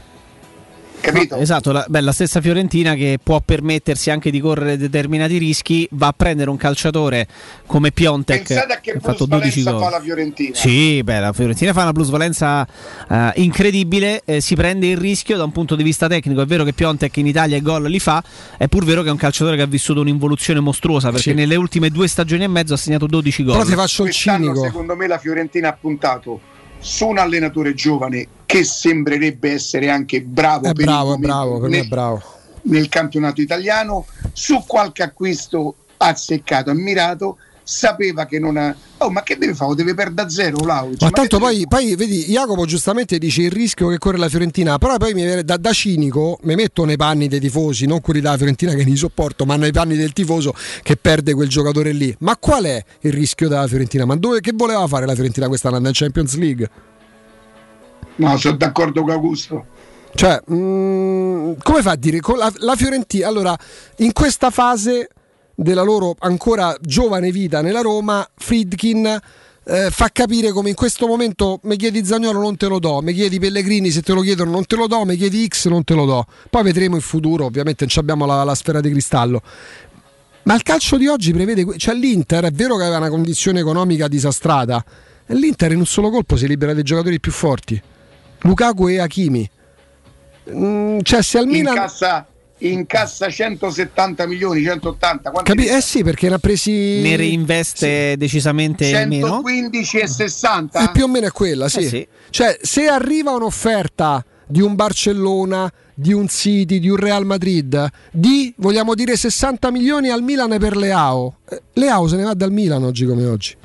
Capito? Esatto, la, beh, la stessa Fiorentina che può permettersi anche di correre determinati rischi, va a prendere un calciatore come Piontek Pensate a che ha fatto 12 plusvalenza gol. fa la Fiorentina. Sì, beh, la Fiorentina fa una plusvalenza eh, incredibile, eh, si prende il rischio da un punto di vista tecnico. È vero che Piontek in Italia i gol li fa, è pur vero che è un calciatore che ha vissuto un'involuzione mostruosa perché Sì. nelle ultime due stagioni e mezzo ha segnato 12 gol. Però ti faccio il cinico. secondo me, la Fiorentina ha puntato su un allenatore giovane che sembrerebbe essere anche bravo, È per bravo, bravo, per nel, bravo. nel campionato italiano, su qualche acquisto azzeccato, ammirato, sapeva che non ha... Oh, ma che deve fare? Deve perdere da zero Vlahovic? Ma Ma tanto poi, poi vedi, Jacopo giustamente dice il rischio che corre la Fiorentina, però poi mi da, da cinico, mi metto nei panni dei tifosi, non quelli della Fiorentina che li sopporto, ma nei panni del tifoso che perde quel giocatore lì. Ma qual è il rischio della Fiorentina? Ma dove, che voleva fare la Fiorentina quest'anno in Champions League? No, sono d'accordo con Augusto. Cioè, mm, come fa a dire? Con la, la Fiorentina, allora, in questa fase della loro ancora giovane vita nella Roma, Friedkin eh, fa capire come in questo momento mi chiedi Zagnolo non te lo do, mi chiedi Pellegrini se te lo chiedono non te lo do, mi chiedi X non te lo do. Poi vedremo in futuro, ovviamente non abbiamo la, la sfera di cristallo. Ma il calcio di oggi prevede, cioè l'Inter è vero che aveva una condizione economica disastrata, l'Inter in un solo colpo si libera dei giocatori più forti, Lukaku e Hakimi. Mm, cioè se al Milan... Incassa, incassa 170 milioni, 180. quanti Capi- eh sì, perché ne ha presi... Ne reinveste decisamente meno. 115 e 60. Eh, più o meno è quella, sì. Eh sì. Cioè, se arriva un'offerta di un Barcellona, di un City, di un Real Madrid, di, vogliamo dire, 60 milioni al Milan per Leao, eh, Leao se ne va dal Milan oggi come oggi.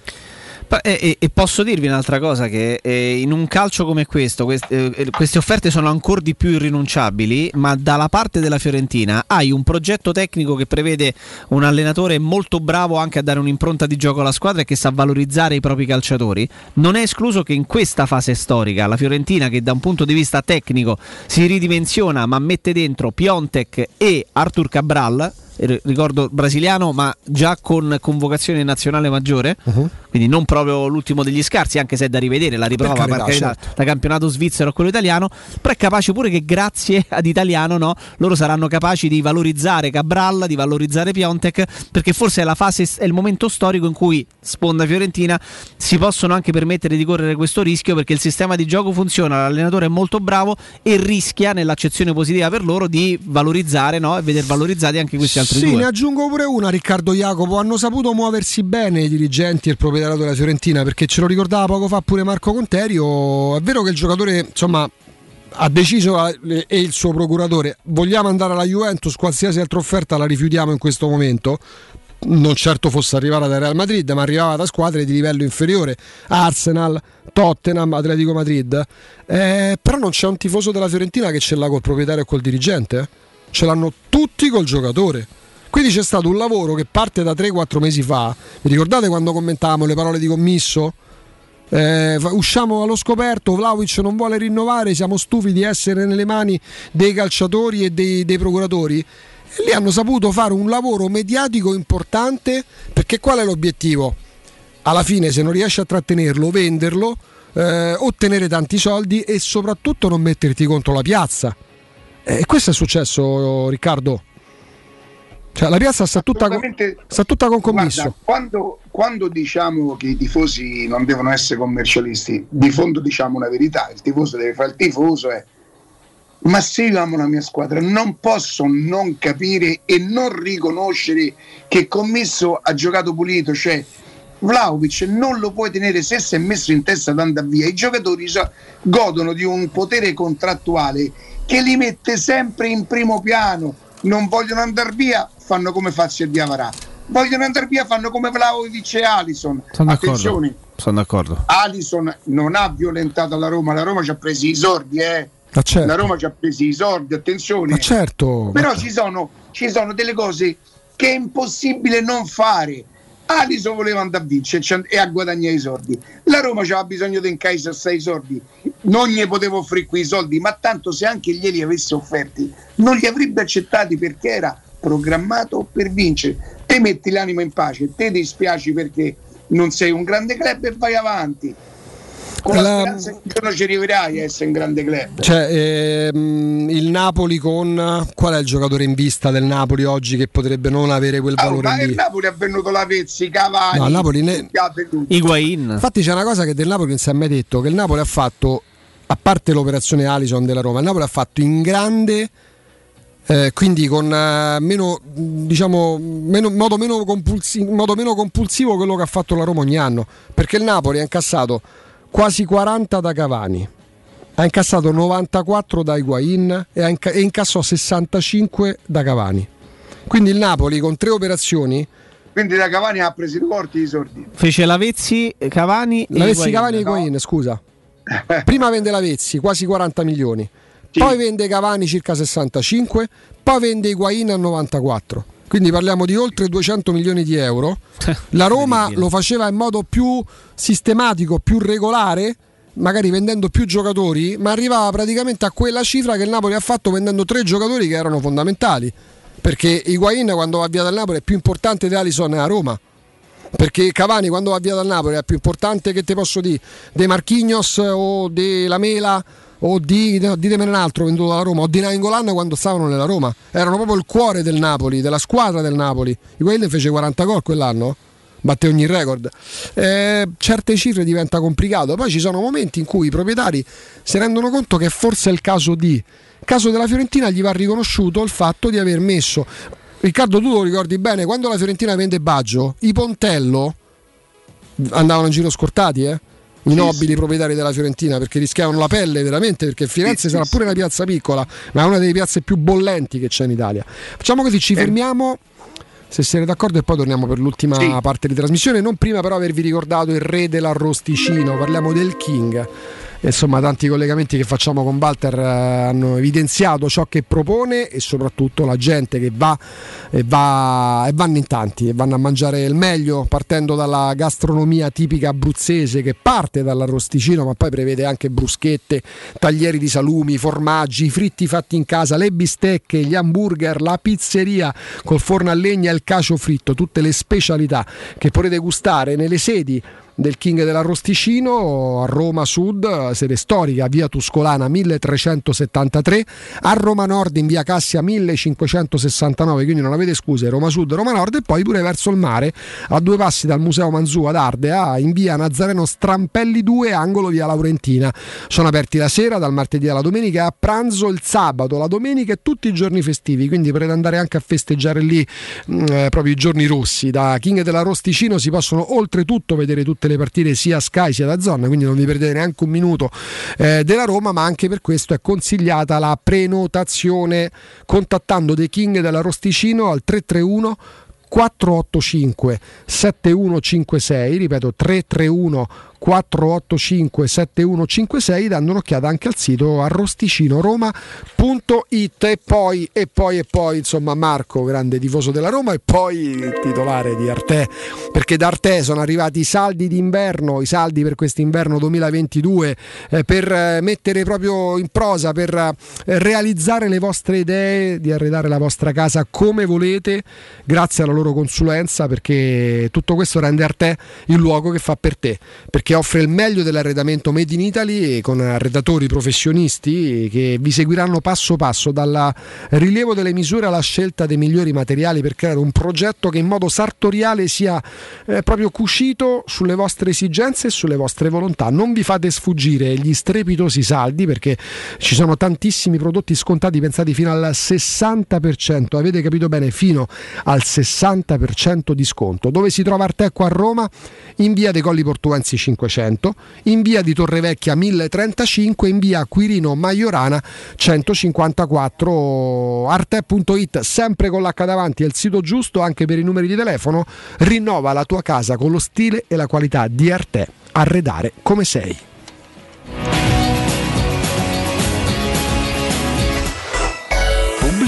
E, e- posso dirvi un'altra cosa, che eh, in un calcio come questo, quest- eh, queste offerte sono ancora di più irrinunciabili, ma dalla parte della Fiorentina hai un progetto tecnico che prevede un allenatore molto bravo anche a dare un'impronta di gioco alla squadra e che sa valorizzare i propri calciatori. Non è escluso che in questa fase storica la Fiorentina, che da un punto di vista tecnico si ridimensiona, ma mette dentro Piontek e Artur Cabral, ricordo brasiliano, ma già con convocazione nazionale maggiore, quindi non proprio l'ultimo degli scarsi, anche se è da rivedere la riprova Per carità, certo. da campionato svizzero a quello italiano, però è capace pure che grazie ad italiano no, loro saranno capaci di valorizzare Cabral, di valorizzare Piontek, perché forse è la fase, è il momento storico in cui sponda Fiorentina si possono anche permettere di correre questo rischio perché il sistema di gioco funziona, l'allenatore è molto bravo e rischia nell'accezione positiva per loro di valorizzare no, e veder valorizzati anche questi altri Sì, due. ne aggiungo pure una, Riccardo Jacopo. Hanno saputo muoversi bene i dirigenti e il proprietario della Fiorentina, perché ce lo ricordava poco fa pure Marco Conterio. È vero che il giocatore, insomma, ha deciso eh, e il suo procuratore vogliamo andare alla Juventus, qualsiasi altra offerta la rifiutiamo in questo momento. Non certo fosse arrivata dal Real Madrid, ma arrivava da squadre di livello inferiore, Arsenal, Tottenham, Atletico Madrid. Eh, però non c'è un tifoso della Fiorentina che ce l'ha col proprietario e col dirigente, ce l'hanno tutti col giocatore. Quindi c'è stato un lavoro che parte da 3-4 mesi fa. Vi ricordate quando commentavamo le parole di commisso? Eh, usciamo allo scoperto, Vlaovic non vuole rinnovare, siamo stufi di essere nelle mani dei calciatori e dei, dei procuratori. E lì hanno saputo fare un lavoro mediatico importante perché qual è l'obiettivo? Alla fine se non riesci a trattenerlo, venderlo, eh, ottenere tanti soldi e soprattutto non metterti contro la piazza. E questo è successo Riccardo. Cioè, la piazza sta tutta, sta tutta con commisso. Guarda, quando, quando diciamo che i tifosi non devono essere commercialisti, di fondo diciamo una verità, il tifoso deve fare il tifoso è ma se io amo la mia squadra non posso non capire e non riconoscere che commesso ha giocato pulito, cioè Vlaovic non lo puoi tenere se si è messo in testa ad andare via. I giocatori godono di un potere contrattuale che li mette sempre in primo piano. Non vogliono andare via, fanno come Fazio e Diavarà. Vogliono andare via, fanno come Vlaovic e Alison. Sono Attenzione, d'accordo. Sono d'accordo. Alison non ha violentato la Roma, la Roma ci ha preso i sordi, eh. Ma certo. La Roma ci ha preso i sordi, attenzione. Certo. Però ci sono, ci sono delle cose che è impossibile non fare. Alison voleva andare a vincere e a guadagnare i soldi. La Roma aveva bisogno di Kaiser 6 soldi. Non gli potevo offrire quei soldi, ma tanto se anche glieli avesse offerti, non li avrebbe accettati perché era programmato per vincere. Te metti l'anima in pace, te dispiaci perché non sei un grande club e vai avanti. Con la, La- speranza che un giorno ci arriverai a essere un grande club. Cioè, ehm, il Napoli con qual è il giocatore in vista del Napoli oggi che potrebbe non avere quel Oh, valore ma lì? il Napoli ha venuto la Vezzi, Cavani, No, il Napoli ne-. Higuain. Infatti c'è una cosa che del Napoli non si è mai detto, che il Napoli ha fatto, a parte l'operazione Alison della Roma, il Napoli ha fatto in grande, eh, quindi con eh, meno, diciamo, meno, modo, meno modo meno compulsivo quello che ha fatto la Roma ogni anno, perché il Napoli ha incassato quasi 40 da Cavani, ha incassato 94 da Higuain e, inca- e incassò 65 da Cavani. Quindi il Napoli con tre operazioni Quindi da Cavani ha preso i porti i sordi. Fece Lavezzi, Cavani e Lavezzi. Cavani e Higuain, scusa. Prima vende Lavezzi, quasi 40 milioni. Poi vende Cavani circa 65, poi vende Higuain a 94. Quindi parliamo di oltre 200 milioni di euro. La Roma lo faceva in modo più sistematico, più regolare, magari vendendo più giocatori, ma arrivava praticamente a quella cifra che il Napoli ha fatto vendendo tre giocatori che erano fondamentali. Perché Higuain quando va via dal Napoli è più importante di Alisson a Roma. Perché Cavani quando va via dal Napoli è più importante che te posso dire dei Marchignos o della Mela o di ditemene un altro venduto dalla Roma. O di Nainggolan quando stavano nella Roma. Erano proprio il cuore del Napoli della squadra del Napoli. Higuain fece 40 gol quell'anno batte ogni record. Eh, certe cifre diventa complicato. Poi ci sono momenti in cui i proprietari si rendono conto che forse è il caso di. Caso della Fiorentina gli va riconosciuto il fatto di aver messo Riccardo tu lo ricordi bene quando la Fiorentina vende Baggio i Pontello andavano in giro scortati, eh? I nobili proprietari della Fiorentina perché rischiavano la pelle veramente perché Firenze sarà pure una piazza piccola, ma è una delle piazze più bollenti che c'è in Italia. Facciamo così, ci fermiamo. Se siete d'accordo, e poi torniamo per l'ultima parte di trasmissione. Non prima, però, avervi ricordato il re dell'arrosticino. Parliamo del King. E, Insomma, tanti collegamenti che facciamo con Walter eh, hanno evidenziato ciò che propone e soprattutto la gente che va e, va e vanno in tanti e vanno a mangiare il meglio partendo dalla gastronomia tipica abruzzese che parte dall'arrosticino ma poi prevede anche bruschette, taglieri di salumi, formaggi, fritti fatti in casa, le bistecche, gli hamburger, la pizzeria col forno a legna e il cacio fritto, tutte le specialità che potete gustare nelle sedi del King dell'Arrosticino a Roma Sud, sede storica, via Tuscolana 1373, a Roma Nord in via Cassia 1569, quindi non avete scuse, Roma Sud, Roma Nord e poi pure verso il mare, a due passi dal Museo Manzù ad Ardea, in via Nazareno Strampelli 2, angolo via Laurentina. Sono aperti la sera, dal martedì alla domenica, a pranzo il sabato, la domenica e tutti i giorni festivi, quindi potete andare anche a festeggiare lì mh, eh, proprio i giorni rossi. Da King dell'Arrosticino si possono oltretutto vedere tutte le partite sia Sky sia da Zona, quindi non vi perdete neanche un minuto eh, della Roma, ma anche per questo è consigliata la prenotazione contattando The King dell'Arrosticino al 331 485 7156, ripeto 331 485 7156 dando un'occhiata anche al sito arrosticinoroma.it e poi e poi e poi insomma Marco grande tifoso della Roma e poi il titolare di Arte perché da Arte sono arrivati i saldi d'inverno i saldi per quest'inverno 2022 eh, per eh, mettere proprio in prosa per eh, realizzare le vostre idee di arredare la vostra casa come volete grazie alla loro consulenza perché tutto questo rende Arte il luogo che fa per te. Perché offre il meglio dell'arredamento made in Italy con arredatori professionisti che vi seguiranno passo passo dal rilievo delle misure alla scelta dei migliori materiali per creare un progetto che in modo sartoriale sia eh, proprio cucito sulle vostre esigenze e sulle vostre volontà. Non vi fate sfuggire gli strepitosi saldi perché ci sono tantissimi prodotti scontati pensati fino al 60%, avete capito bene, fino al 60% di sconto. Dove si trova Artecco a Roma? In via dei Colli Portuensi 500, in via di Torrevecchia 1035, in via Quirino Maiorana 154. Arte.it, sempre con l'H davanti, è il sito giusto anche per i numeri di telefono. Rinnova la tua casa con lo stile e la qualità di Arte. Arredare come sei.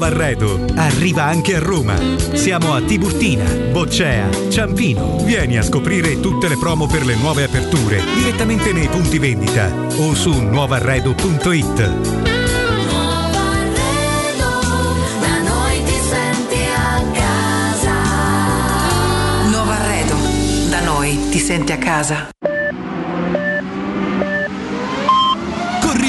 Nuovo arredo arriva anche a Roma. Siamo a Tiburtina, Boccea, Ciampino. Vieni a scoprire tutte le promo per le nuove aperture direttamente nei punti vendita o su nuovarredo.it. Da noi ti senti a casa. Nuovo arredo. Da noi ti senti a casa. Corri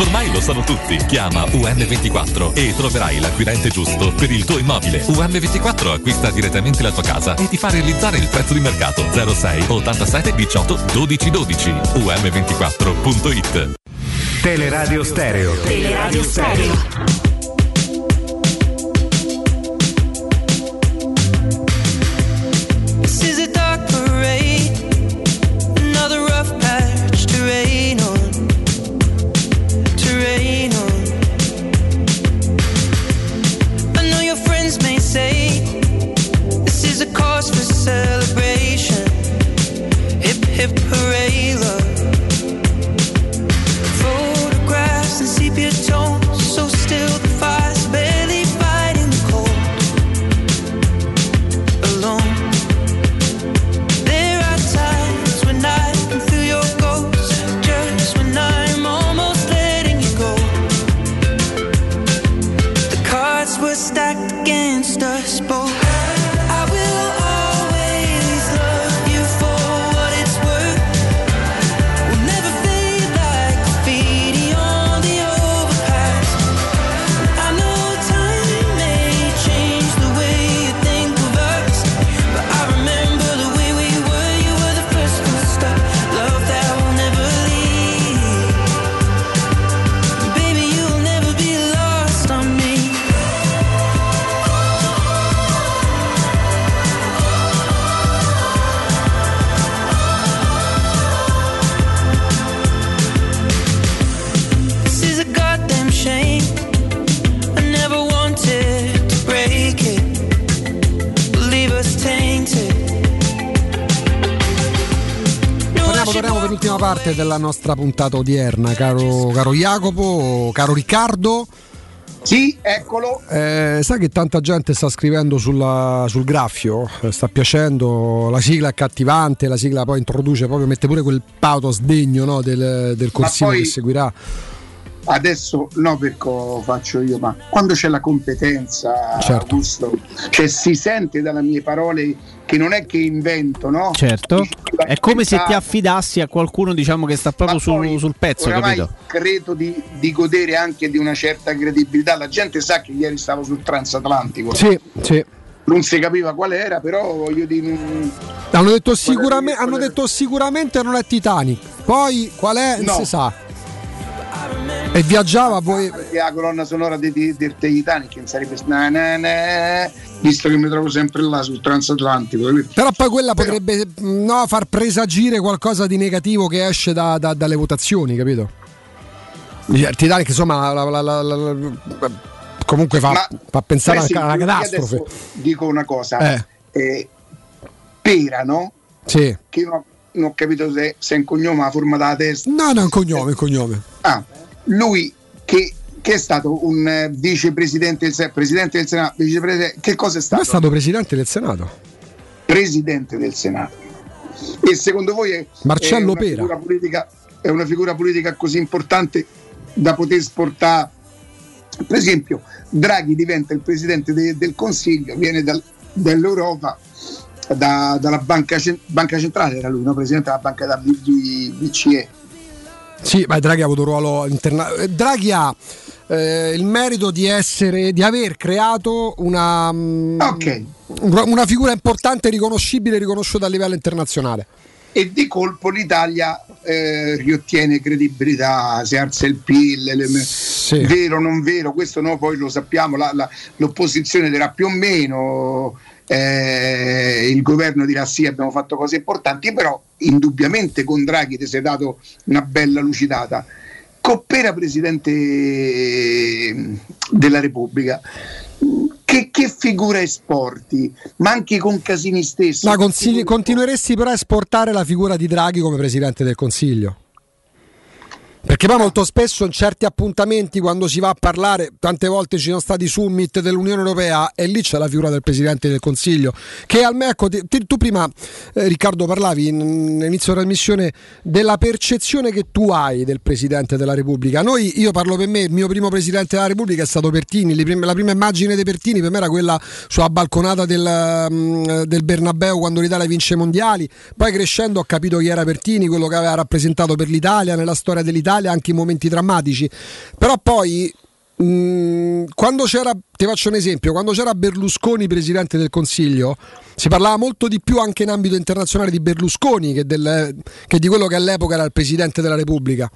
Ormai lo sanno tutti. Chiama UM24 e troverai l'acquirente giusto per il tuo immobile. UM24 acquista direttamente la tua casa e ti fa realizzare il prezzo di mercato 06 87 18 12 12. UM24.it Teleradio Stereo. Teleradio Stereo. Parte della nostra puntata odierna, caro, caro Jacopo, caro Riccardo. Sì, eccolo. Eh, sai che tanta gente sta scrivendo sulla- sul graffio, sta piacendo, la sigla è accattivante, la sigla poi introduce proprio, mette pure quel pathos degno no, del, del corsivo poi- che seguirà. Adesso no perché faccio io, ma quando c'è la competenza, Certo. Augusto, cioè si sente dalle mie parole che non è che invento, no? Certo, è come se ti affidassi a qualcuno diciamo che sta proprio su- sul pezzo, capito? credo di, di godere anche di una certa credibilità. La gente sa che ieri stavo sul transatlantico. Sì, sì. Non si capiva qual era, però voglio dire. Hanno detto, sicurame- hanno detto sicuramente non è Titanic, poi qual è? Non No. si sa. E viaggiava a voi. Perché la colonna sonora di, di, del Titanic non sarebbe na, na, na, visto che mi trovo sempre là sul transatlantico. Però poi quella potrebbe mh, no, far presagire qualcosa di negativo che esce da- da- dalle votazioni, capito? Dice, Titanic, insomma, la- la- la- la- la- comunque fa, Ma, fa pensare per esempio, alla catastrofe. Dico una cosa. Eh. Eh, Pera, no? Sì. Che non, non ho capito se, se è un cognome a forma della testa. No, no, è un cognome, è un cognome. Ah, lui che, che è stato un eh, vicepresidente del presidente del Senato, vicepresidente, che cosa è stato? è stato presidente del Senato. Presidente del Senato. E secondo voi è, Marcello è una politica, è una figura politica così importante da poter sportare? Per esempio, Draghi diventa il presidente de- del Consiglio, viene dal- dall'Europa, da- dalla banca, banca centrale, era lui, no? presidente della banca da BCE. Sì, ma Draghi ha avuto un ruolo internazionale. Draghi ha eh, il merito di essere, di aver creato una, mm, un- una figura importante, riconoscibile e riconosciuta a livello internazionale. e di colpo l'Italia eh, riottiene credibilità, si alza il PIL, le- vero o non vero, questo noi poi lo sappiamo, la- la- l'opposizione dirà più o meno, eh, il governo dirà sì, abbiamo fatto cose importanti, però indubbiamente con Draghi ti sei dato una bella lucidata. Coppera Presidente eh, della Repubblica, che, che figura esporti, ma anche con Casini stesso. Ma consigli- continueresti però a esportare la figura di Draghi come presidente del Consiglio? Perché poi molto spesso in certi appuntamenti quando si va a parlare, tante volte ci sono stati summit dell'Unione Europea e lì c'è la figura del Presidente del Consiglio. Che ti- ti- tu prima eh, Riccardo parlavi in, all'inizio della trasmissione della percezione che tu hai del Presidente della Repubblica. Noi, io parlo per me, il mio primo Presidente della Repubblica è stato Pertini, prime- la prima immagine di Pertini per me era quella sulla balconata del, mm, del Bernabeu quando l'Italia vince i mondiali, poi crescendo ho capito chi era Pertini, quello che aveva rappresentato per l'Italia, nella storia dell'Italia, anche in momenti drammatici. Però poi Mm, quando c'era, ti faccio un esempio, quando c'era Berlusconi presidente del Consiglio, si parlava molto di più anche in ambito internazionale di Berlusconi che, del- che di quello che all'epoca era il presidente della Repubblica.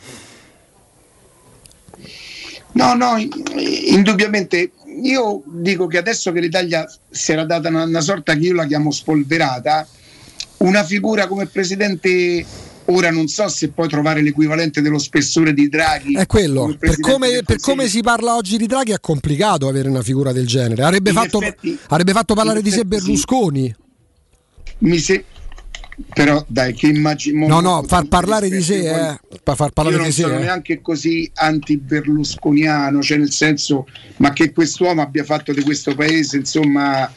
No, no, indubbiamente. Io dico che adesso che l'Italia si era data una, una sorta che io la chiamo spolverata, una figura come presidente, ora non so se puoi trovare l'equivalente dello spessore di Draghi. È quello. Per come, per come si parla oggi di Draghi è complicato avere una figura del genere. Avrebbe, fatto, effetti- avrebbe fatto parlare di sé. Berlusconi. Mi se... Però dai, che immagino. No, no, far parlare di sé, eh. Far parlare io non di sé. sono eh. neanche così anti-berlusconiano, cioè nel senso, ma che quest'uomo abbia fatto di questo paese, insomma,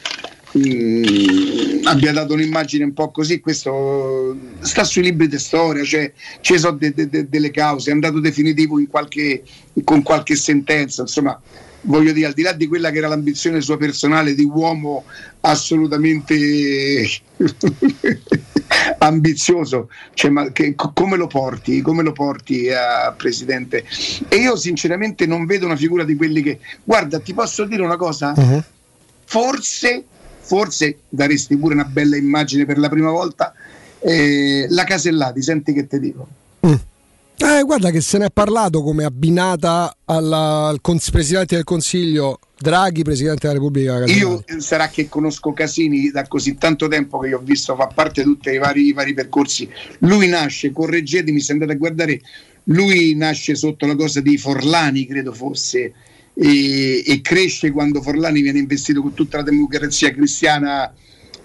mm, abbia dato un'immagine un po' così, questo sta sui libri di storia, cioè ci sono de- de- de- delle cause, è andato definitivo in qualche, con qualche sentenza, insomma. Voglio dire, al di là di quella che era l'ambizione sua personale di uomo assolutamente ambizioso, cioè, ma che- co- come lo porti? Come lo porti a presidente? E io sinceramente non vedo una figura di quelli che guarda, ti posso dire una cosa? Mhm. Forse, forse daresti pure una bella immagine per la prima volta. eh, la Casellati, senti che ti dico. Eh, guarda che se ne è parlato come abbinata alla- al cons- Presidente del Consiglio Draghi, Presidente della Repubblica. Io eh, sarà che conosco Casini da così tanto tempo che io ho visto fa parte di tutti i vari, i vari percorsi. Lui nasce, correggetemi se andate a guardare, lui nasce sotto la cosa di Forlani, credo fosse, e, e cresce quando Forlani viene investito con tutta la democrazia cristiana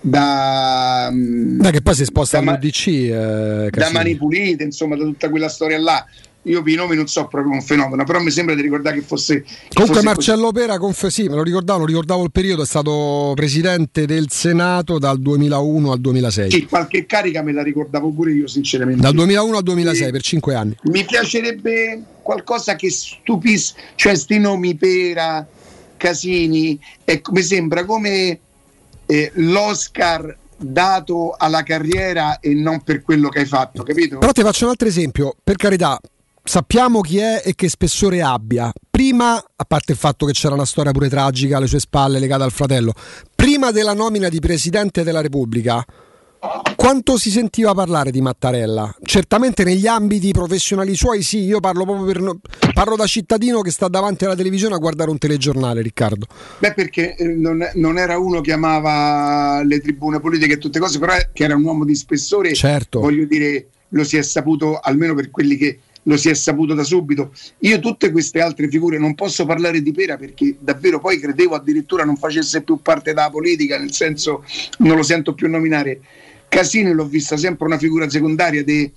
da, Dai, che poi si sposta da all'UDC. Eh, da mani pulite, insomma, da tutta quella storia là. Io per i nomi non so proprio un fenomeno, però mi sembra di ricordare che fosse. che Comunque fosse Marcello Pera, conf- sì, me lo ricordavo, lo ricordavo il periodo, è stato presidente del Senato dal 2001 al 2006. così. Sì, qualche carica me la ricordavo pure io, sinceramente. Dal 2001 al 2006, per 5 anni. Mi piacerebbe qualcosa che stupisse, cioè sti nomi Pera, Casini, ecco, mi sembra come eh, l'Oscar dato alla carriera e non per quello che hai fatto, capito? Però ti faccio un altro esempio, per carità, sappiamo chi è e che spessore abbia. Prima, a parte il fatto che c'era una storia pure tragica alle sue spalle legata al fratello, prima della nomina di Presidente della Repubblica, quanto si sentiva parlare di Mattarella? Certamente negli ambiti professionali suoi sì, io parlo proprio per no- parlo da cittadino che sta davanti alla televisione a guardare un telegiornale, Riccardo. Beh, perché eh, non, non era uno che amava le tribune politiche e tutte cose, però che era un uomo di spessore. Certo. Voglio dire, lo si è saputo, almeno per quelli che lo si è saputo da subito. Io tutte queste altre figure non posso parlare di Pera perché davvero poi credevo addirittura non facesse più parte della politica, nel senso non lo sento più nominare. Casini l'ho vista sempre una figura secondaria di,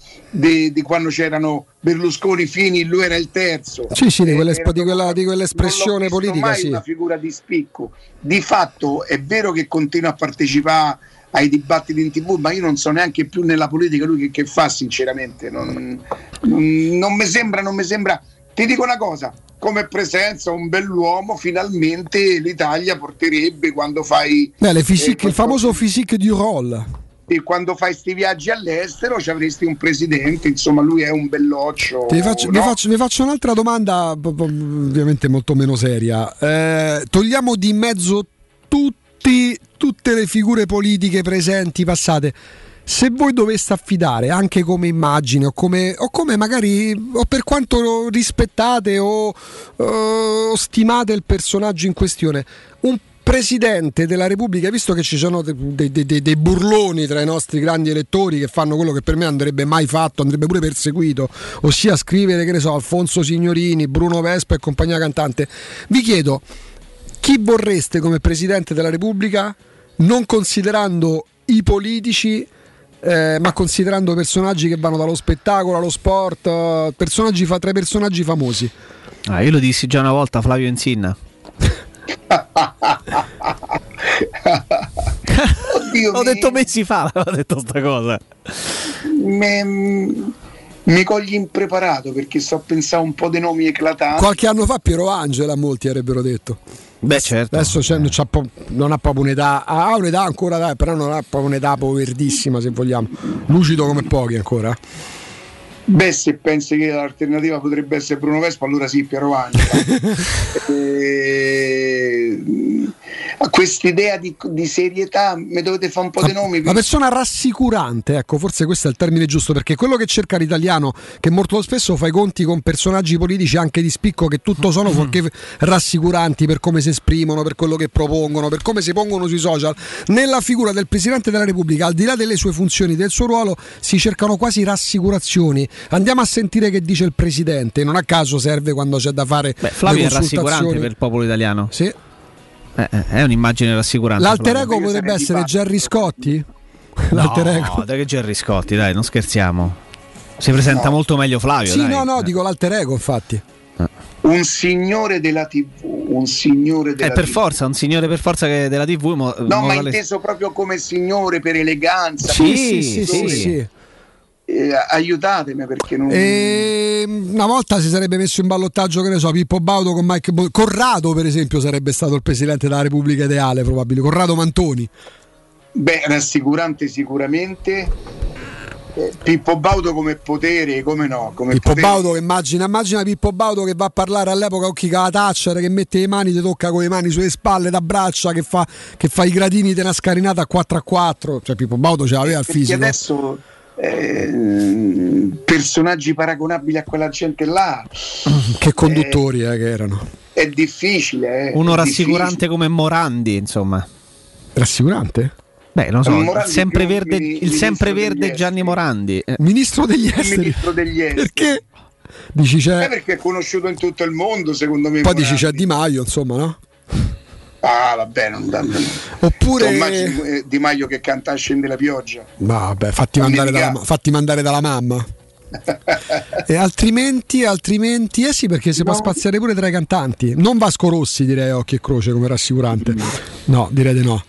quando c'erano Berlusconi, Fini, lui era il terzo. Sì, sì, di, Eh, quell'esp- era di quella- di quell'espressione non l'ho visto politica, mai sì. una figura di spicco. Di fatto è vero che continua a partecipare ai dibattiti in tv, ma io non so neanche più nella politica lui che, che fa sinceramente. Non, non- mi sembra, non mi sembra. Ti dico una cosa, come presenza un bell'uomo finalmente l'Italia porterebbe quando fai... Beh, le physique- eh, il famoso physique du rôle. e quando fai sti viaggi all'estero ci avresti un presidente, insomma lui è un belloccio. Ti faccio, vi no? faccio- vi faccio un'altra domanda, ovviamente molto meno seria. Eh, togliamo di mezzo tutti, tutte le figure politiche presenti, passate. Se voi doveste affidare anche come immagine o come, o come magari o per quanto rispettate o, o stimate il personaggio in questione, un presidente della Repubblica, visto che ci sono dei, dei- dei- dei burloni tra i nostri grandi elettori che fanno quello che per me andrebbe mai fatto, andrebbe pure perseguito, ossia scrivere, che ne so, Alfonso Signorini, Bruno Vespa e compagnia cantante, vi chiedo chi vorreste come presidente della Repubblica, non considerando i politici, eh, ma considerando personaggi che vanno dallo spettacolo allo sport, eh, personaggi fa- tra i personaggi famosi. Ah, io lo dissi già una volta, Flavio Insinna. Ho detto mesi fa, ho detto sta cosa. Me- mi cogli impreparato perché sto a pensare un po' dei nomi eclatanti. Qualche anno fa Piero Angela, molti avrebbero detto. Beh, certo. Adesso c'è- c'ha po- non ha proprio un'età, ha un'età ancora, dai, però non ha proprio un'età poverdissima se vogliamo. Lucido come pochi ancora. Beh, se pensi che l'alternativa potrebbe essere Bruno Vespa, allora sì, Piero Angela. Eh, a quest'idea di, di serietà mi dovete fare un po' di nomi. Una persona rassicurante, ecco, forse questo è il termine giusto, perché quello che cerca l'italiano, che molto spesso fa i conti con personaggi politici anche di spicco che tutto sono fuorché rassicuranti per come si esprimono, per quello che propongono, per come si pongono sui social, nella figura del Presidente della Repubblica, al di là delle sue funzioni, del suo ruolo, si cercano quasi rassicurazioni. Andiamo a sentire che dice il Presidente, non a caso serve quando c'è da fare Beh, Flavio è rassicurante per il popolo italiano. Sì. Eh, eh, è un'immagine rassicurante. L'alter ego potrebbe essere Gerry Scotti? No, L'alter ego. dai che Gerry Scotti, dai, non scherziamo. Si presenta molto meglio Flavio, Sì, dai. no, no, dico l'alter ego, infatti. Un signore della TV, un signore È della Eh, per TV. forza, un signore per forza che della TV. mo- No, ma modale- inteso proprio come signore per eleganza. Sì, per sì, sì, dove- sì, sì. Eh, aiutatemi perché non. E una volta si sarebbe messo in ballottaggio, che ne so, Pippo Baudo con Mike Bo- Corrado, per esempio, sarebbe stato il presidente della Repubblica ideale, probabilmente. Corrado Mantoni. Beh, rassicurante sicuramente. Eh, Pippo Baudo come potere, come no? Come Pippo potere. Baudo che immagina, immagina Pippo Baudo che va a parlare all'epoca occhi con la Thatcher, che mette le mani, ti tocca con le mani sulle spalle, da braccia, che fa, che fa i gradini di una scarinata a 4 a 4. Cioè Pippo Baudo ce l'aveva il Perché fisico. adesso eh, personaggi paragonabili a quella gente là Che conduttori eh, che erano. è difficile. eh, Uno è rassicurante come Morandi, insomma. Rassicurante? Beh, non so, Un il Morandi sempreverde, il sempreverde Gianni Morandi. Eh, Ministro degli Il esteri. ministro degli esteri. Perché? Dici Eh, c'è. perché è conosciuto in tutto il mondo, secondo me. Poi Morandi. dici c'è Di Maio, insomma, no? Ah, vabbè, non da. Oppure. Immagino, eh, Di Maio che canta Scende la pioggia. Vabbè, fatti mandare, dalla, fatti mandare dalla mamma. e altrimenti, altrimenti, eh sì, perché si può spaziare pure tra i cantanti. Non Vasco Rossi, direi a occhio e croce come rassicurante. No, direi di no.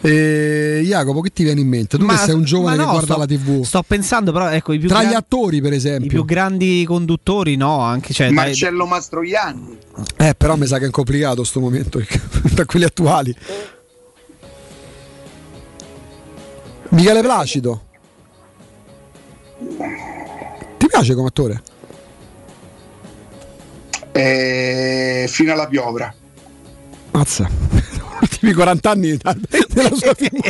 E Jacopo, che ti viene in mente? Tu che sei un giovane ma che no, guarda sto- la TV. Sto pensando, però, ecco, i più, Tra gli gran- attori, per i esempio. più grandi conduttori, no, anche cioè, dai- Marcello Mastroianni. Eh, però mi sa che è complicato sto momento tra quelli attuali. Michele Placido. Ti piace come attore? Eh, fino alla piovra. Mazza. Ultimi 40 anni della sua figura.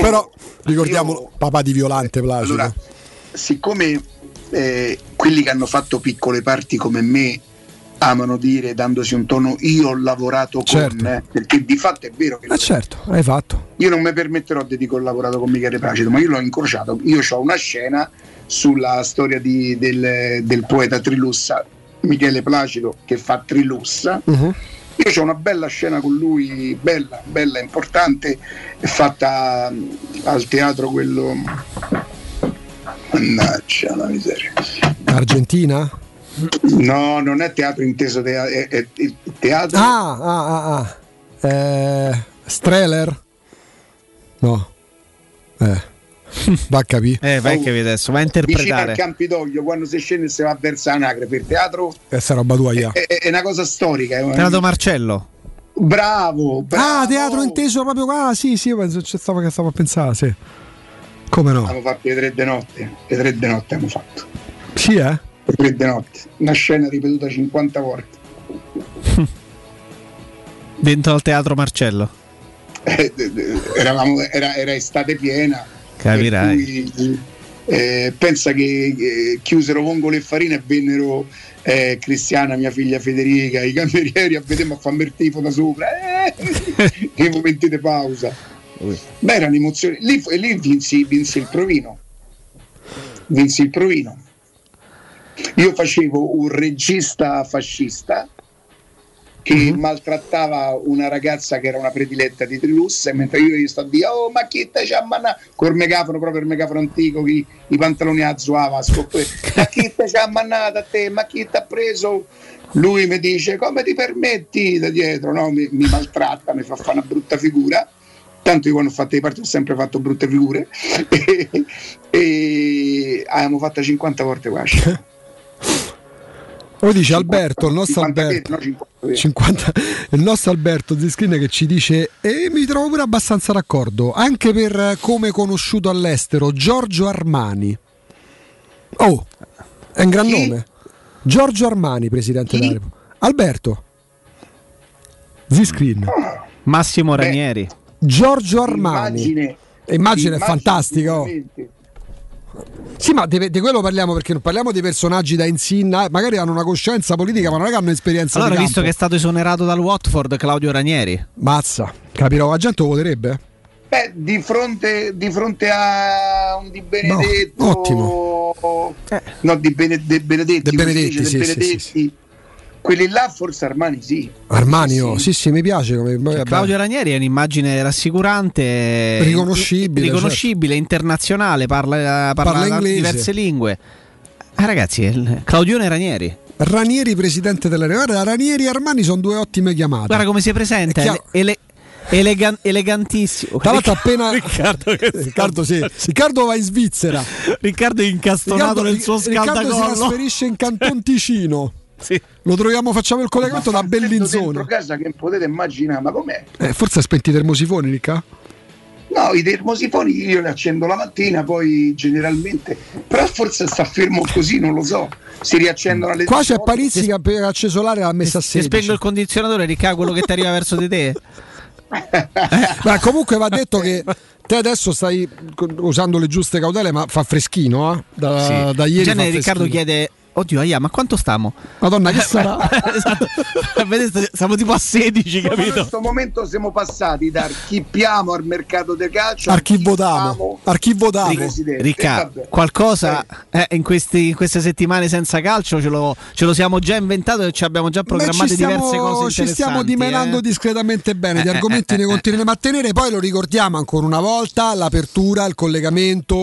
Però ricordiamo papà di Violante Placido. Allora, siccome eh, quelli che hanno fatto piccole parti come me amano dire dandosi un tono io ho lavorato Certo. con eh, perché di fatto è vero che Eh certo, hai fatto. io non mi permetterò di dire che ho lavorato con Michele Placido ma io l'ho incrociato io ho una scena sulla storia di- del, del poeta Trilussa Michele Placido che fa Trilussa Mhm. io ho una bella scena con lui, bella, bella, importante, fatta mm, al teatro quello. Mannaggia la miseria. Argentina? No, non è teatro inteso, tea- è, è- è teatro. Ah, ah, ah, ah. Eh, Streller? No. Eh. Va a capire. Eh, vai che vedi adesso, va a Vicino al interpretare. Campidoglio, quando si scende e si va verso Anacre per teatro, Questa roba tua, ja. è, è una cosa storica. è- Teatro Marcello. Bravo, bravo. Ah, teatro inteso proprio. Ah, sì, sì, io penso ci stavo, che stavo a pensare, sì. Come no? Abbiamo fatto le tre di notte, le tre di notte abbiamo fatto. Sì, eh? Le tre di notte, una scena ripetuta 50 volte. Dentro al teatro Marcello. Eh, eh, eh, eravamo- era, era estate piena. Capirai. cui, eh, pensa che eh, chiusero Vongole e Farina e vennero eh, Cristiana, mia figlia Federica, i camerieri a vedere a farmi il tifo da sopra. Eh, nei momenti di pausa. Beh, era un'emozione. Lì, lì vinsi, vinsi il provino. Vinsi il provino. Io facevo un regista fascista che maltrattava una ragazza che era una prediletta di Trilus e mentre io gli sto a dire oh ma chi te c'ha mannato col megafono proprio il megafono antico chi, i pantaloni a zuava scoppe, ma chi te c'ha mannato a te? Ma chi ti ha preso? Lui mi dice come ti permetti da dietro? No? mi, mi maltratta mi fa fare una brutta figura. Tanto io quando ho fatto i parti ho sempre fatto brutte figure. E, e abbiamo fatto 50 volte quasi Poi dice Alberto, il nostro 50 Alberto, no, 50. 50 il nostro Alberto Ziscreen che ci dice e mi trovo pure abbastanza d'accordo anche per come conosciuto all'estero Giorgio Armani. Oh è un gran nome. Giorgio Armani presidente della Repubblica Alberto. Ziscreen Massimo Ranieri. Giorgio Armani. Immagine- immagine, è immagine fantastica oh. Sì, ma di, di quello parliamo perché non parliamo di personaggi da insinna, magari hanno una coscienza politica, ma non è che hanno esperienza Allora, di visto che è stato esonerato dal Watford Claudio Ranieri. Mazza, capirò, la gente lo voterebbe? Beh, di fronte, di fronte a un Di Benedetto, ottimo. no, di, Bene- De Benedetti, De Benedetti, sì, De sì, Benedetti, quelli là forse Armani sì. Armani, oh, sì, sì, mi piace. Come, vabbè. Claudio Ranieri è un'immagine rassicurante, Riconoscibile, riconoscibile internazionale, parla, parla, Parla inglese. diverse lingue. Ah, ragazzi, Claudione Ranieri. Ranieri, presidente della Guarda, Ranieri e Armani sono due ottime chiamate. Guarda come si presenta, elegan- elegantissimo. Tra l'altro appena Riccardo, che Riccardo, sì. Riccardo va in Svizzera. Riccardo è incastonato nel suo Riccardo si scaldacollo. trasferisce in Canton Ticino. Lo troviamo, facciamo il collegamento da dentro Bellinzona. casa che potete immaginare, ma com'è? Eh, forse ha spenti i termosifoni, Ricca? No, i termosifoni io li accendo la mattina, poi generalmente, però forse sta fermo così, non lo so. Si riaccendono alle Qua c'è 18. Parizzi che ha appena acceso l'aria e l'ha messa a Se 16. spengo il condizionatore, Riccardo, quello che ti arriva verso di te. Ma comunque va detto che te adesso stai usando le giuste cautele, ma fa freschino, eh? Da, Sì. da ieri. In genere Riccardo chiede Oddio, aia, ma quanto stiamo? Madonna, che sarà? esatto. Vedete, siamo tipo a 16, In capito? questo momento siamo passati da archippiamo al mercato del calcio. Archivodamo. Presidente. Ricca, Eh, qualcosa eh, in, questi- in queste settimane senza calcio ce lo, ce lo siamo già inventato e ci abbiamo già programmate ci stiamo, diverse cose ci stiamo dimenando eh. discretamente bene, di Eh, eh, argomenti eh, ne eh, continueremo a tenere, poi lo ricordiamo ancora una volta, l'apertura, il collegamento,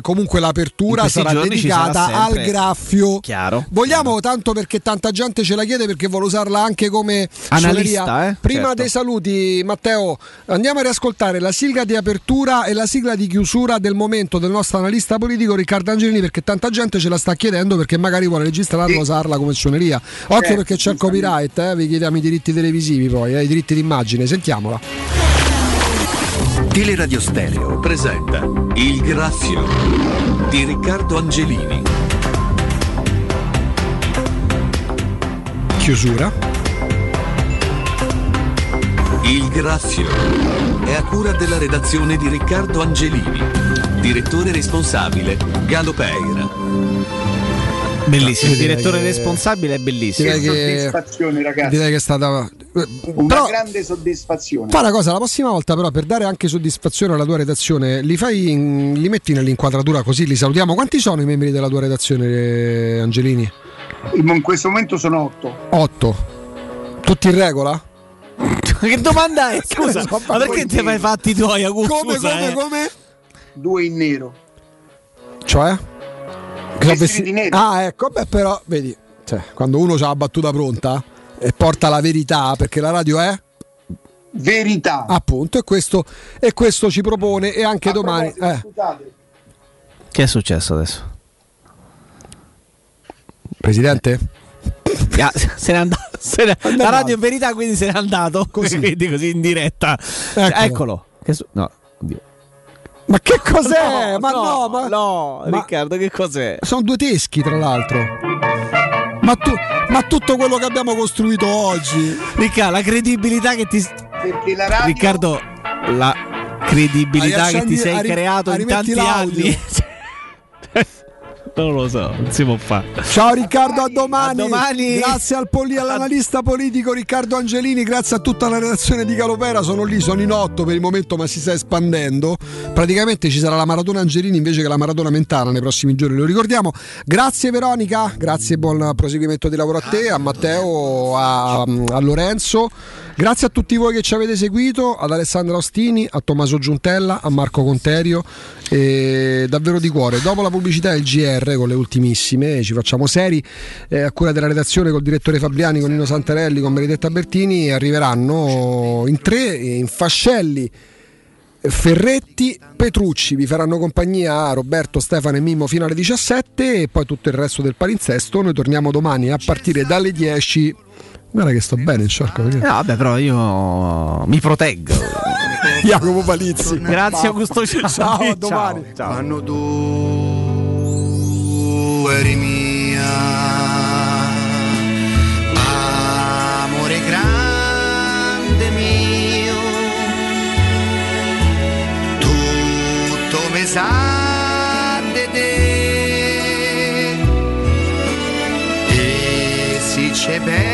comunque In l'apertura sarà dedicata sarà al graffio. Chiaro. Vogliamo tanto perché tanta gente ce la chiede perché vuole usarla anche come Analista, suoneria. eh? Prima Certo. dei saluti, Matteo, andiamo a riascoltare la sigla di apertura e la sigla di chiusura del momento del nostro analista politico Riccardo Angelini perché tanta gente ce la sta chiedendo perché magari vuole registrarla e usarla come suoneria. Occhio Certo, perché c'è il copyright, eh? vi chiediamo i diritti televisivi poi, eh, i diritti d'immagine, sentiamola. Teleradio Stereo presenta Il Graffio di Riccardo Angelini. Chiusura. Il Graffio è a cura della redazione di Riccardo Angelini. Direttore responsabile Galo Peira. Bellissimo, il direttore che- responsabile è bellissimo. Direi che, soddisfazione, ragazzi. direi che è stata... Una Però, grande soddisfazione. Fa una cosa, la prossima volta però per dare anche soddisfazione alla tua redazione, li fai in- li metti nell'inquadratura così li salutiamo. Quanti sono i membri della tua redazione, eh, Angelini? In questo momento sono otto. Otto. Tutti in regola? che domanda è? Scusa, So, ma perché ti fai i fatti tuoi, Augusto? Come, Scusa, come, eh. come? Due in nero. Cioè? Vestiti di nero. Ah, ecco, beh, però, vedi, cioè, quando uno ha la battuta pronta e porta la verità, perché la radio è verità. Appunto, e questo, e questo ci propone e anche domani. eh. Che è successo adesso? Presidente? Ah, se n'è andato. se n'è- la radio è verità, quindi se n'è andato. Così, quindi così in diretta. Eccolo. Eccolo. Che su- no, oddio. Ma che cos'è? No, ma no, no, ma, no, ma- Riccardo, che cos'è? Sono due teschi, tra l'altro. Ma, tu- ma tutto quello che abbiamo costruito oggi. Riccardo, la credibilità che ti. Perché la radio Riccardo, la credibilità che ti sei arri- creato in tanti l'audio. anni. Non lo so, non si può fare. Ciao Riccardo, a domani. A domani. Grazie al poli- all'analista politico Riccardo Angelini, grazie a tutta la redazione di Calopera. Sono lì, sono in otto per il momento, ma si sta espandendo. Praticamente ci sarà la maratona Angelini invece che la maratona Mentana nei prossimi giorni, lo ricordiamo. Grazie Veronica, grazie, buon proseguimento di lavoro a te, a Matteo, a, a Lorenzo. Grazie a tutti voi che ci avete seguito, ad Alessandro Ostini, a Tommaso Giuntella, a Marco Conterio. E davvero di cuore. Dopo la pubblicità e il GR con le ultimissime, ci facciamo seri eh, a cura della redazione col direttore Fabriani, con Nino Santarelli, con Benedetta Bertini. Arriveranno in tre, in fascelli. Ferretti, Petrucci vi faranno compagnia a Roberto, Stefano e Mimmo fino alle 17 e poi tutto il resto del palinsesto. Noi torniamo domani a partire dalle 10. Guarda che sto bene in sciarco. Eh, vabbè, però io mi proteggo. Jacopo Palizzi. Grazie Augusto Ciao. Ciao, a domani. Ciao. Quando tu eri mia, amore grande mio, tutto mi sa te e se ci penso